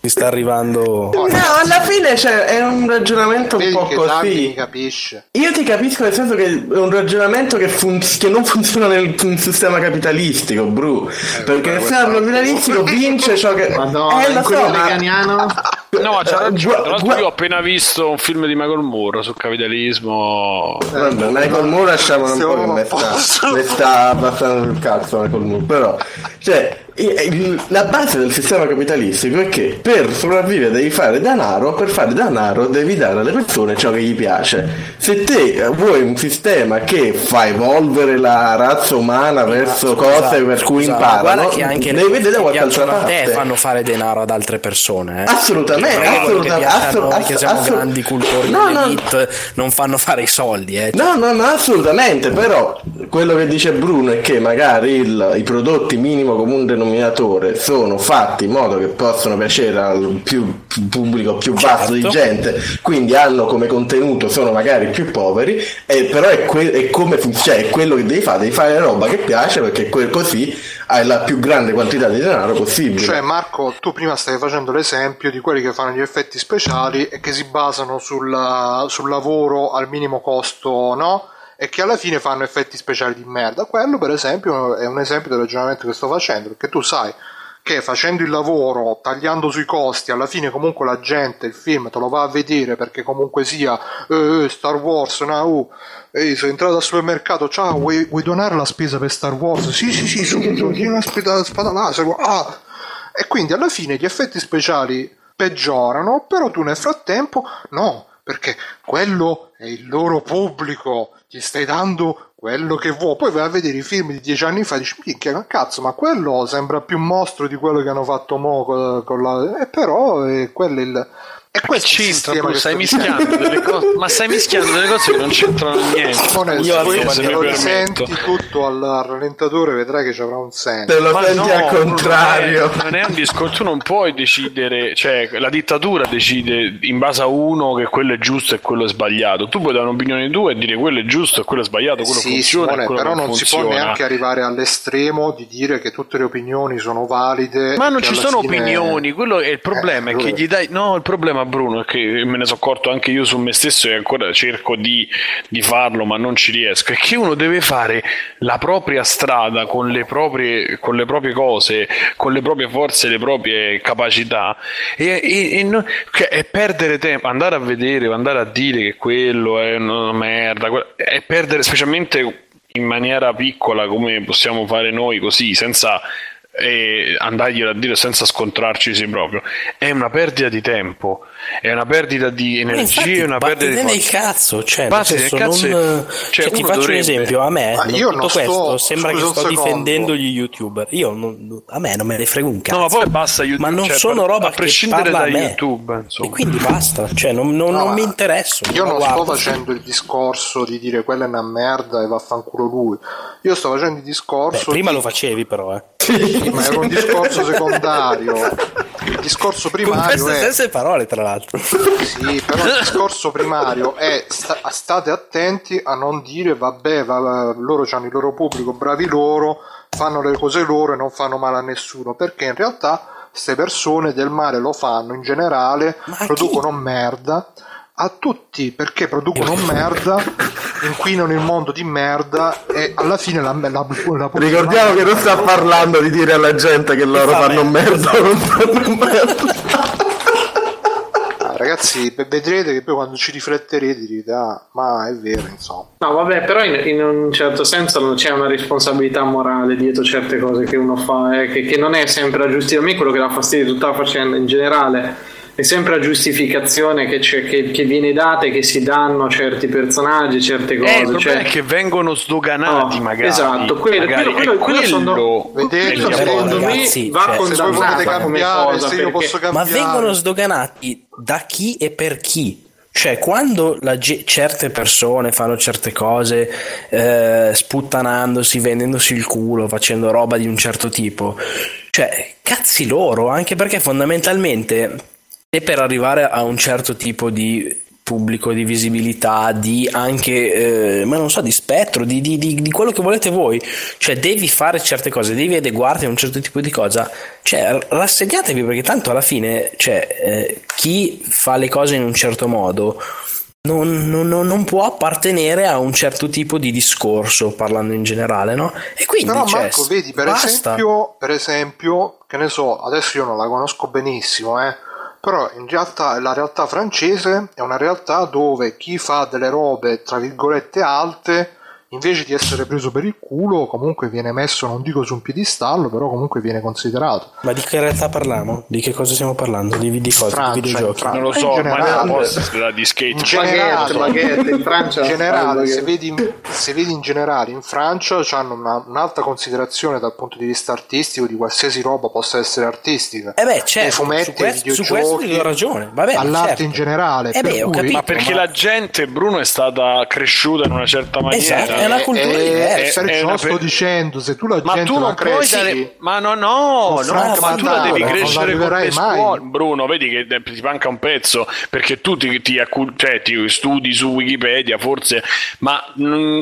D: si sta arrivando.
E: No, alla fine cioè, è un ragionamento un po' così.
B: capisce.
E: Io ti capisco nel senso che è un ragionamento che, fun- che non funziona nel, nel sistema capitalistico, Bru. Eh, perché nel sistema capitalistico vince ciò che.
C: Madonna,
E: è
C: la so, ma...
A: No, ma c'ha ragione. Tra l'altro, io ho appena visto un film di Michael Moore sul capitalismo.
E: Vabbè, Michael Moore lasciamolo un po' che mi sta, mi sta abbastanza il cazzo Michael Moore. Però, cioè, la base del sistema capitalistico è che per sopravvivere devi fare denaro, per fare denaro devi dare alle persone ciò che gli piace. Se te vuoi un sistema che fa evolvere la razza umana verso scusa, cose per cui scusa, imparano,
D: che anche
E: devi vedere da qualche altra parte.
D: te fanno fare denaro ad altre persone. Eh?
E: Assolutamente, assolutamente.
D: Assolut- che siamo assolut- grandi cultori no, no, non fanno fare i soldi. Eh.
E: No, no, no, assolutamente, però quello che dice Bruno è che magari il, i prodotti minimo comune denominatore sono fatti in modo che possano piacere al più pubblico più vasto certo. di gente, quindi hanno come contenuto, sono magari più poveri, e però è, que- è come funziona, è quello che devi fare, devi fare roba che piace perché que- così hai la più grande quantità di denaro possibile.
B: Cioè Marco, tu prima stavi facendo l'esempio di quelli che fanno gli effetti speciali e che si basano sul, sul lavoro al minimo costo, no? E che alla fine fanno effetti speciali di merda. Quello, per esempio, è un esempio del ragionamento che sto facendo, perché tu sai che facendo il lavoro, tagliando sui costi, alla fine comunque la gente il film te lo va a vedere perché comunque sia eh, Star Wars, no, uh, ehi, sono entrato al supermercato, ciao, vuoi, vuoi, donare la spesa per Star Wars? Sì, sì, sì, subito, tieni una spada, spada laser, ah. E quindi alla fine gli effetti speciali peggiorano, però tu nel frattempo no, perché quello è il loro pubblico, gli stai dando quello che vuoi. Poi vai a vedere i film di dieci anni fa e dici, minchia, cazzo, ma quello sembra più mostro di quello che hanno fatto mo con, con la... E però è quello il
A: e questo c'entra, bro, stai mischiando delle cose, ma stai mischiando delle cose che non c'entrano niente.
B: Onesto, Io poi se lo senti tutto al rallentatore vedrai che ci avrà un senso.
E: Te lo ma senti no, al contrario.
A: Non è, non è, un discorso, tu non puoi decidere, cioè la dittatura decide in base a uno che quello è giusto e quello è sbagliato. Tu puoi dare un'opinione tua e dire quello è giusto e quello è sbagliato, quello sì, funziona Simone, quello
B: però non,
A: non
B: si può neanche arrivare all'estremo di dire che tutte le opinioni sono valide.
A: Ma non ci sono fine... opinioni, quello è il problema, eh, è che gli dai No, il problema Bruno è che me ne sono accorto anche io su me stesso e ancora cerco di, di, farlo ma non ci riesco. È che uno deve fare la propria strada con le proprie, con le proprie cose con le proprie forze le proprie capacità. E, e, e, no, e, perdere tempo andare a vedere andare a dire che quello è una merda è perdere specialmente in maniera piccola come possiamo fare noi così senza e andarglielo a dire senza scontrarci proprio. È una perdita di tempo è una perdita di energia è una perdita di
D: nel cazzo cioè, senso, cazzo non, cioè, cioè ti faccio dovrebbe... un esempio a me io tutto questo sto, sembra che sto difendendo gli youtuber. Io non, a me non me ne frega un cazzo
A: no, ma poi basta YouTube,
D: ma non
A: cioè,
D: sono roba
A: a prescindere
D: da
A: YouTube
D: insomma. e quindi basta cioè non, non, no, non mi interessa
B: io non guardo. sto facendo il discorso di dire quella è una merda e vaffanculo lui. Io sto facendo il discorso
D: Beh, prima
B: di...
D: lo facevi però eh.
B: Sì, ma era un discorso secondario. Il discorso primario Con queste
D: è... stesse parole tra l'altro
B: sì, però il discorso primario è sta, state attenti a non dire vabbè, va, loro hanno il loro pubblico, bravi loro, fanno le cose loro e non fanno male a nessuno, perché in realtà queste persone del male lo fanno in generale, Ma producono chi? merda a tutti perché producono merda, inquinano il mondo di merda e alla fine la, la, la,
E: la Ricordiamo che non sta parlando di dire alla gente che loro fanno merda. non fanno merda
B: ragazzi, vedrete che poi quando ci rifletterete direte, ah, ma è vero, insomma.
C: No, vabbè, però in, in un certo senso non c'è una responsabilità morale dietro certe cose che uno fa, eh, che, che, non è sempre la giustizia. A me quello che dà fastidio di tutta la faccenda in generale è sempre la giustificazione che, che, che, viene data e che si danno certi personaggi, certe cose.
A: Eh,
C: cioè...
A: che vengono sdoganati, oh, magari.
C: Esatto, quello,
A: magari
C: quello, quello, quello sono, vedete, secondo me ragazzi, va cioè, condannato come cosa. Perché...
D: Ma vengono sdoganati da chi e per chi? cioè quando ge- certe persone fanno certe cose eh, sputtanandosi, vendendosi il culo, facendo roba di un certo tipo, cioè cazzi loro, anche perché fondamentalmente e per arrivare a un certo tipo di pubblico, di visibilità, di anche, eh, ma non so, di spettro, di, di, di, di, quello che volete voi. Cioè, devi fare certe cose, devi adeguarti a un certo tipo di cosa. Cioè, rassegnatevi perché tanto alla fine, cioè, eh, chi fa le cose in un certo modo non, non, non, può appartenere a un certo tipo di discorso, parlando in generale, no? E quindi,
B: Però
D: cioè,
B: Marco, vedi, per esempio, per esempio, che ne so, adesso io non la conosco benissimo, eh però in realtà la realtà francese è una realtà dove chi fa delle robe tra virgolette alte invece di essere preso per il culo, comunque viene messo, non dico su un piedistallo, però comunque viene considerato.
D: Ma di che realtà parliamo? Di che cosa stiamo parlando? Di, di cosa?
B: Francia,
D: di videogiochi?
A: Non lo so, ma non posso di skate.
B: In generale, baguette, in Francia, in generale se, vedi, se vedi in generale in Francia hanno una, un'alta considerazione dal punto di vista artistico di qualsiasi roba possa essere artistica.
D: Eh beh, certo,
B: fumetti,
D: su, questo, su questo ti do ragione. Vabbè,
B: all'arte
D: certo.
B: in generale.
D: Eh beh, ho capito,
A: ma perché ma... la gente, Bruno, è stata cresciuta in una certa maniera.
D: Esatto è una cultura
B: è,
D: diversa.
B: È, perciò è sto per... dicendo, se tu la
A: ma
B: gente
A: tu non puoi
B: cresci,
A: dare... Ma no, no, no ma tu la devi crescere con le scuole. Bruno, vedi che ti manca un pezzo perché tu ti, ti, cioè, ti studi su Wikipedia, forse, ma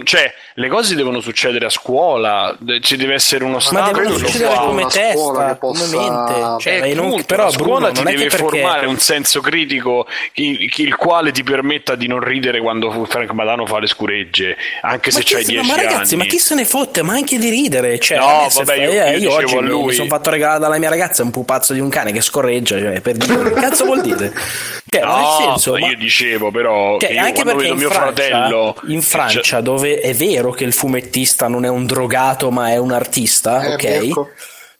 A: cioè, le cose devono succedere a scuola, ci deve essere uno Stato
D: ma devono succedere come testa, possa... come mente. Cioè,
A: eh, punto,
D: però
A: la scuola
D: Bruno,
A: ti deve formare un senso critico il, il, quale ti permetta di non ridere quando Frank Madano fa le scuregge, anche se c'hai 10 anni.
D: Ma ragazzi, ma chi se ne fotte? Ma anche di ridere. Cioè,
A: no, vabbè, io,
D: io,
A: io,
D: io oggi
A: lui...
D: mi sono fatto regalare dalla mia ragazza un pupazzo di un cane che scorreggia. Cioè, per dire, che cazzo vuol dire?
A: Cioè, no, senso, io ma... dicevo però
D: cioè,
A: io
D: anche perché
A: vedo mio
D: Francia,
A: fratello
D: in Francia cioè... dove è vero che il fumettista non è un drogato ma è un artista, eh, ok? Ecco.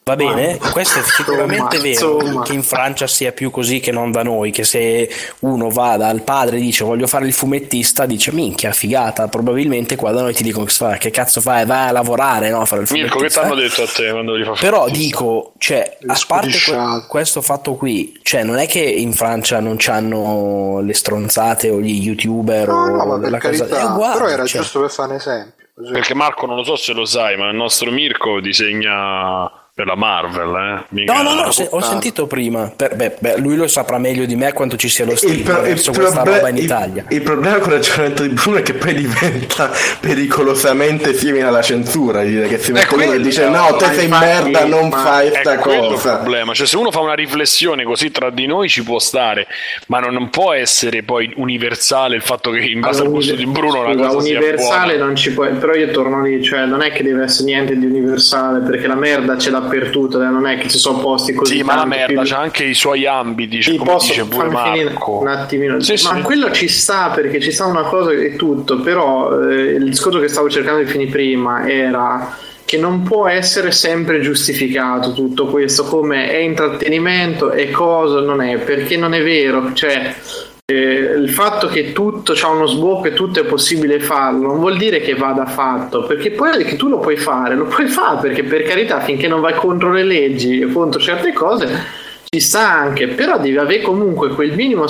D: Va bene? Questo è sicuramente vero che in Francia sia più così che non da noi, che se uno va dal padre e dice voglio fare il fumettista, dice minchia, figata, probabilmente qua da noi ti dicono che cazzo fai, vai a lavorare, no? A fare il fumettista.
A: Mirko, che ti hanno detto a te quando li fa
D: Però dico, cioè, a parte que- questo fatto qui, cioè non è che in Francia non c'hanno le stronzate o gli youtuber
B: no,
D: o
B: no,
D: la
B: carità,
D: cosa... È uguale,
B: però era
D: cioè.
B: giusto per fare un esempio. Così.
A: Perché Marco non lo so se lo sai, ma il nostro Mirko disegna per la Marvel, eh?
D: Mica... No, no, no, se, ho sentito prima. Per, beh, beh, lui lo saprà meglio di me quanto ci sia lo stile
E: pro-
D: verso questa
E: proble-
D: roba in
E: il,
D: Italia.
E: Il problema con il ragionamento di Bruno è che poi diventa pericolosamente simile alla censura. Dire che si mette uno e dice no, te sei merda, non fai sta cosa.
A: È il problema. Cioè, se uno fa una riflessione così tra di noi ci può stare, ma non, non può essere poi universale il fatto che in base allora, al gusto di Bruno
C: scusa,
A: una cosa
C: universale non ci può, però io torno lì, cioè non è che deve essere niente di universale perché la merda c'è dappertutto, non è che ci sono posti così.
A: Sì, ma la merda c'ha anche i suoi ambiti, sì, come dice pure Marco.
C: Un attimino.
A: Sì,
C: ma
A: sì.
C: quello ci sta perché ci sta una cosa e tutto, però eh, il discorso che stavo cercando di finire prima era che non può essere sempre giustificato tutto questo come è intrattenimento e cosa non è, perché non è vero, cioè il fatto che tutto ha uno sbocco e tutto è possibile farlo non vuol dire che vada fatto perché poi che tu lo puoi fare lo puoi fare perché per carità finché non vai contro le leggi e contro certe cose ci sta anche, però devi avere comunque quel minimo,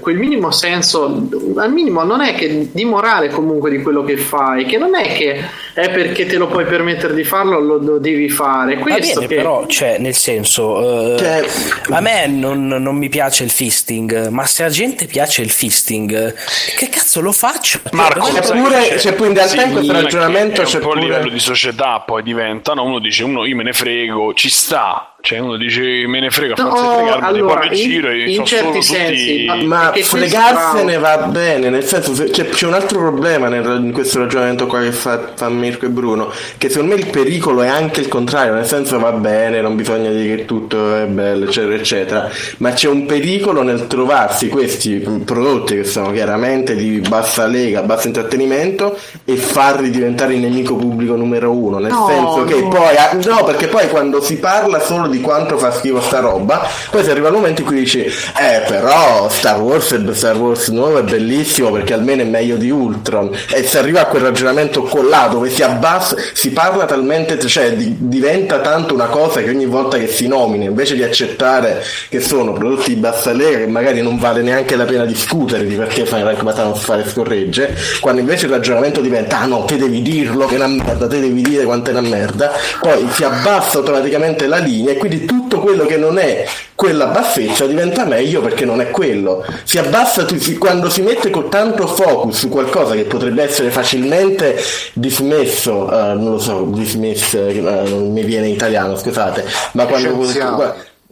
C: quel minimo senso, al minimo non è che di morale comunque di quello che fai, che non è che è perché te lo puoi permettere di farlo, lo, lo devi fare. Questo
D: bene,
C: che...
D: però, cioè, nel senso, uh, cioè... a me non, non, mi piace il fisting, ma se a gente piace il fisting, che cazzo lo faccio?
A: Marco,
E: c'è pure, c'è, pure in realtà sì, in questo ragionamento
A: c'è
E: un
A: po'
E: pure...
A: a livello di società poi diventa, no? uno dice uno io me ne frego, ci sta, cioè uno dice me ne frega,
C: no,
A: fregarmi,
C: allora,
A: in, giro e
C: in certi sensi,
A: tutti...
E: ma fregarsene va bene, nel senso c'è, c'è un altro problema nel, in questo ragionamento qua che fa, fa Mirko e Bruno, che secondo me il pericolo è anche il contrario, nel senso va bene, non bisogna dire che tutto è bello, eccetera, eccetera, ma c'è un pericolo nel trovarsi questi prodotti che sono chiaramente di bassa lega, basso intrattenimento e farli diventare il nemico pubblico numero uno, nel
C: no,
E: senso che
C: no.
E: poi, no, perché poi quando si parla solo di quanto fa schifo sta roba, poi si arriva al momento in cui dici, eh però Star Wars è Star Wars nuovo è bellissimo perché almeno è meglio di Ultron, e si arriva a quel ragionamento collato dove si abbassa, si parla talmente, cioè di, diventa tanto una cosa che ogni volta che si nomina, invece di accettare che sono prodotti di bassa lega, che magari non vale neanche la pena discutere di perché fai Frank Matano fare scorregge, quando invece il ragionamento diventa, ah no, te devi dirlo che è una merda, te devi dire quanto è una merda, poi si abbassa automaticamente la linea e quindi tutto quello che non è quella bassezza diventa meglio perché non è quello. Si abbassa quando si mette con tanto focus su qualcosa che potrebbe essere facilmente dismesso, uh, non lo so, dismesso, uh, non mi viene in italiano, scusate, ma quando,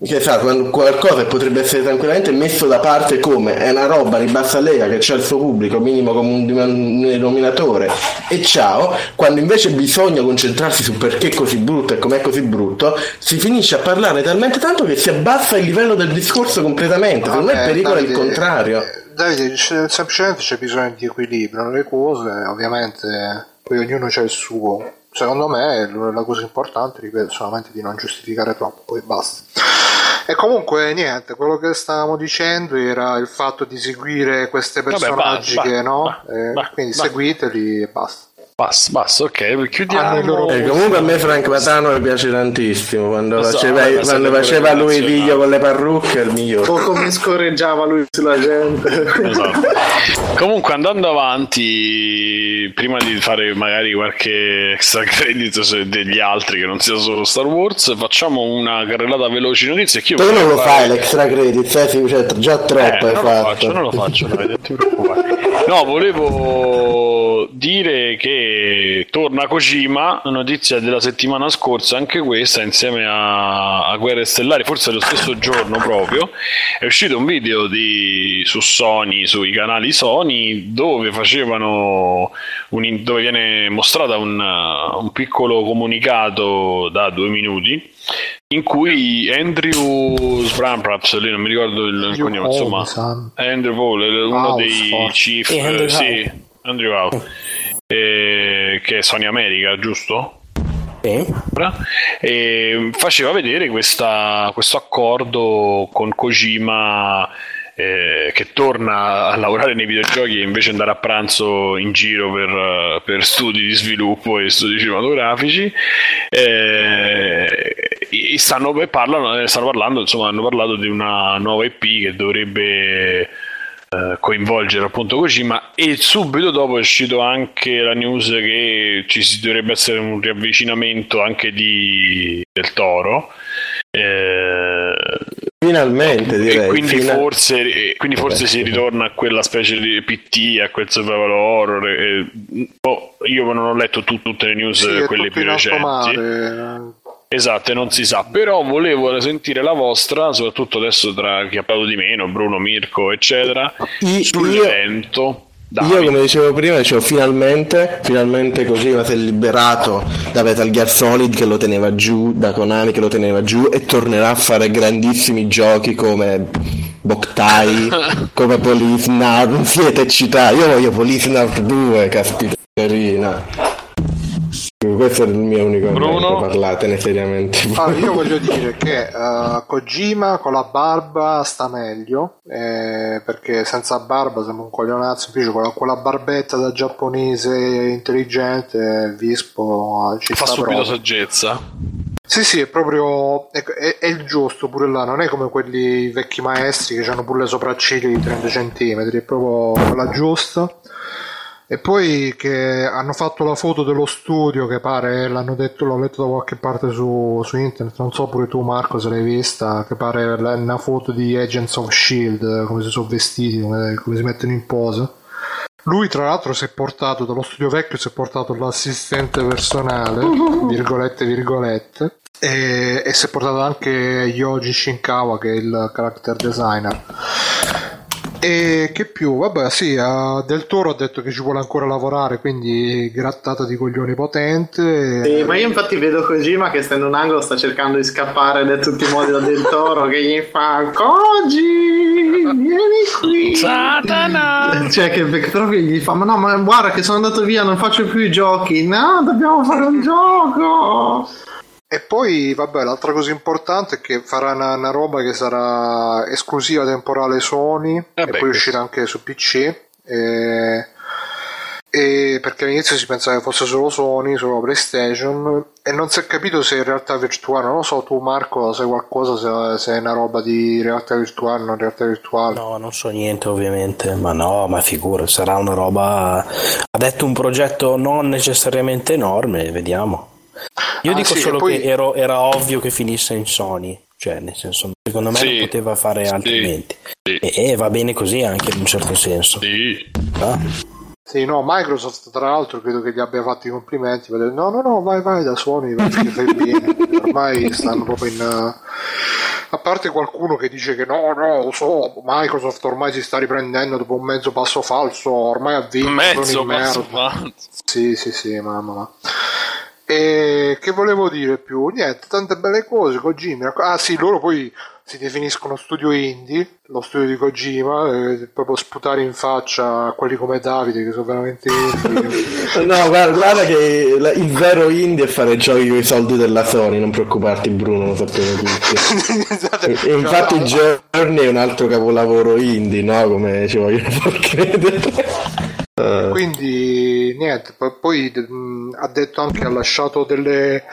E: Esatto, quando qualcosa potrebbe essere tranquillamente messo da parte come è una roba di bassa lega che c'è il suo pubblico minimo come un denominatore e ciao, quando invece bisogna concentrarsi su perché è così brutto e com'è così brutto, si finisce a parlare talmente tanto che si abbassa il livello del discorso completamente, secondo me il pericolo Davide, è il contrario.
B: Davide, semplicemente c'è bisogno di equilibrio nelle cose, ovviamente poi ognuno c'ha il suo. Secondo me la cosa importante, ripeto, solamente di non giustificare troppo, poi basta. E comunque niente, quello che stavamo dicendo era il fatto di seguire questi personaggi Vabbè, va, che va, no, va, quindi seguiteli e basta.
A: Basta, basta, ok, chiudiamo.
E: Loro... Eh, comunque a me Frank Matano mi piace tantissimo quando so, faceva, vabbè, quando faceva lui i video con le parrucche, il migliore.
C: O come scorreggiava lui sulla gente. Esatto.
A: comunque andando avanti, prima di fare magari qualche extra credit degli altri che non sia solo Star Wars, facciamo una carrellata veloce di notizie.
E: Io non lo fare... fai l'extra credit, eh? cioè, già troppo eh, hai
A: non
E: fatto.
A: Lo faccio, non lo faccio, non ti preoccupare. No, volevo dire che torna Kojima, notizia della settimana scorsa, anche questa insieme a, a Guerre Stellari, forse lo stesso giorno proprio, è uscito un video di, su Sony, sui canali Sony, dove facevano un, dove viene mostrata un, un piccolo comunicato da due minuti in cui Andrew Sprampraps, lì non mi ricordo il Andrew cognome, insomma, son. Andrew Paul, uno House, dei forse. chief, sì, Andrew, sì, Andrew Howe, eh, che è Sony America, giusto? Sì. E faceva vedere questa, questo accordo con Kojima eh, che torna a lavorare nei videogiochi e invece andare a pranzo in giro per, per studi di sviluppo e studi cinematografici eh, e stanno, parlano, stanno parlando insomma hanno parlato di una nuova IP che dovrebbe eh, coinvolgere appunto Kojima e subito dopo è uscito anche la news che ci dovrebbe essere un riavvicinamento anche di, del Toro eh,
E: Finalmente direi.
A: E quindi, Fina... forse, quindi forse si ritorna a quella specie di PT, a quel survival horror. E, oh, io non ho letto tu, tutte le news, sì, quelle più recenti. Esatto, non si sa, però volevo sentire la vostra, soprattutto adesso tra chi ha parlato di meno, Bruno, Mirko, eccetera, I, sull'evento. Io
E: Davide. Io come dicevo prima, dicevo finalmente, finalmente così si è liberato da Metal Gear Solid che lo teneva giù, da Konami che lo teneva giù e tornerà a fare grandissimi giochi come Boktai, come Police non siete eccitati, io voglio Police Now 2, caspita Questo è il mio unico Bruno parlatene seriamente.
B: Ah, io voglio dire che uh, Kojima con la barba sta meglio eh, perché senza barba sembra un coglionazzo. Invece con la, con la barbetta da giapponese intelligente, Vispo
A: ci fa subito proprio. saggezza.
B: Sì, sì, è proprio è, è, è, il giusto pure là, non è come quelli vecchi maestri che hanno pure le sopracciglia di 30 cm, è proprio la giusta. E poi che hanno fatto la foto dello studio che pare, l'hanno detto, l'ho letto da qualche parte su, su internet, non so pure tu Marco se l'hai vista, che pare una foto di Agents of Shield, come si sono vestiti, come, come si mettono in posa. Lui tra l'altro si è portato dallo studio vecchio, si è portato l'assistente personale, virgolette virgolette, e, e si è portato anche Yoji Shinkawa che è il character designer. E che più? Vabbè, sì, Del Toro ha detto che ci vuole ancora lavorare, quindi grattata di coglioni potente.
C: Sì, ma io infatti vedo Kojima che sta in un angolo, sta cercando di scappare da tutti i modi da Del Toro, che gli fa Koji, vieni qui.
A: Satana!
C: Cioè, che, che proprio gli fa, ma no, ma guarda che sono andato via, non faccio più i giochi. No, dobbiamo fare un gioco.
B: E poi, vabbè, l'altra cosa importante è che farà una, una roba che sarà esclusiva temporale Sony
A: Eh
B: e
A: beh,
B: poi uscirà anche su PC. E, e perché all'inizio si pensava che fosse solo Sony, solo PlayStation, e non si è capito se in realtà virtuale. Non lo so, tu Marco sai qualcosa se, se è una roba di realtà virtuale o non realtà virtuale.
D: No, non so niente ovviamente, ma no, ma figura, sarà una roba... Ha detto un progetto non necessariamente enorme, vediamo. Io
B: Ah,
D: dico
B: sì,
D: solo
B: poi-
D: che ero- era ovvio che finisse in Sony, cioè nel senso, secondo me
A: Sì.
D: non poteva fare
A: Sì.
D: altrimenti.
A: Sì.
D: E, e va bene così anche in un certo senso.
A: Sì.
D: Ah,
B: Sì, no, Microsoft tra l'altro credo che gli abbia fatto i complimenti. per dire, No, no, no, vai, vai da Sony, vai, che fai bene. Ormai stanno proprio in... uh, A parte qualcuno che dice che no, no, lo so, Microsoft ormai si sta riprendendo dopo un mezzo passo falso, ormai ha vinto,
A: Mezzo passo
B: merda.
A: falso.
B: Sì, sì, sì, mamma. ma- E che volevo dire più? Niente, tante belle cose, Kojima. Ah sì, loro poi si definiscono studio indie, lo studio di Kojima, eh, proprio sputare in faccia a quelli come Davide che sono veramente indie.
E: No, guarda, guarda che il vero indie è fare giochi con i soldi della Sony, non preoccuparti Bruno, lo sappiamo tutti.
B: Esatto.
E: E infatti Journey è un altro capolavoro indie, no? Come ci vogliono far credere. Eh,
B: Quindi niente, poi, poi, mh, ha detto anche ha lasciato delle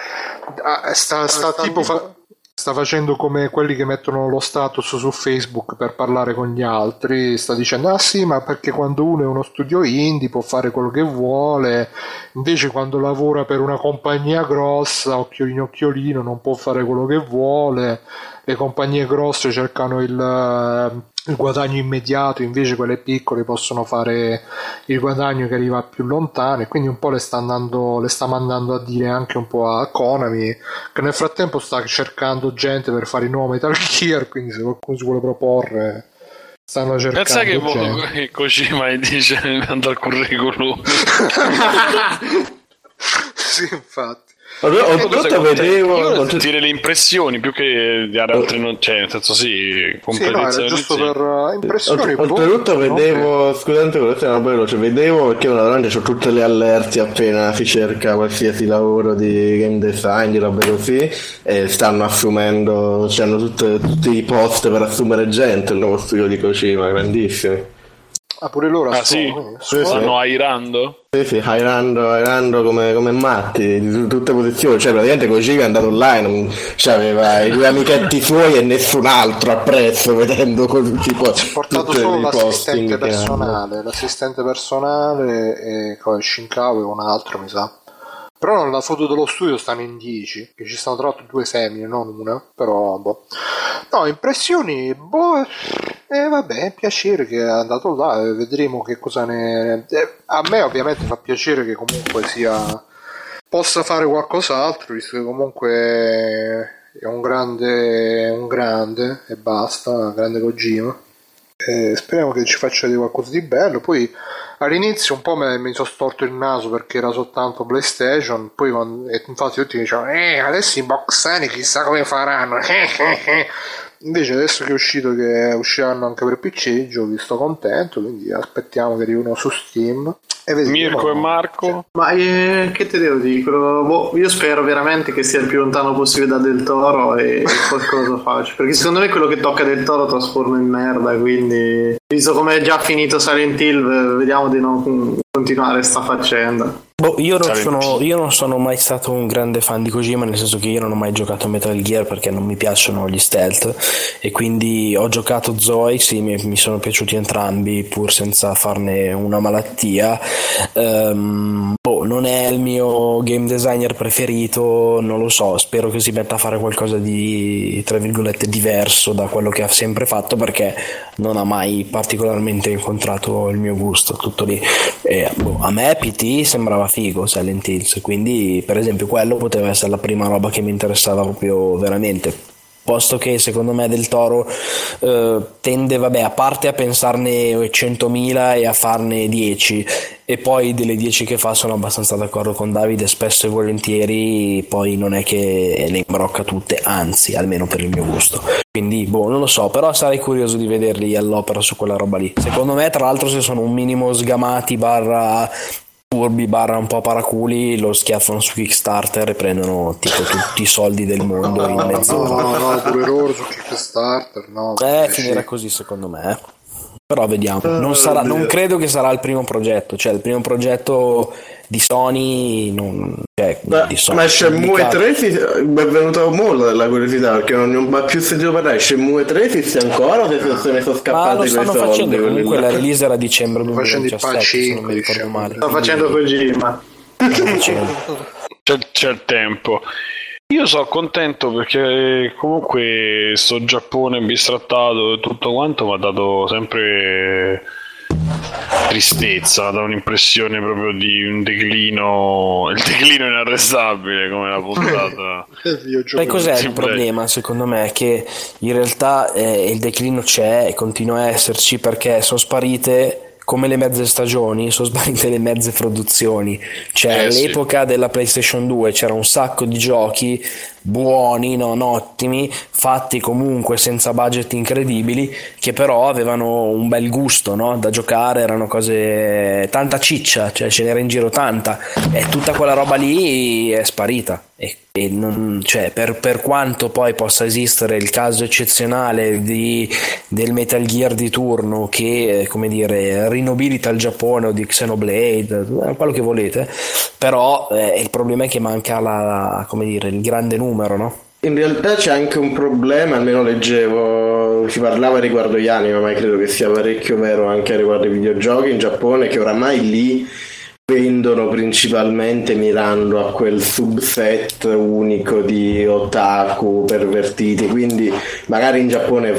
B: ah, sta, sta tipo fa- sta facendo come quelli che mettono lo status su Facebook per parlare con gli altri, sta dicendo ah sì, ma perché quando uno è uno studio indie può fare quello che vuole, invece quando lavora per una compagnia grossa, occhiolino occhiolino, non può fare quello che vuole. Le compagnie grosse cercano il, eh, il guadagno immediato, invece quelle piccole possono fare il guadagno che arriva più lontano e quindi un po' le sta, andando, le sta mandando a dire anche un po' a Konami che nel frattempo sta cercando gente per fare il nuovo Metal Gear quindi se qualcuno si vuole proporre stanno cercando
A: Pensa che
B: gente.
A: Kojima dice manda il curriculum.
B: sì infatti
E: Ho, ho,
A: Tu sei
E: tutto
A: contento?
E: vedevo.
A: Io volevo sentire le impressioni più che dare altre non cioè nel senso sì
B: sì no giusto
A: sì.
B: per impressioni
E: Oltre- Oltretutto
B: no?
E: vedevo, scusate, questa è una roba veloce, vedevo perché io davanti ho tutte le allerte appena si cerca qualsiasi lavoro di game design, di robe così, e stanno assumendo, hanno tutti i post per assumere gente, il nuovo studio di Kojima, grandissimi.
B: Ah pure loro
A: Ah sì?
B: sono-
E: Sì, sì.
A: stanno airando?
E: Sì, sì, hirando, hirando come, come matti, di tu- tutte posizioni, cioè praticamente Kojima è andato online, cioè aveva i due amichetti suoi e nessun altro appresso, vedendo co- tipo
B: portato
E: tutte
B: solo
E: i
B: l'assistente personale l'assistente personale e come Shinkawa e un altro mi sa però nella foto dello studio stanno in 10 che ci stanno tra l'altro due femmine non una però boh. no impressioni boh eh, vabbè piacere che è andato là e vedremo che cosa ne eh, a me ovviamente fa piacere che comunque sia possa fare qualcos'altro visto che comunque è un grande un grande e basta grande Kojima eh, speriamo che ci faccia di qualcosa di bello. Poi all'inizio un po' me- mi sono storto il naso perché era soltanto PlayStation. Poi infatti tutti dicevano: Eh, adesso i boxani chissà come faranno. Invece adesso che è uscito che usciranno anche per PC i giochi sto contento, quindi aspettiamo che arrivino su Steam. Vediamo.
A: Mirko e Marco?
C: Ma eh, che te devo dire? Boh, io spero veramente che sia il più lontano possibile da Del Toro e qualcosa faccio. Perché secondo me quello che tocca Del Toro trasforma in merda. Quindi, visto come è già finito Silent Hill, vediamo di non continuare sta faccenda.
D: Boh, io, non sono, io non sono mai stato un grande fan di Kojima, nel senso che io non ho mai giocato a Metal Gear perché non mi piacciono gli stealth e quindi ho giocato Zoe, sì, mi, mi sono piaciuti entrambi pur senza farne una malattia. Ehm, boh, non è il mio game designer preferito, non lo so, spero che si metta a fare qualcosa di, tra virgolette, diverso da quello che ha sempre fatto perché non ha mai particolarmente incontrato il mio gusto, tutto lì. E, boh, a me PT sembrava figo Silent Hills, quindi per esempio quello poteva essere la prima roba che mi interessava proprio veramente. Posto che secondo me Del Toro eh, tende, vabbè, a parte a pensarne 100.000 e a farne 10, e poi delle 10 che fa sono abbastanza d'accordo con Davide, spesso e volentieri poi non è che le imbrocca tutte, anzi, almeno per il mio gusto. Quindi, boh, non lo so, però sarei curioso di vederli all'opera su quella roba lì. Secondo me, tra l'altro, se sono un minimo sgamati barra furbi barra un po' paraculi lo schiaffano su Kickstarter e prendono tipo tutti i soldi del mondo in mezz'ora.
B: No, no, pure loro su Kickstarter, no.
D: Eh, finirà così secondo me. Eh. Però vediamo. Non, sarà, non credo che sarà il primo progetto. Cioè, il primo progetto di Sony. Non, cioè,
E: Ma,
D: di Sony
E: ma Shenmue
D: pubblicato.
E: 3 si- mi è venuta molto la curiosità perché non ne ho più sentito parlare. Shenmue 3 esiste ancora o se se ne sono
D: Ma
E: scappati
D: lo
E: quei
D: stanno
E: soldi?
D: facendo.
E: quelli
D: Comunque la release era a dicembre
B: facendo i
D: 2017. Se non mi ricordo male.
C: Sta facendo Kojima.
A: C'è, c'è il tempo. Io sono contento perché comunque sto Giappone bistrattato e tutto quanto mi ha dato sempre tristezza, da un'impressione proprio di un declino, il declino inarrestabile come la puntata.
D: Sai cos'è il problema secondo me? Che in realtà eh, il declino c'è e continua a esserci perché sono sparite come le mezze stagioni, sono sparite le mezze produzioni. Cioè
A: Eh, sì.
D: all'epoca della PlayStation 2 c'era un sacco di giochi buoni, non ottimi, fatti comunque senza budget incredibili, che però avevano un bel gusto no? da giocare, erano cose tanta ciccia, cioè ce n'era in giro tanta e tutta quella roba lì è sparita. E, e non- cioè, per, per quanto poi possa esistere il caso eccezionale di, del Metal Gear di turno che come dire rinobilita il Giappone o di Xenoblade, eh, quello che volete, però eh, il problema è che manca la, come dire, il grande numero, no?
E: In realtà c'è anche un problema, almeno leggevo, si parlava riguardo gli anime, ma credo che sia parecchio vero anche riguardo i videogiochi in Giappone, che oramai lì vendono principalmente mirando a quel subset unico di otaku pervertiti, quindi magari in Giappone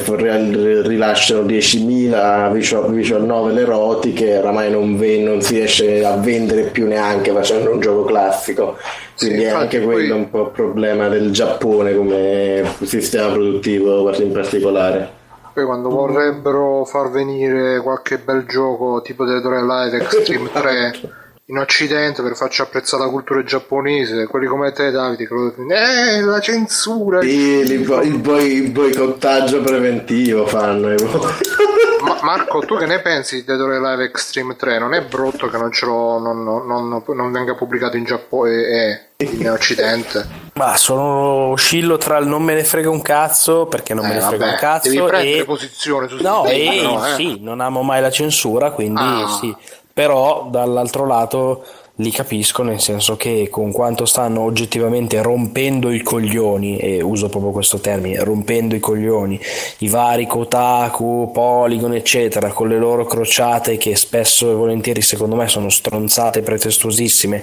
E: rilasciano 10.000 visual, visual novel erotiche, oramai non, ven- non si riesce a vendere più neanche facendo un gioco classico. Quindi
B: Sì,
E: è anche
B: poi-
E: quello un po' il problema del Giappone come sistema produttivo in particolare.
B: Poi quando vorrebbero far venire qualche bel gioco tipo Dead or Alive Extreme 3 in occidente per farci apprezzare la cultura giapponese, quelli come te Davide che lo eh la censura
E: Sì, il, bo- il, boi- il boicottaggio preventivo fanno. i bo-
B: Ma- Marco, tu che ne pensi di Dead or Alive Extreme 3? Non è brutto che non, non, non- non- non venga pubblicato in Giappone e in occidente?
D: Ma sono oscillo tra il non me ne frega un cazzo perché non
B: Eh,
D: me ne frega
B: vabbè,
D: un cazzo
B: devi prendere
D: e
B: posizione su
D: no, e
B: no, eh.
D: sì, non amo mai la censura, quindi
B: Ah.
D: sì. Però dall'altro lato li capisco nel senso che con quanto stanno oggettivamente rompendo i coglioni e uso proprio questo termine, rompendo i coglioni, i vari Kotaku, Polygon eccetera, con le loro crociate che spesso e volentieri secondo me sono stronzate pretestuosissime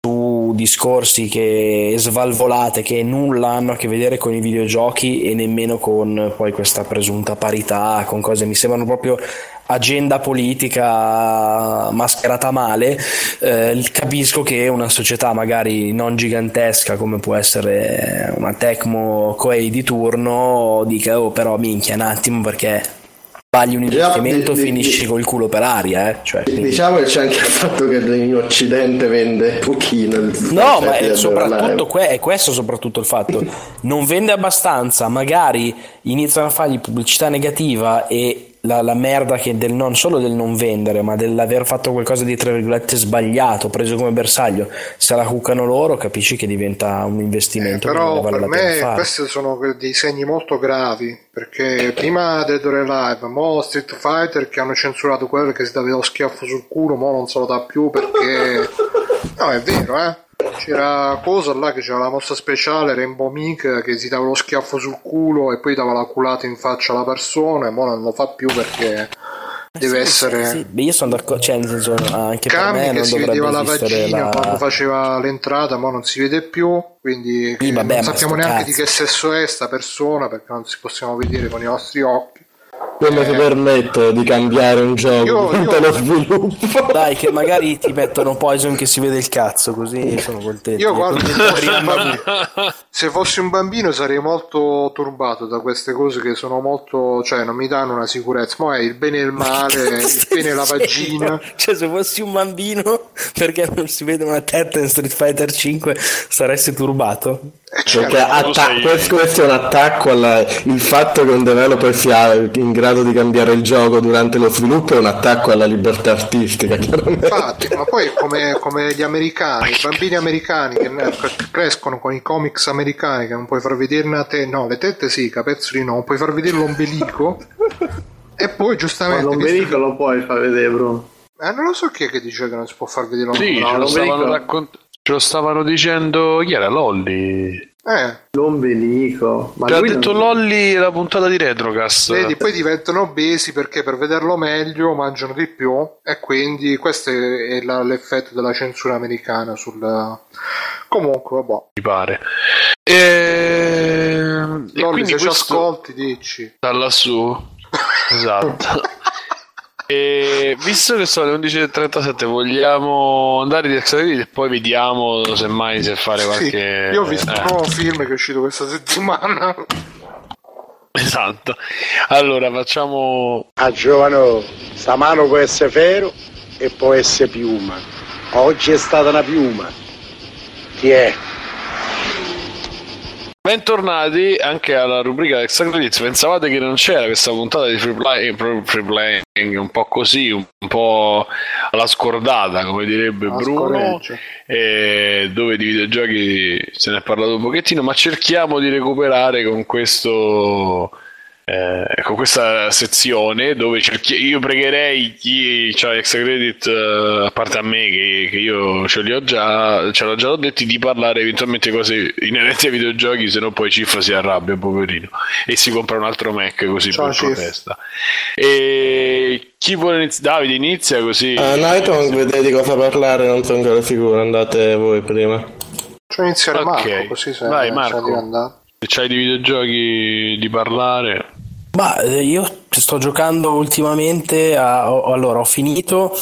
D: su discorsi che svalvolate che nulla hanno a che vedere con i videogiochi e nemmeno con poi questa presunta parità, con cose mi sembrano proprio agenda politica mascherata male, eh, capisco che una società magari non gigantesca come può essere una Tecmo Koei di turno dica oh però minchia un attimo perché sbagli un investimento
E: di- di-
D: finisci col culo per aria eh? cioè, quindi-
E: Diciamo che c'è anche il fatto che in Occidente vende pochino.
D: No, ma
E: di
D: è, soprattutto que- è questo soprattutto il fatto. Non vende abbastanza, magari iniziano a fargli pubblicità negativa e la, la merda che del non solo del non vendere, ma dell'aver fatto qualcosa di tra virgolette sbagliato, preso come bersaglio, se la cuccano loro, capisci che diventa un investimento che
B: Però
D: vale
B: per me questi sono dei segni molto gravi perché prima Dead or Alive, mo Street Fighter che hanno censurato quello che si dava lo schiaffo sul culo, mo non se lo dà più perché no è vero eh c'era cosa là che c'era la mossa speciale Rainbow Meek che si dava lo schiaffo sul culo e poi dava la culata in faccia alla persona e mo non lo fa più perché deve essere
D: Sì, beh, io sono d'accordo, cioè, nel senso, anche per
B: Cami
D: me
B: che si vedeva la vagina
D: la...
B: quando faceva l'entrata, ma non si vede più, quindi
D: Sì,
B: eh,
D: vabbè,
B: non sappiamo neanche
D: cazzo.
B: di che sesso è sta persona perché non si possiamo vedere con i nostri occhi.
E: Come ti permetto di cambiare un gioco
B: Io-
E: durante
B: io-
E: lo sviluppo?
D: Dai, che magari ti mettono Poison che si vede il cazzo, così sono contento.
B: Io guarda, se fossi, bambino, se fossi un bambino sarei molto turbato da queste cose che sono molto, cioè non mi danno una sicurezza, ma è il bene e il male, il pene e la vagina.
D: Cioè, se fossi un bambino, perché non si vede una testa in Street Fighter 5, saresti turbato?
B: Eh, certo.
E: Perché atta-
A: sei-
E: questo, questo è un attacco al fatto che un developer sia in grado grado di cambiare il gioco durante lo sviluppo è un attacco alla libertà artistica.
B: Infatti, ma poi come, come gli americani, i bambini americani che crescono con i comics americani che non puoi far vedere una te, no, le tette sì, i capezzoli no, puoi far vedere l'ombelico. e poi giustamente...
C: Ma l'ombelico lo puoi far vedere, Bruno.
B: Eh, non lo so chi è che dice che non si può far vedere
A: l'ombelico. Sì, no, ce, lo stavano raccont- ce lo stavano dicendo chi era Lolli.
B: Eh.
C: L'ombelico.
A: Ma ha detto non... Lolli la puntata di Retrocast.
B: Vedi, poi diventano obesi perché per vederlo meglio mangiano di più e quindi questo è la, l'effetto della censura americana sul... Comunque, vabbè.
A: Mi pare. E... Lolli,
B: e quindi se questo... ci ascolti dici.
A: Da lassù. esatto. E visto che sono le 11.37, vogliamo andare di Extra e poi vediamo semmai se fare qualche.
B: Sì, io ho visto eh. un nuovo film che è uscito questa settimana.
A: Esatto. Allora facciamo.
F: A giovano, sta mano può essere ferro e può essere piuma. Oggi è stata una piuma. Chi è?
A: Bentornati anche alla rubrica Extra Credits. Pensavate che non c'era questa puntata di free, play, free playing un po' così, un po' alla scordata, come direbbe la Bruno, dove di videogiochi se ne è parlato un pochettino, ma cerchiamo di recuperare con questo eh, con questa sezione dove cerchi- io pregherei chi ha extra credit uh, a parte a me che, che, io ce li ho già ce l'ho già detti di parlare eventualmente cose inerenti ai videogiochi se no poi Cifra si arrabbia poverino e si compra un altro Mac così Ciao, per Cif. protesta. E chi vuole iniziare Davide inizia così.
E: Uh, Nighthawk vedete di cosa parlare non sono ancora sicuro andate voi prima.
B: Cioè iniziare okay. Marco così se
A: vai Marco. se c'hai di videogiochi di parlare
D: ma eh, io sto giocando ultimamente a, allora ho finito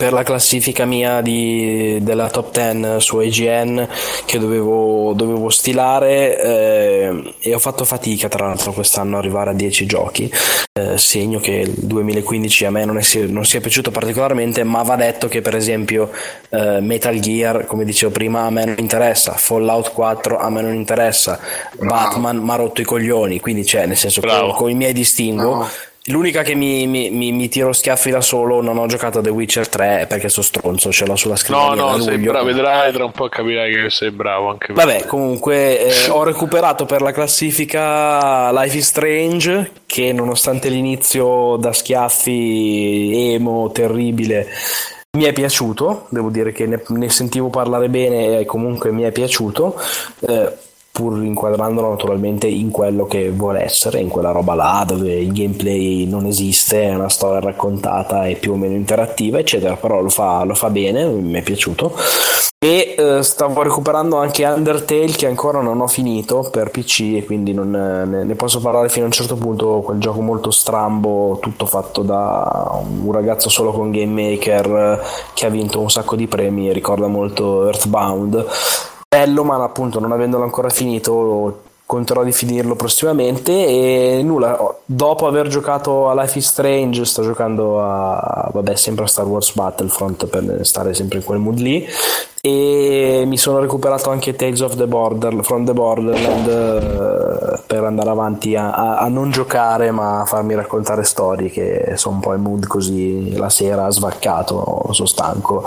D: per la classifica mia di, della top 10 su IGN che dovevo, dovevo stilare eh, e ho fatto fatica tra l'altro quest'anno arrivare a 10 giochi. Eh, segno che il 2015 a me non, è, non sia piaciuto particolarmente ma va detto che per esempio eh, Metal Gear come dicevo prima a me non interessa. Fallout 4 a me non interessa. Bravo. Batman mi ha rotto i coglioni. Quindi c'è nel senso che con i miei distingo. No L'unica che mi, mi, mi, mi, tiro schiaffi da solo, non ho giocato a The Witcher 3 perché sono stronzo, ce l'ho sulla scrivania.
A: No, no, sei bravo, vedrai tra un po' capirai che sei bravo anche.
D: Vabbè, comunque eh, ho recuperato per la classifica Life is Strange che nonostante l'inizio da schiaffi emo terribile mi è piaciuto, devo dire che ne, ne sentivo parlare bene e comunque mi è piaciuto. Eh, pur inquadrandolo naturalmente in quello che vuole essere, in quella roba là dove il gameplay non esiste, è una storia raccontata e più o meno interattiva, eccetera, però lo fa, lo fa bene, mi è piaciuto. E eh, stavo recuperando anche Undertale che ancora non ho finito per PC e quindi non, ne, ne, posso parlare fino a un certo punto, quel gioco molto strambo, tutto fatto da un ragazzo solo con Game Maker che ha vinto un sacco di premi, ricorda molto Earthbound bello, ma appunto non avendolo ancora finito conterò di finirlo prossimamente. E nulla, dopo aver giocato a Life is Strange sto giocando a, vabbè, sempre a Star Wars Battlefront per stare sempre in quel mood lì. E mi sono recuperato anche Tales of the Border from the Borderland eh, per andare avanti a, a, a, non giocare ma a farmi raccontare storie che sono un po' in mood così la sera svaccato sono stanco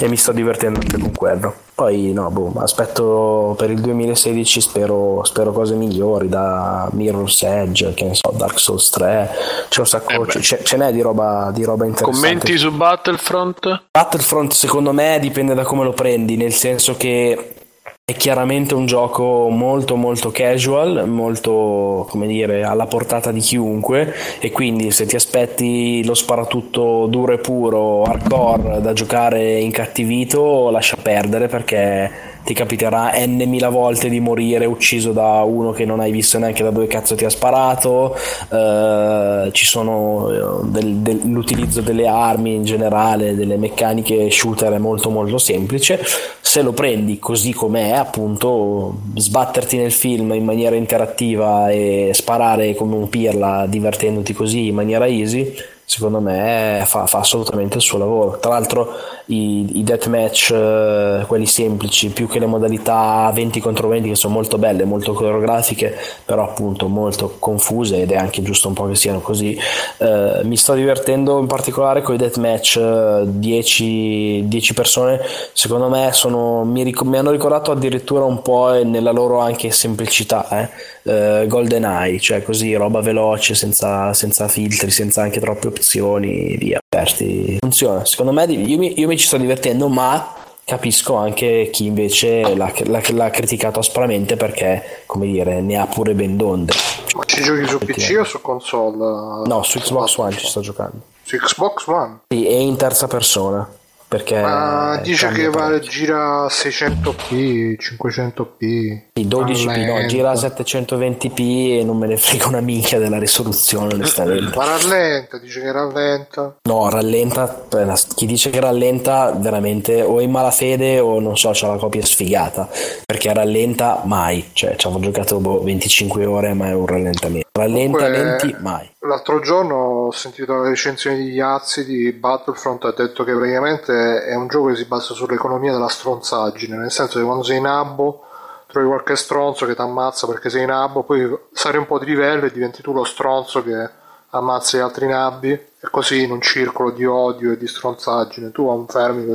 D: e mi sto divertendo anche con quello poi no boh, aspetto per il 2016 spero, spero cose migliori da Mirror's Edge che ne so Dark Souls 3 c'è un sacco eh ce, ce n'è di roba, di roba interessante
A: commenti su Battlefront?
D: Battlefront secondo me dipende da come lo prendi, nel senso che è chiaramente un gioco molto molto casual, molto come dire alla portata di chiunque e quindi se ti aspetti lo sparatutto duro e puro, hardcore da giocare incattivito, lascia perdere perché ti capiterà n volte di morire ucciso da uno che non hai visto neanche da dove cazzo ti ha sparato, eh, ci sono eh, del, del, l'utilizzo delle armi in generale, delle meccaniche shooter è molto molto semplice, se lo prendi così com'è appunto sbatterti nel film in maniera interattiva e sparare come un pirla divertendoti così in maniera easy secondo me fa, fa, assolutamente il suo lavoro. Tra l'altro i, i deathmatch, eh, quelli semplici, più che le modalità 20 contro 20 che sono molto belle, molto coreografiche, però appunto molto confuse ed è anche giusto un po' che siano così, eh, mi sto divertendo in particolare con i deathmatch 10, eh, 10 persone, secondo me sono, mi, ric- mi, hanno ricordato addirittura un po' nella loro anche semplicità, eh? eh, Golden Eye, cioè così roba veloce, senza, senza filtri, senza anche troppe opzioni, via, aperti. Funziona, secondo me io mi, io mi ci sto divertendo, ma capisco anche chi invece l'ha, l'ha, l'ha, criticato aspramente perché, come dire, ne ha pure ben donde.
B: Ma ci giochi su PC o su console?
D: No, su Xbox One ci sto giocando.
B: Su Xbox One?
D: Sì, e in terza persona. Perché
B: Ma dice che vale, gira 600p, 500p.
D: Sì, 12p, no, gira a 720p e non me ne frega una minchia della risoluzione.
B: Ma rallenta, dice che rallenta.
D: No, rallenta, chi dice che rallenta veramente o è in malafede o non so, c'ha la copia sfigata. Perché rallenta mai, cioè ci avevo giocato boh, 25 ore ma è un rallentamento. Rallenta Comunque, mai.
B: L'altro giorno ho sentito la recensione di Iazzi di Battlefront ha detto che praticamente è un gioco che si basa sull'economia della stronzaggine, nel senso che quando sei in abbo trovi qualche stronzo che ti ammazza perché sei in abbo, poi sali un po' di livello e diventi tu lo stronzo che ammazza gli altri nabbi e così in un circolo di odio e di stronzaggine. Tu confermi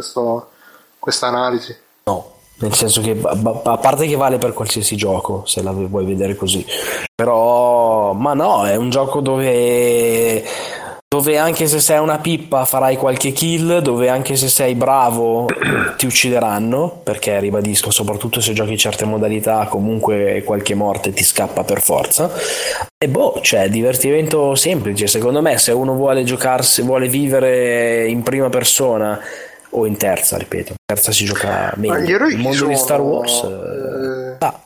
B: questa analisi?
D: No, nel senso che a parte che vale per qualsiasi gioco se la vuoi vedere così però ma no è un gioco dove dove anche se sei una pippa farai qualche kill, dove anche se sei bravo ti uccideranno, perché ribadisco, soprattutto se giochi certe modalità, comunque qualche morte ti scappa per forza. E boh, cioè, divertimento semplice, secondo me se uno vuole giocarsi, vuole vivere in prima persona o in terza, ripeto. In terza si gioca meglio. Il mondo sono... di Star Wars. Eh... Ah.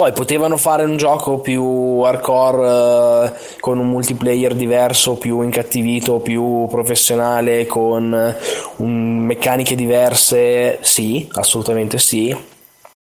D: Poi potevano fare un gioco più hardcore eh, con un multiplayer diverso, più incattivito, più professionale, con un, meccaniche diverse. Sì, assolutamente sì.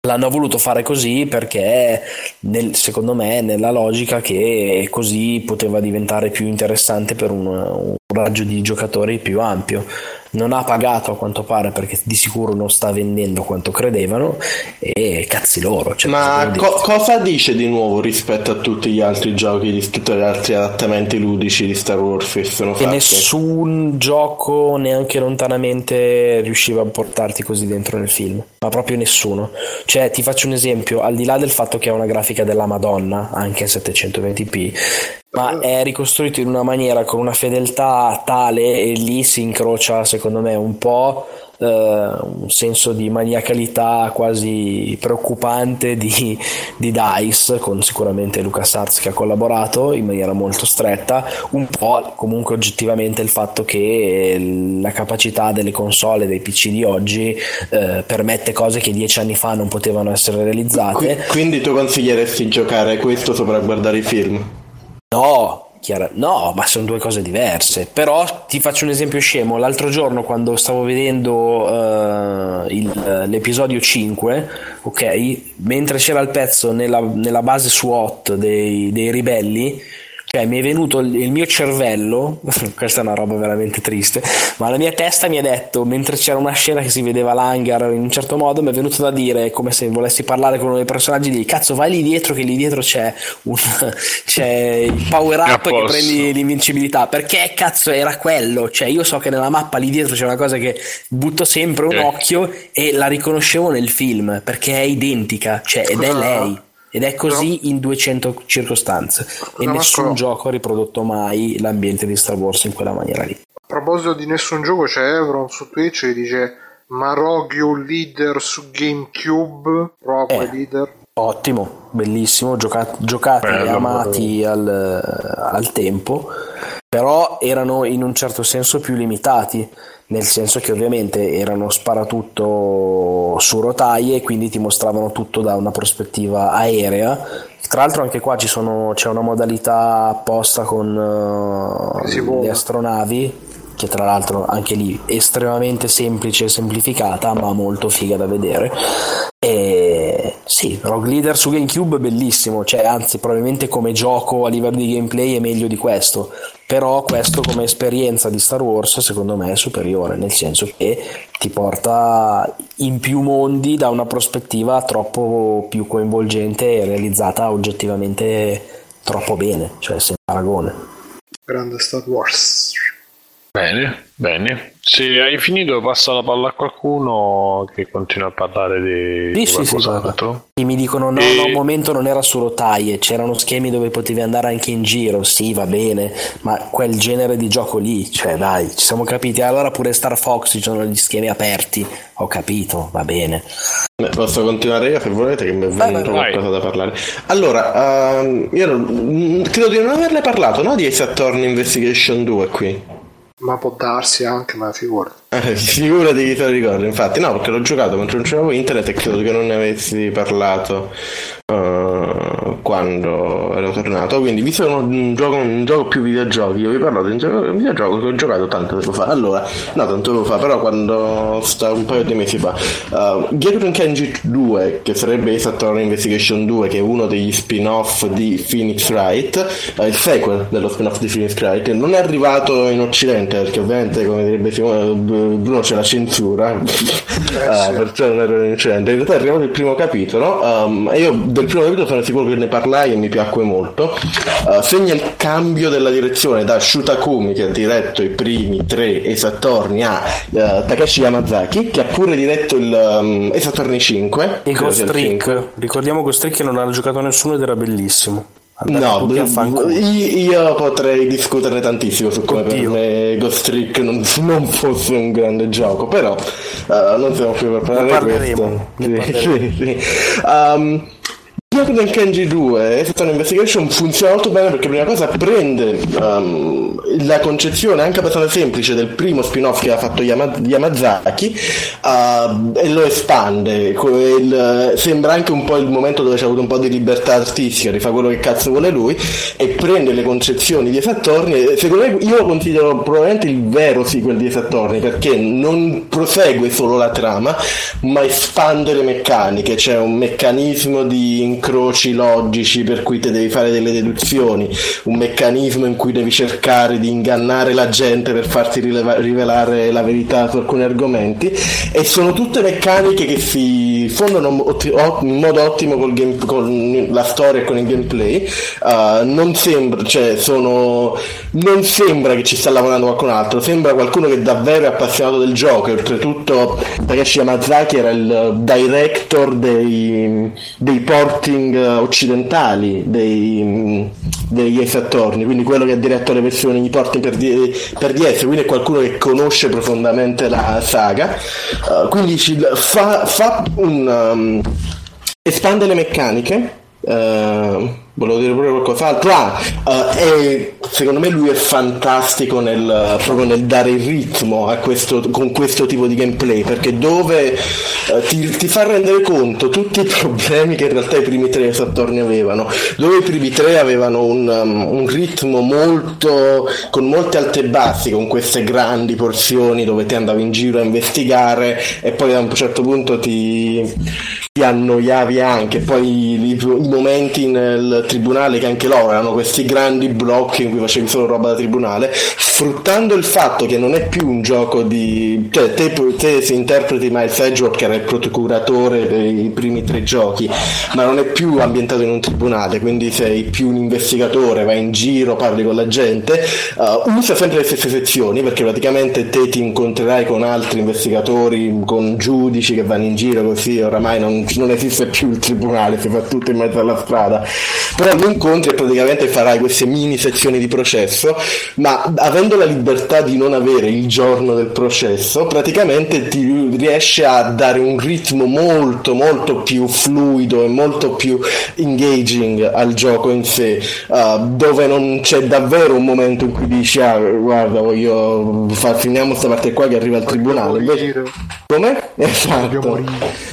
D: L'hanno voluto fare così perché, nel, secondo me, nella logica che così poteva diventare più interessante per un, un raggio di giocatori più ampio non ha pagato a quanto pare perché di sicuro non sta vendendo quanto credevano e cazzi loro cioè,
E: ma co- cosa dice di nuovo rispetto a tutti gli altri giochi di tutti gli altri adattamenti ludici di Star Wars che sono
D: fatti? nessun gioco neanche lontanamente riusciva a portarti così dentro nel film ma proprio nessuno cioè ti faccio un esempio al di là del fatto che ha una grafica della madonna anche in 720p ma è ricostruito in una maniera con una fedeltà tale e lì si incrocia secondo me un po' eh, un senso di maniacalità quasi preoccupante di, di DICE con sicuramente Lucas Arts che ha collaborato in maniera molto stretta un po' comunque oggettivamente il fatto che la capacità delle console dei PC di oggi eh, permette cose che dieci anni fa non potevano essere realizzate
E: quindi tu consiglieresti giocare questo sopra guardare i film?
D: No, chiara, no, ma sono due cose diverse. Però ti faccio un esempio scemo. L'altro giorno, quando stavo vedendo uh, il, l'episodio 5, ok, mentre c'era il pezzo nella, nella base SWAT dei, dei ribelli cioè, mi è venuto il, il mio cervello, questa è una roba veramente triste, ma la mia testa mi ha detto, mentre c'era una scena che si vedeva l'hangar in un certo modo, mi è venuto da dire, come se volessi parlare con uno dei personaggi, di cazzo vai lì dietro che lì dietro c'è, un, c'è il power up che prendi l'invincibilità, perché cazzo era quello? Cioè, io so che nella mappa lì dietro c'è una cosa che butto sempre un eh. occhio e la riconoscevo nel film, perché è identica, cioè, ed è lei. Ed è così no. in 200 circostanze. E no, nessun Marco. gioco ha riprodotto mai l'ambiente di Star Wars in quella maniera lì.
B: A proposito di nessun gioco, c'è Evron su Twitch che dice Marogio leader su GameCube. Proprio eh. leader.
D: Ottimo, bellissimo, giocat- giocati e amati al, al tempo, però erano in un certo senso più limitati nel senso che ovviamente erano sparatutto su rotaie e quindi ti mostravano tutto da una prospettiva aerea. Tra l'altro anche qua sono, c'è una modalità apposta con uh, le astronavi che tra l'altro anche lì estremamente semplice e semplificata ma molto figa da vedere e Sì, Rogue Leader su GameCube è bellissimo, cioè anzi probabilmente come gioco a livello di gameplay è meglio di questo, però questo come esperienza di Star Wars secondo me è superiore, nel senso che ti porta in più mondi da una prospettiva troppo più coinvolgente e realizzata oggettivamente troppo bene, cioè senza paragone.
B: Grande Star Wars.
A: Bene, bene. Se hai finito, passa la palla a qualcuno che continua a parlare di,
D: Sì,
A: di
D: sì, sì,
A: qualcos'altro.
D: E mi dicono no,
A: E-
D: no, un momento non era solo taglie, c'erano schemi dove potevi andare anche in giro, sì va bene, ma quel genere di gioco lì, cioè dai, ci siamo capiti, allora pure Star Fox ci sono gli schemi aperti, ho capito, va bene.
E: Beh, Posso continuare io se volete che mi è venuto qualcosa da parlare. Allora, ehm, io mm, credo di non averle parlato, no? Di Ace Attorney Investigation 2 qui.
B: Ma può darsi anche, ma figurati.
E: Eh, figurati chi te lo ricordo, infatti, no, perché l'ho giocato mentre non c'avevo internet e credo che non ne avessi parlato eh, quando ero tornato. Quindi, visto che un, un gioco, un gioco più videogiochi, io vi parlo di un, gioco, un videogioco che ho giocato tanto tempo fa. Allora, no, tanto tempo fa, però quando sta un paio di mesi fa. Uh, Gatorin Kenji 2, che sarebbe Ace Attorney Investigation 2, che è uno degli spin-off di Phoenix Wright, eh, il sequel dello spin-off di Phoenix Wright, che non è arrivato in Occidente, perché ovviamente, come direbbe Simone, Bruno c'è la censura, Ah, perciò non ero in Occidente. In realtà è arrivato il primo capitolo, um, e io del primo capitolo sono sicuro che ne parlai e mi piacque molto. Uh, segna il cambio della direzione da Shutakumi, che ha diretto i primi tre esattorni, a uh, Takashi Yamazaki, che ha pure diretto il um, Esattorni 5.
D: E Ghost
E: sia il 5.
D: Trick, ricordiamo Ghost Trick che non ha giocato nessuno ed era bellissimo.
E: No, io, io potrei discuterne tantissimo su come per
D: Oddio.
E: me Ghost Trick non, non fosse un grande gioco, però eh, non siamo qui per parlare di questo. Sì, sì, sì. Um, Del Kenji 2 Esattorni Investigation funziona molto bene perché prima cosa prende um, la concezione anche abbastanza semplice del primo spin-off che ha fatto Yama- Yamazaki uh, e lo espande. Il- sembra anche un po' il momento dove c'è avuto un po' di libertà artistica rifà quello che cazzo vuole lui e prende le concezioni di Esattorni e secondo me io lo considero probabilmente il vero sequel di Esattorni perché non prosegue solo la trama ma espande le meccaniche. C'è un meccanismo di incroci logici per cui te devi fare delle deduzioni un meccanismo in cui devi cercare di ingannare la gente per farti rileva- rivelare la verità su alcuni argomenti e sono tutte meccaniche che si ot- in modo ottimo game- con la storia e con il gameplay. Uh, non sembra cioè sono non sembra che ci sta lavorando qualcun altro sembra qualcuno che davvero è appassionato del gioco e oltretutto Takeshi Yamazaki era il director dei, dei porting eh, occidentali dei, degli Ace Attorney quindi quello che ha diretto le versioni di porting per, per DS quindi è qualcuno che conosce profondamente la saga. Uh, quindi ci- fa, fa un um, espande le meccaniche eh, volevo dire pure qualcos'altro ah, eh, e secondo me lui è fantastico nel, proprio nel dare il ritmo questo, con questo tipo di gameplay perché dove eh, ti, ti fa rendere conto tutti i problemi che in realtà i primi tre Saturni avevano. Dove i primi tre avevano un, um, un ritmo molto con molte alte e bassi con queste grandi porzioni dove ti andavi in giro a investigare e poi a un certo punto ti, ti annoiavi anche. Poi i, i momenti nel tribunale che anche loro erano questi grandi blocchi in cui facevi solo roba da tribunale sfruttando il fatto che non è più un gioco di cioè te, te se interpreti Miles Edgeworth che era il procuratore dei primi tre giochi ma non è più ambientato in un tribunale quindi sei più un investigatore vai in giro parli con la gente uh, usa sempre le stesse sezioni perché praticamente te ti incontrerai con altri investigatori con giudici che vanno in giro così oramai non, non esiste più il tribunale si fa tutto in mezzo alla strada però lo incontri e praticamente farai queste mini sezioni di processo ma avendo la libertà di non avere il giorno del processo praticamente ti riesce a dare un ritmo molto molto più fluido e molto più engaging al gioco in sé uh, dove non c'è davvero un momento in cui dici ah guarda voglio far finiamo questa parte qua che arriva al tribunale. Invece come? esatto.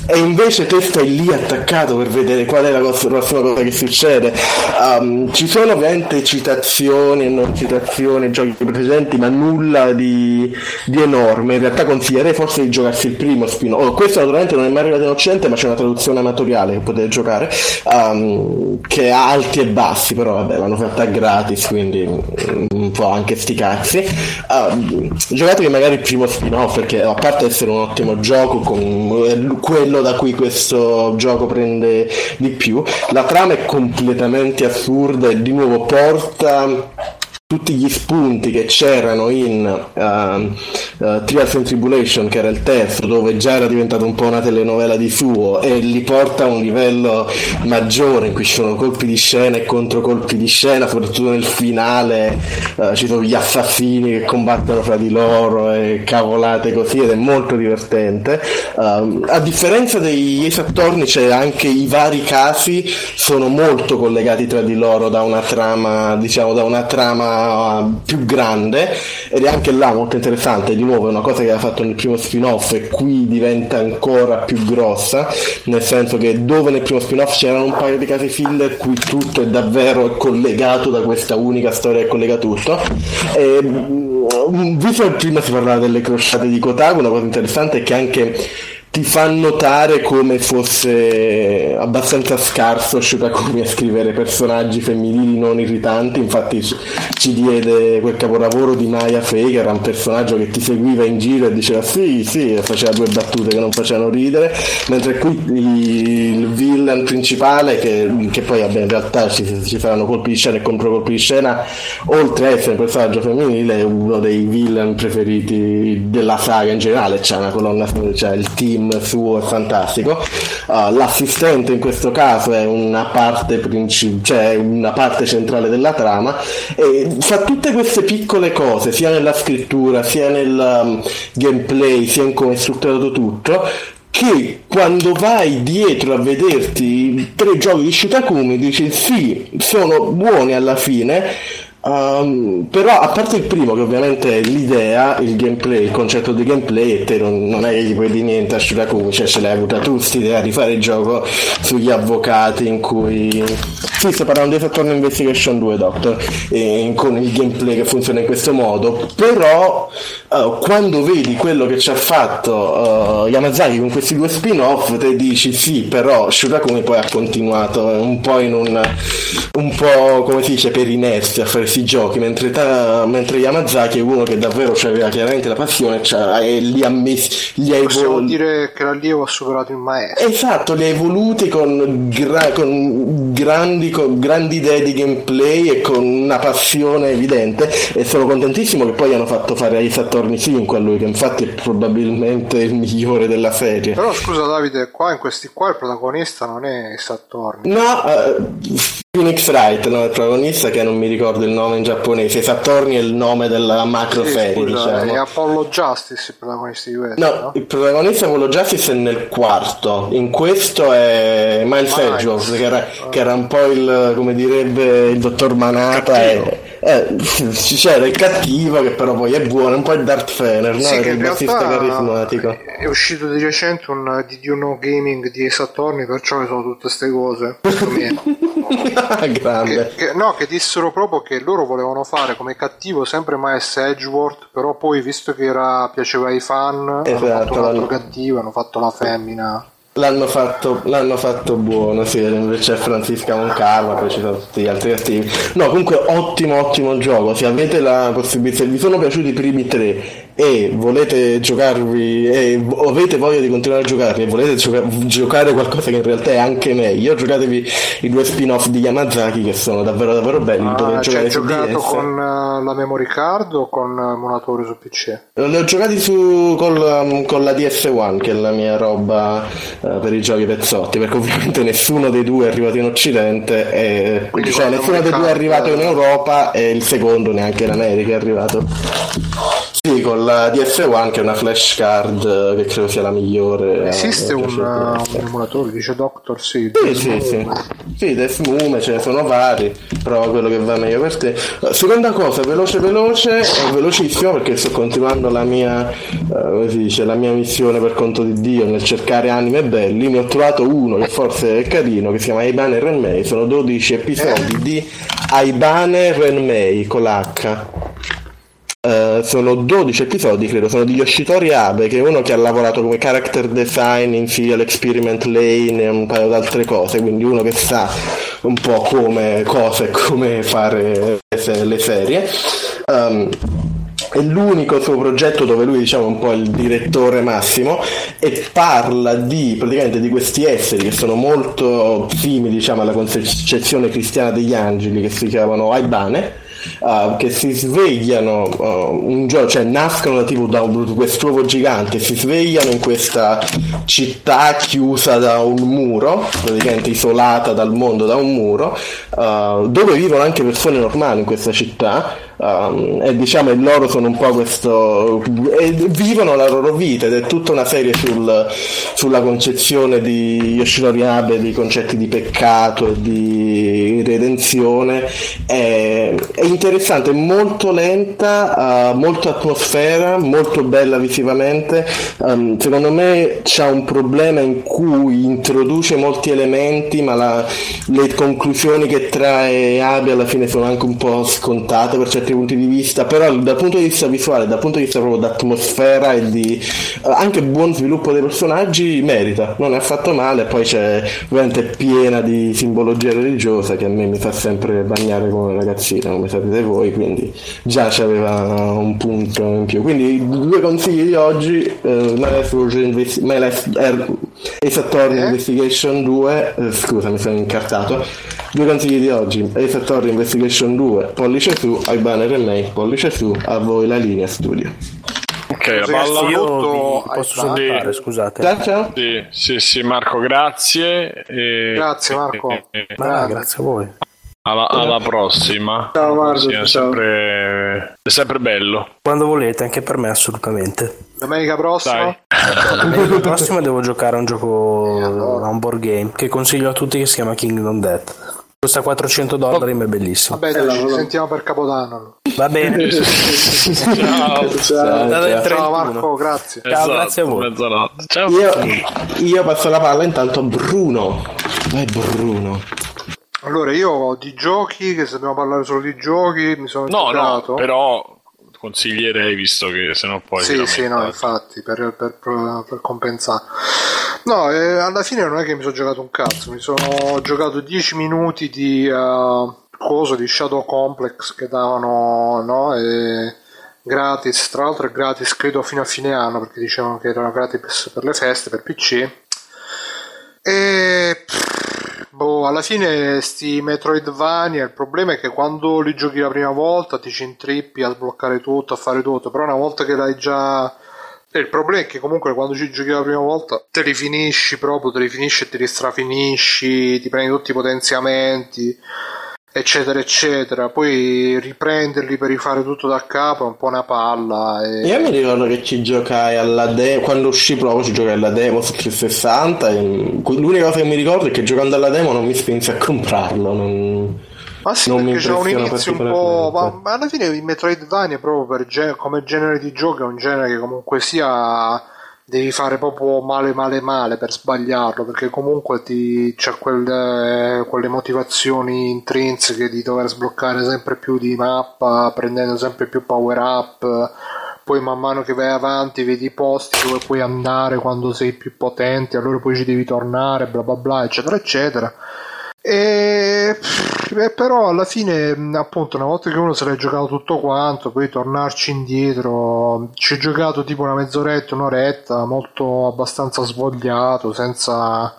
E: e invece te stai lì attaccato per vedere qual è la cosa- prossima cosa che succede succede. Um, ci sono ovviamente citazioni e non citazioni, giochi precedenti, ma nulla di, di, enorme. In realtà consiglierei forse di giocarsi il primo spin-off. Oh, questo naturalmente non è mai arrivato in Occidente, ma c'è una traduzione amatoriale che potete giocare, um, che ha alti e bassi, però vabbè, l'hanno fatta gratis, quindi un po' anche sti cazzi. Uh, giocatevi magari il primo spin-off, perché a parte essere un ottimo gioco, con quello da cui questo gioco prende di più, la trama è completamente assurda e di nuovo porta tutti gli spunti che c'erano in uh, uh, Trials and Tribulation, che era il terzo, dove già era diventato un po' una telenovela di suo, e li porta a un livello maggiore in cui ci sono colpi di scena e controcolpi di scena, soprattutto nel finale uh, ci sono gli assassini che combattono fra di loro e cavolate così, ed è molto divertente. Ehm, a differenza degli Ace Attorney c'è anche i vari casi sono molto collegati tra di loro da una trama, diciamo, da una trama più grande ed è anche là molto interessante di nuovo è una cosa che ha fatto nel primo spin-off e qui diventa ancora più grossa nel senso che dove nel primo spin-off c'erano un paio di casi filler qui tutto è davvero collegato da questa unica storia che collega tutto. E, mm, visto che prima si parlava delle crociate di Kotaku una cosa interessante è che anche ti fa notare come fosse abbastanza scarso Shukakumi a scrivere personaggi femminili non irritanti. Infatti ci diede quel capolavoro di Maya Fey che era un personaggio che ti seguiva in giro e diceva sì sì e faceva due battute che non facevano ridere. Mentre qui il villain principale che, che poi vabbè, in realtà ci, ci saranno colpi di scena e contro colpi di scena oltre a essere un personaggio femminile è uno dei villain preferiti della saga in generale. C'è una colonna c'è il team suo è fantastico. Uh, l'assistente in questo caso è una parte, princip- cioè una parte centrale della trama e fa tutte queste piccole cose, sia nella scrittura, sia nel um, gameplay, sia in come è strutturato tutto, che quando vai dietro a vederti tre giochi di Shitakumi dici sì, sono buoni alla fine, Um, però a parte il primo che ovviamente è l'idea, il gameplay, il concetto di gameplay te non, non è che gli puoi dire niente a Shiraku, cioè ce l'hai avuta tu quest'idea di fare il gioco sugli avvocati in cui... Sì, sto parlando di Saturn Investigation 2 Doctor, e, con il gameplay che funziona in questo modo, però uh, quando vedi quello che ci ha fatto uh, Yamazaki con questi due spin-off te dici sì, però Shurakumi poi ha continuato un po' in un... un po' come si dice per inerzia a fare questi giochi, mentre, ta, mentre Yamazaki è uno che davvero aveva chiaramente la passione e li ha messi, li ha
B: Possiamo evol- dire che l'allievo ha superato il maestro.
E: Esatto, li ha evoluti con, gra- con, grandi, con grandi idee di gameplay e con una passione evidente e sono contentissimo che poi hanno fatto fare ai Saturni 5 a lui, che infatti è probabilmente il migliore della serie.
B: Però scusa Davide, qua in questi qua il protagonista non è Saturni.
E: No, uh, Phoenix Wright, no, il protagonista che non mi ricordo il nome in giapponese, Saturni è il nome della macro sì, serie, scusa, diciamo.
B: È Apollo Justice il protagonista di questo,
E: no, no? il protagonista Apollo Justice è nel quarto, in questo è Miles Edgeworth, che era, che era un po' il, come direbbe il dottor Manata, e, eh, c'era il cattivo che però poi è buono, un po' il Darth Fener, no?
B: Sì,
E: era
B: il bassista carismatico. È uscito di recente un di Duno Gaming di Saturni, perciò sono tutte queste cose.
E: Grande.
B: Che, che, no, che dissero proprio che loro volevano fare come cattivo sempre Miles Edgeworth, però poi visto che era, piaceva ai fan, esatto, hanno fatto un altro cattivo, hanno fatto la femmina.
E: L'hanno fatto, l'hanno fatto buono, sì, invece c'è Francisca Moncarla, poi ci sono tutti gli altri cattivi. No, comunque ottimo, ottimo gioco. Se avete la possibilità, se vi sono piaciuti i primi tre e volete giocarvi e avete voglia di continuare a giocarli e volete gioca- giocare qualcosa che in realtà è anche meglio, giocatevi i due spin-off di Yamazaki che sono davvero davvero belli.
B: Ah, cioè hai giocato con uh, la memory card o con uh, emulatore su PC?
E: Li ho giocati su, col, um, con la DS1 che è la mia roba uh, per i giochi pezzotti perché ovviamente nessuno dei due è arrivato in Occidente e Quindi cioè, nessuno dei due è arrivato in Europa e il secondo neanche in America è arrivato Sì, con la DS1 che è una flashcard che credo sia la migliore.
B: Esiste
E: eh,
B: un,
E: piace-
B: un emulatore, dice Doctor, sì.
E: Sì, sì, sì. Sì, Death Moon, ce ne sono vari, però quello che va meglio per te. Seconda cosa, veloce veloce, è velocissimo perché sto continuando la mia, eh, come si dice, la mia missione per conto di Dio nel cercare anime belli. Ne ho trovato uno che forse è carino, che si chiama Aibane Renmei. Sono 12 episodi di Aibane Renmei con l'H. Eh, sono 12 episodi, credo, sono di Yoshitori Abe, che è uno che ha lavorato come character design in Serial Experiment Lane e un paio di altre cose, quindi uno che sa un po' come cose, come fare le serie. Um, è l'unico suo progetto dove lui diciamo è un po' il direttore massimo e parla di praticamente di questi esseri che sono molto simili diciamo alla concezione cristiana degli angeli che si chiamano Aibane uh, che si svegliano uh, un giorno, cioè nascono da tipo da un- quest'uovo gigante, si svegliano in questa città chiusa da un muro, praticamente isolata dal mondo da un muro, uh, dove vivono anche persone normali in questa città. Um, e diciamo e loro sono un po' questo vivono la loro vita ed è tutta una serie sul- sulla concezione di Yoshinori Abe di concetti di peccato e di redenzione è, è interessante, molto lenta, ha molta atmosfera, molto bella visivamente. Um, secondo me c'ha un problema in cui introduce molti elementi, ma la- le conclusioni che trae Abe alla fine sono anche un po' scontate per certi punti di vista. Però dal punto di vista visuale, dal punto di vista proprio d'atmosfera e di eh, anche buon sviluppo dei personaggi, merita, non è affatto male. Poi c'è ovviamente piena di simbologia religiosa che a me mi fa sempre bagnare come ragazzina, come sapete voi, quindi già c'aveva un punto in più. Quindi due consigli di oggi, eh, My Life was Investi- My Life er- Attorney Investigation 2, eh, scusa mi sono incartato, due consigli di oggi, Ace Attorney Investigation 2, pollice su, Albane Remake, pollice su, a voi la linea studio.
A: Ok, la palla.
B: Molto
D: posso salutare, scusate.
E: Ciao ciao.
A: Sì, sì, sì, Marco, grazie. e-
B: Grazie, Marco.
A: e- e-
D: Ma grazie a voi.
A: alla, alla prossima.
C: Ciao, Marco,
A: Sì, è,
C: ciao.
A: sempre, è sempre bello.
D: Quando volete, anche per me assolutamente.
B: Domenica prossima?
A: Dai.
D: La prossima devo giocare a un gioco, a un board game che consiglio a tutti che si chiama Kingdom Death. Costa 400 dollari ma è bellissimo.
B: Vabbè, dai, ci sentiamo per Capodanno.
D: Va bene.
A: Ciao.
C: Ciao.
B: Ciao
D: 31.
B: Marco, grazie.
D: Ciao, grazie a voi.
A: Mezzanotte. Ciao.
E: Io, io passo la palla intanto a Bruno. Vai Bruno.
B: Allora, io di giochi, che se dobbiamo parlare solo di giochi, mi sono
A: No, no, però consiglierei visto che sennò poi
B: Sì, sì, no, infatti, per, per- per- compensare. No, eh, alla fine non è che mi sono giocato un cazzo, mi sono giocato 10 minuti di eh, coso di Shadow Complex che davano, no? E gratis, tra l'altro è gratis credo fino a fine anno perché dicevano che erano gratis per le feste, per PC. E pff, boh, alla fine sti Metroidvania, il problema è che quando li giochi la prima volta ti ci intrippi a sbloccare tutto, a fare tutto, però una volta che l'hai già il problema è che comunque quando ci giochi la prima volta te li finisci proprio, te li finisci e te li strafinisci, ti prendi tutti i potenziamenti, eccetera, eccetera. Poi riprenderli per rifare tutto da capo è un po' una palla. E...
E: Io mi ricordo che ci giocai alla demo, quando uscì proprio ci giocai alla demo su 360 e l'unica cosa che mi ricordo è che giocando alla demo non mi spinse a comprarlo. Non...
B: Ma sì,
E: non mi
B: perché c'è un inizio un po'. Ma, ma alla fine il Metroidvania, proprio gen- come genere di gioco, è un genere che comunque sia. Devi fare proprio male, male, male per sbagliarlo, perché comunque ti, c'è quelle, quelle motivazioni intrinseche di dover sbloccare sempre più di mappa, prendendo sempre più power up. Poi man mano che vai avanti vedi i posti dove puoi andare quando sei più potente, allora poi ci devi tornare, bla bla bla, eccetera, eccetera. E, eh, però alla fine, appunto, una volta che uno se l'è giocato tutto quanto, poi tornarci indietro, ci ho giocato tipo una mezz'oretta, un'oretta, molto abbastanza svogliato, senza,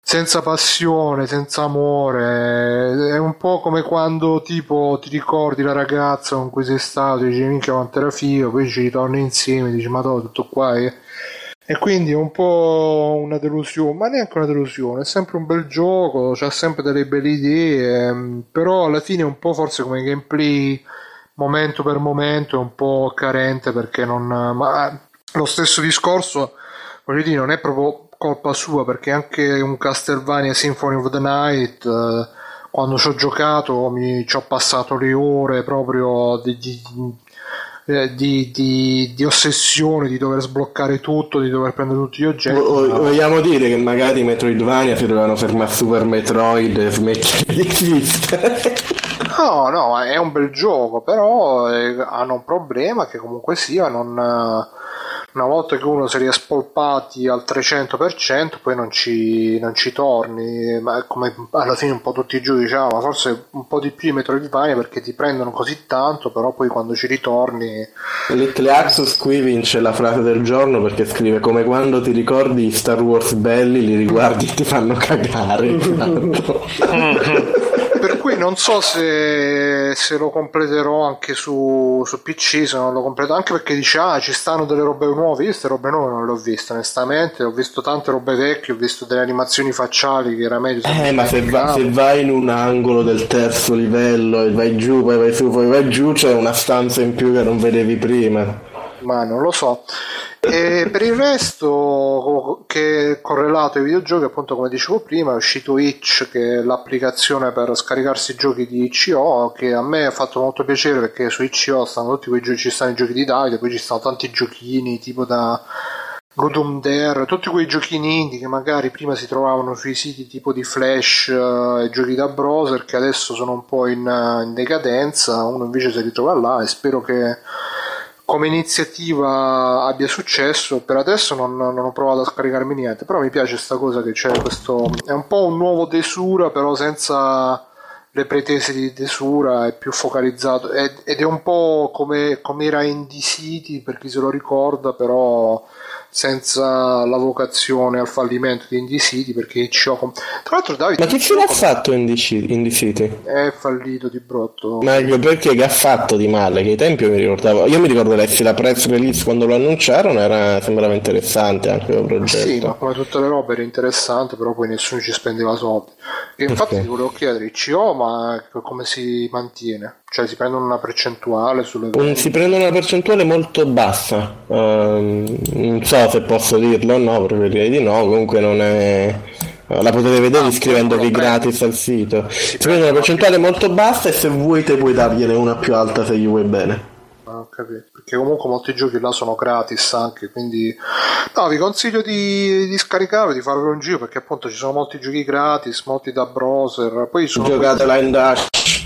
B: senza passione, senza amore. È un po' come quando tipo ti ricordi la ragazza con cui sei stato, dici minchia quanto era figo, poi ci ritorni insieme, dici ma to, tutto qua. eh?" E quindi è un po' una delusione, ma neanche una delusione, è sempre un bel gioco, c'ha sempre delle belle idee, ehm, però alla fine è un po' forse come gameplay momento per momento è un po' carente perché non... Ma lo stesso discorso, voglio dire, non è proprio colpa sua perché anche un Castlevania Symphony of the Night... Eh, quando ci ho giocato mi ci ho passato le ore proprio di, di, eh, di, di, di, ossessione di dover sbloccare tutto, di dover prendere tutti gli oggetti.
E: O, ma... Vogliamo dire che magari Metroidvania si dovevano fermare Super Metroid e smettere di esistere.
B: No, no, è un bel gioco, però eh, hanno un problema che comunque sia non una volta che uno si è riespolpati al 300% poi non ci, non ci torni ma come alla fine un po' tutti i giochi diciamo ma forse un po' di più i Metroidvania perché ti prendono così tanto però poi quando ci ritorni
E: Little Axus qui vince la frase del giorno perché scrive come quando ti ricordi Star Wars belli li riguardi e ti fanno cagare
B: non so se, se, lo completerò anche su, su PC se non lo completo anche perché dice ah ci stanno delle robe nuove. Io queste robe nuove non le ho viste onestamente. Ho visto tante robe vecchie ho visto delle animazioni facciali che era meglio
E: eh ma se, va, se, vai in un angolo del terzo livello e vai giù poi vai su poi vai giù c'è una stanza in più che non vedevi prima
B: ma non lo so. E per il resto, che è correlato ai videogiochi, appunto come dicevo prima, è uscito Itch, che è l'applicazione per scaricarsi i giochi di ICO, che a me ha fatto molto piacere perché su ICO stanno tutti quei giochi, ci stanno i giochi di Davide, poi ci stanno tanti giochini tipo da Godum Dare, tutti quei giochini indie che magari prima si trovavano sui siti tipo di Flash uh, e giochi da browser che adesso sono un po' in, uh, in decadenza, uno invece si ritrova là e spero che come iniziativa abbia successo. Per adesso non, non, ho provato a scaricarmi niente, però mi piace questa cosa che c'è questo. È un po' un nuovo Desura, però senza le pretese di Desura, è più focalizzato ed è un po' come, come era Indie City per chi se lo ricorda, però senza la vocazione al fallimento di Indie City perché ho comp- tra l'altro Davide
E: ma che fine ha fatto Indie City?
B: È fallito di brutto
E: ma perché che ha fatto di male che ai tempi io mi ricordavo io mi ricordo lessi la press release quando lo annunciarono era, sembrava interessante anche il progetto
B: sì ma come tutte le robe era interessante però poi nessuno ci spendeva soldi e infatti okay. ti volevo chiedere CO ma come si mantiene? Cioè si prendono una percentuale sulle
E: cose? Si prendono una percentuale molto bassa, uh, non so se posso dirlo o no, preferirei di no, comunque non è... La potete vedere ah, iscrivendovi gratis al sito. Si, si prende una percentuale molto bassa e se vuoi te puoi dargliene una più alta se gli vuoi bene.
B: Ah, capito. Perché comunque molti giochi là sono gratis anche, quindi no, vi consiglio di, di scaricarlo, di farvi un giro perché appunto ci sono molti giochi gratis, molti da browser. Poi sono
E: Giocatela in Dash.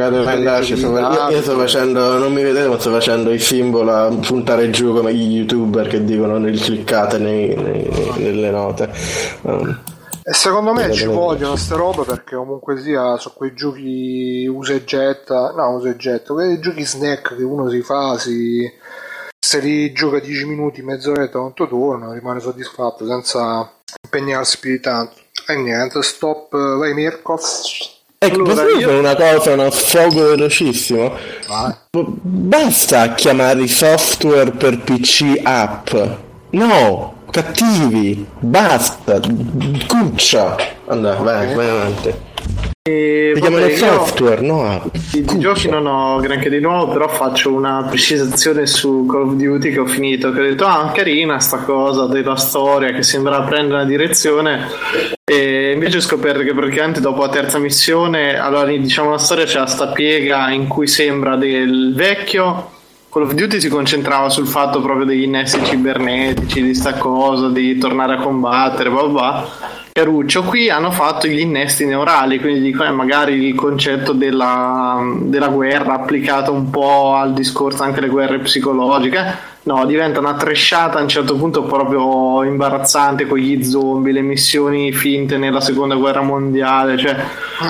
E: Giocatela in Dash. Sto, io, io sto facendo, non mi vedete, ma sto facendo il simbolo a puntare giù come gli youtuber che dicono nel cliccate nei, nei, nelle note. Um.
B: E secondo me ci vogliono queste robe perché comunque sia su quei giochi usa e getta, no usa e getta, quei giochi snack che uno si fa, si, se li gioca 10 minuti, mezz'oretta, quanto torna, rimane soddisfatto senza impegnarsi più di tanto. E niente, stop, vai Mirko.
E: Ecco, allora, posso io... una cosa, uno sfogo velocissimo? Vai. Basta chiamare i software per PC app. No, cattivi, basta, cuccia. Andà, vai, vai avanti.
C: E,
E: si chiamano software, no?
C: Di, di giochi non ho granché di nuovo, però faccio una precisazione su Call of Duty che ho finito, che ho detto, ah, carina sta cosa della storia che sembra prendere una direzione e invece ho scoperto che praticamente dopo la terza missione, allora diciamo la storia c'è sta piega in cui sembra del vecchio Call of Duty si concentrava sul fatto proprio degli innesti cibernetici, di sta cosa, di tornare a combattere, bla bla. Caruccio, qui hanno fatto gli innesti neurali, quindi dico, eh, magari il concetto della, della guerra applicato un po' al discorso anche delle guerre psicologiche No, diventa una tresciata a un certo punto proprio imbarazzante con gli zombie, le missioni finte nella seconda guerra mondiale, cioè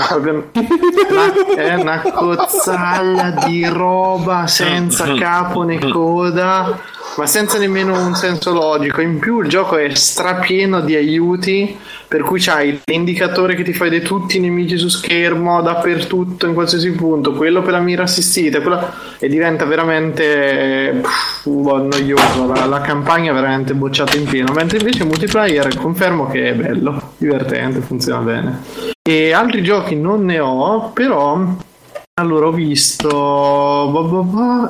C: proprio una, è una cozzaglia di roba senza capo né coda, ma senza nemmeno un senso logico. In più il gioco è strapieno di aiuti per cui c'hai l'indicatore che ti fa vedere tutti i nemici su schermo dappertutto in qualsiasi punto. Quello per la mira assistita quello... e diventa veramente pff, noioso. La, la, campagna è veramente bocciata in pieno. Mentre invece il multiplayer confermo che è bello divertente funziona bene. E altri giochi non ne ho però Allora, ho visto.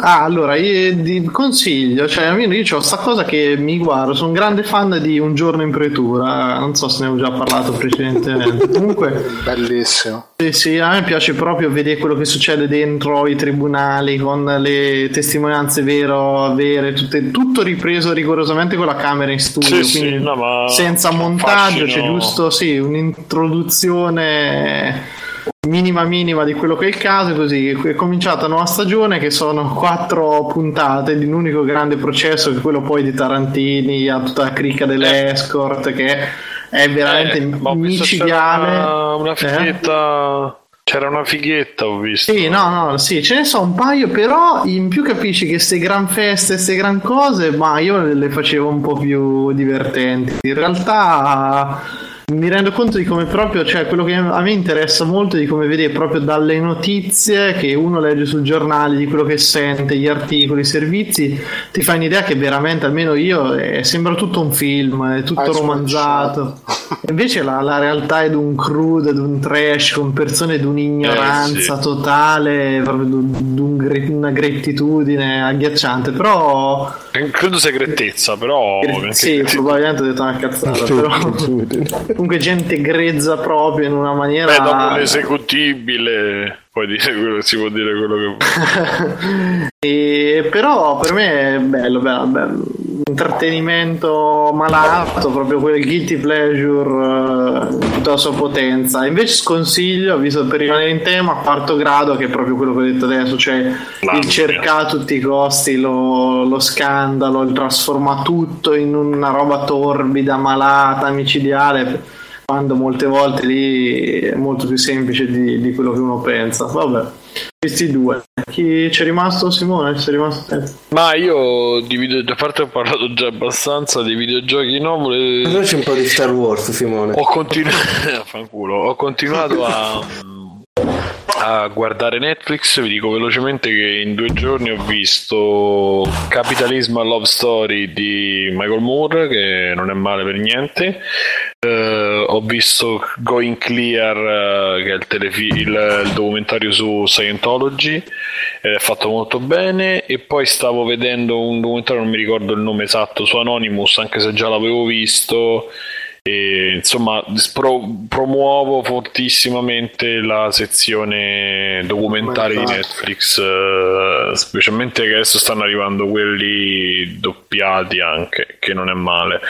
C: Ah, allora, io di consiglio. Cioè, io ho questa cosa che mi guardo. Sono un grande fan di Un giorno in pretura. Non so se ne avevo già parlato precedentemente. Comunque,
B: bellissimo.
C: Sì, sì, a me piace proprio vedere quello che succede dentro i tribunali con le testimonianze vero, vere, tutte, tutto ripreso rigorosamente con la camera in studio.
A: Sì,
C: quindi
A: sì, no,
C: senza montaggio, c'è giusto sì, un'introduzione minima minima di quello che è il caso così è cominciata una nuova stagione che sono quattro puntate di un unico grande processo che è quello poi di Tarantini a tutta la cricca dell'escort che è veramente
A: eh,
C: micidiale
A: una, una fighetta eh? C'era una fighetta, ho visto.
C: Sì, no, no, sì, ce ne so un paio, però in più capisci che queste gran feste, queste gran cose, ma io le facevo un po' più divertenti. In realtà mi rendo conto di come proprio, cioè quello che a me interessa molto è di come vede proprio dalle notizie che uno legge sul giornale, di quello che sente, gli articoli, i servizi, ti fa un'idea che veramente, almeno io, eh, sembra tutto un film, è tutto Hai romanzato. Invece la, la, realtà è di un crudo, di un trash, con persone di un'ignoranza eh, sì. totale, proprio di un, una grettitudine agghiacciante, però...
A: Credo segretezza, però...
C: Sì, probabilmente ho detto una cazzata, però comunque gente grezza proprio in una maniera.
A: Beh, dopo l'esecutibile puoi dire quello, si può dire quello che
C: vuoi. e, però per me è bello, bello, bello. Intrattenimento malato, proprio quel guilty pleasure uh, tutta la sua potenza. Invece sconsiglio, visto per rimanere in tema, quarto grado, che è proprio quello che ho detto adesso, cioè L'ansia. il cercare a tutti i costi lo, lo scandalo, il trasforma tutto in una roba torbida, malata, micidiale quando molte volte lì è molto più semplice di, di quello che uno pensa. Vabbè, questi due. Chi c'è rimasto Simone? C'è rimasto te?
A: Ma io di video, a parte ho parlato già abbastanza di videogiochi no, volevo...
E: Noi c'è un po' di Star Wars Simone.
A: Ho continuato ho continuato a a guardare Netflix, vi dico velocemente che in due giorni ho visto Capitalismo a Love Story di Michael Moore, che non è male per niente. Uh, ho visto Going Clear, uh, che è il, telefi- il, il, documentario su Scientology, è fatto molto bene. E poi stavo vedendo un documentario, non mi ricordo il nome esatto, su Anonymous, anche se già l'avevo visto. E, insomma, pro, promuovo fortissimamente la sezione documentari di Netflix, eh, specialmente che adesso stanno arrivando quelli doppiati anche, che non è male.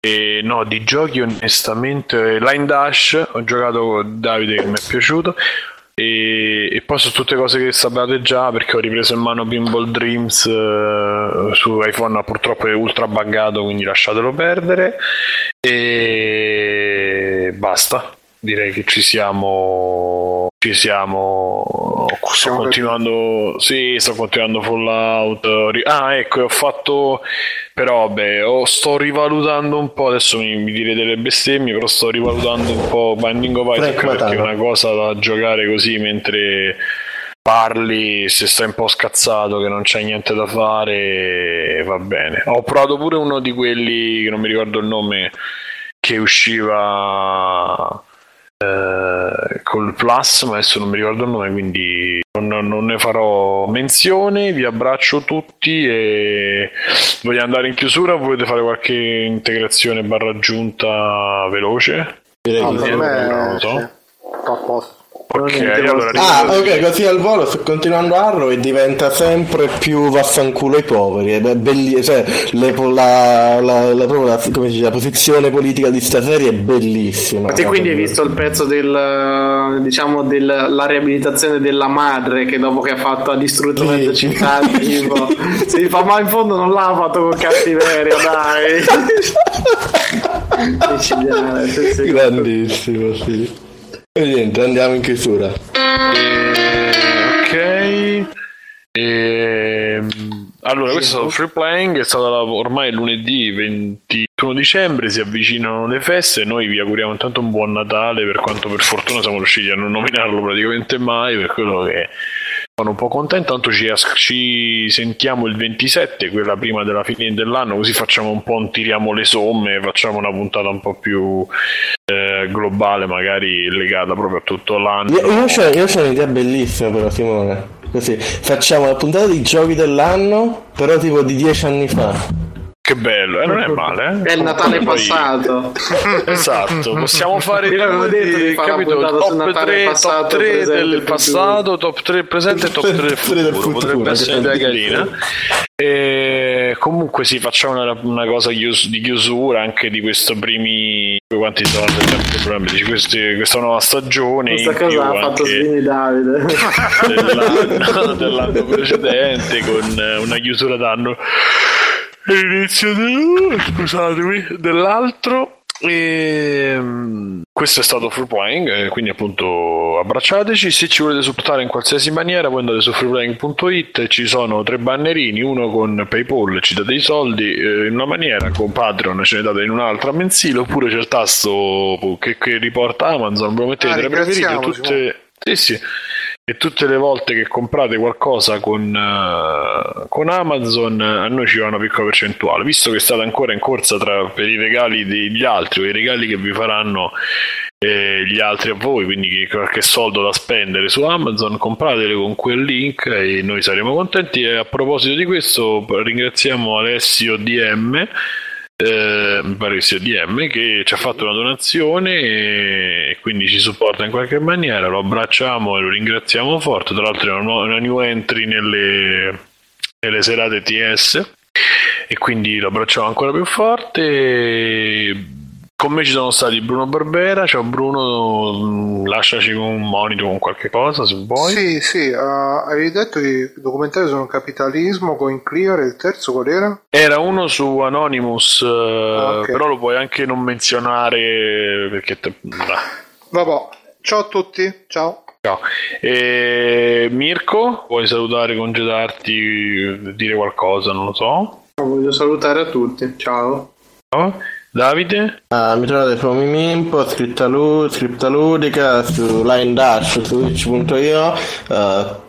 A: E no, di giochi onestamente, Line Dash ho giocato con Davide che mi è piaciuto. E, e, poi su tutte cose che sapevate già perché ho ripreso in mano Pinball Dreams uh, su iPhone purtroppo è ultra buggato quindi lasciatelo perdere. E basta. Direi che ci siamo ci siamo. Sto continuando sì sto continuando Fallout. Ah ecco ho fatto però vabbè oh, sto rivalutando un po' adesso mi, mi direte delle bestemmie però sto rivalutando un po' Binding of Isaac perché è una cosa da giocare così mentre parli se stai un po' scazzato che non c'è niente da fare va bene. Ho provato pure uno di quelli che non mi ricordo il nome che usciva eh, col Plus, ma adesso non mi ricordo il nome, quindi non, non, ne farò menzione. Vi abbraccio tutti e vogliamo andare in chiusura volete fare qualche integrazione barra aggiunta veloce?
B: Direi no, per me, non lo so. Sì.
E: Okay, allora, ah, ok, così al volo sto continuando Arrow e diventa sempre più vaffanculo ai poveri. È belli- cioè, le, la, la, la, dice, la, posizione politica di sta serie è bellissima.
C: Ma te quindi hai visto il pezzo del diciamo della riabilitazione della madre che dopo che ha fatto ha distrutto mezza città tipo, si fa ma in fondo non l'ha fatto con cattiveria dai
E: grandissimo sì e niente, andiamo in chiusura.
A: Ok. E... Allora, questo è stato free playing, è stato ormai lunedì 21 dicembre, si avvicinano le feste, noi vi auguriamo intanto un buon Natale, per quanto per fortuna siamo riusciti a non nominarlo praticamente mai, per quello che sono un po' contento, tanto ci, ci, sentiamo il 27, quella prima della fine dell'anno, così facciamo un po', tiriamo le somme, facciamo una puntata un po' più eh, globale, magari legata proprio a tutto l'anno.
E: Io, io, c'ho, io c'ho un'idea bellissima però Simone, così facciamo la puntata di giochi dell'anno, però tipo di dieci anni fa.
A: Che bello, eh, non è male.
C: Eh? È il Natale Poi... passato.
A: esatto, possiamo fare Io avevo detto di fare capito, top 3, passato, top 3 del passato, top 3 presente e top 3 del futuro. Del futuro Potrebbe essere un'idea carina. E comunque sì, facciamo una, una cosa di chiusura anche di questo primi quanti sono di questi, questa nuova stagione
C: questa cosa ha fatto Svini Davide
A: dell'anno, dell'anno precedente con una chiusura d'anno l'inizio del, scusatemi, dell'altro. E questo è stato Free Playing, quindi appunto abbracciateci. Se ci volete supportare in qualsiasi maniera, voi andate su freeplaying.it. Ci sono tre bannerini: uno con PayPal, ci date i soldi eh, in una maniera, con Patreon ce ne date in un'altra mensile, oppure c'è il tasto che, che riporta Amazon. Ve lo mettete ah, tra preferiti. Tutte... Sì, sì e tutte le volte che comprate qualcosa con, uh, con, Amazon a noi ci va una piccola percentuale. Visto che state ancora in corsa tra, per i regali degli altri o i regali che vi faranno eh, gli altri a voi quindi qualche soldo da spendere su Amazon compratele con quel link e noi saremo contenti. E a proposito di questo ringraziamo Alessio DM eh, mi pare che sia DM, che ci ha fatto una donazione e quindi ci supporta in qualche maniera, lo abbracciamo e lo ringraziamo forte, tra l'altro è una, new entry nelle, nelle serate TS e quindi lo abbracciamo ancora più forte. Con me ci sono stati Bruno Barbera, ciao Bruno, mm, lasciaci un monito con qualche cosa se vuoi.
B: Sì, sì, uh, avevi detto che i documentari sono capitalismo, con Clear e il terzo qual era?
A: Era uno su Anonymous, ah, okay. però lo puoi anche non menzionare perché... Te...
B: Vabbè, ciao a tutti, ciao.
A: Ciao. E Mirko, vuoi salutare, congedarti, dire qualcosa, non lo so?
C: Voglio salutare a tutti, ciao.
A: Ciao. Davide?
E: Uh, mi trovate su Mimimpo, scritta, lu- scritta ludica, su Line Dash, su Twitch.io, uh,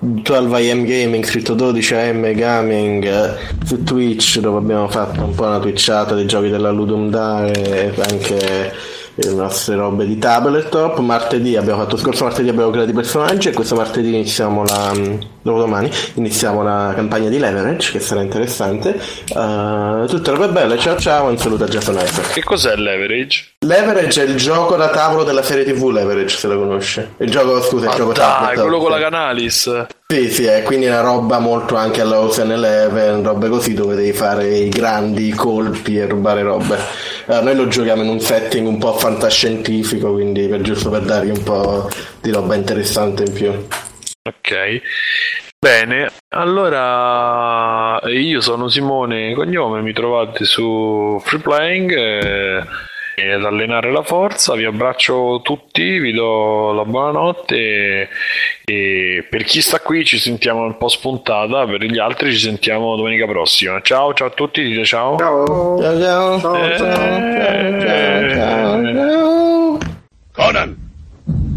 E: 12am Gaming, scritto 12am Gaming uh, su Twitch dove abbiamo fatto un po' una twitchata dei giochi della Ludum Dare e anche le nostre robe di tabletop. Martedì abbiamo fatto scorso martedì abbiamo creato i personaggi e questo martedì iniziamo la dopo domani iniziamo la campagna di leverage che sarà interessante. Uh, tutte robe belle, ciao ciao, un saluto a Jason Isaac.
A: Che cos'è leverage?
E: Leverage è il gioco da tavolo della serie TV Leverage, se lo conosce. Il gioco, scusa,
A: il
E: ah, gioco
A: dai, tablet. quello con la Canalis.
E: Sì, sì, è quindi una roba molto anche alla Ocean Eleven, robe così dove devi fare i grandi colpi e rubare robe. Allora, noi lo giochiamo in un setting un po' fantascientifico, quindi per giusto per dargli un po' di roba interessante in più.
A: Ok. Bene, allora io sono Simone Cognome, mi trovate su Free Playing. Eh ad allenare la forza. Vi abbraccio tutti, vi do la buonanotte e, e per chi sta qui ci sentiamo un po' spuntata, per gli altri ci sentiamo domenica prossima. Ciao, ciao a tutti, dite ciao.
B: Ciao,
E: ciao, ciao, ciao, eh, ciao, ciao, ciao, ciao.
G: Conan,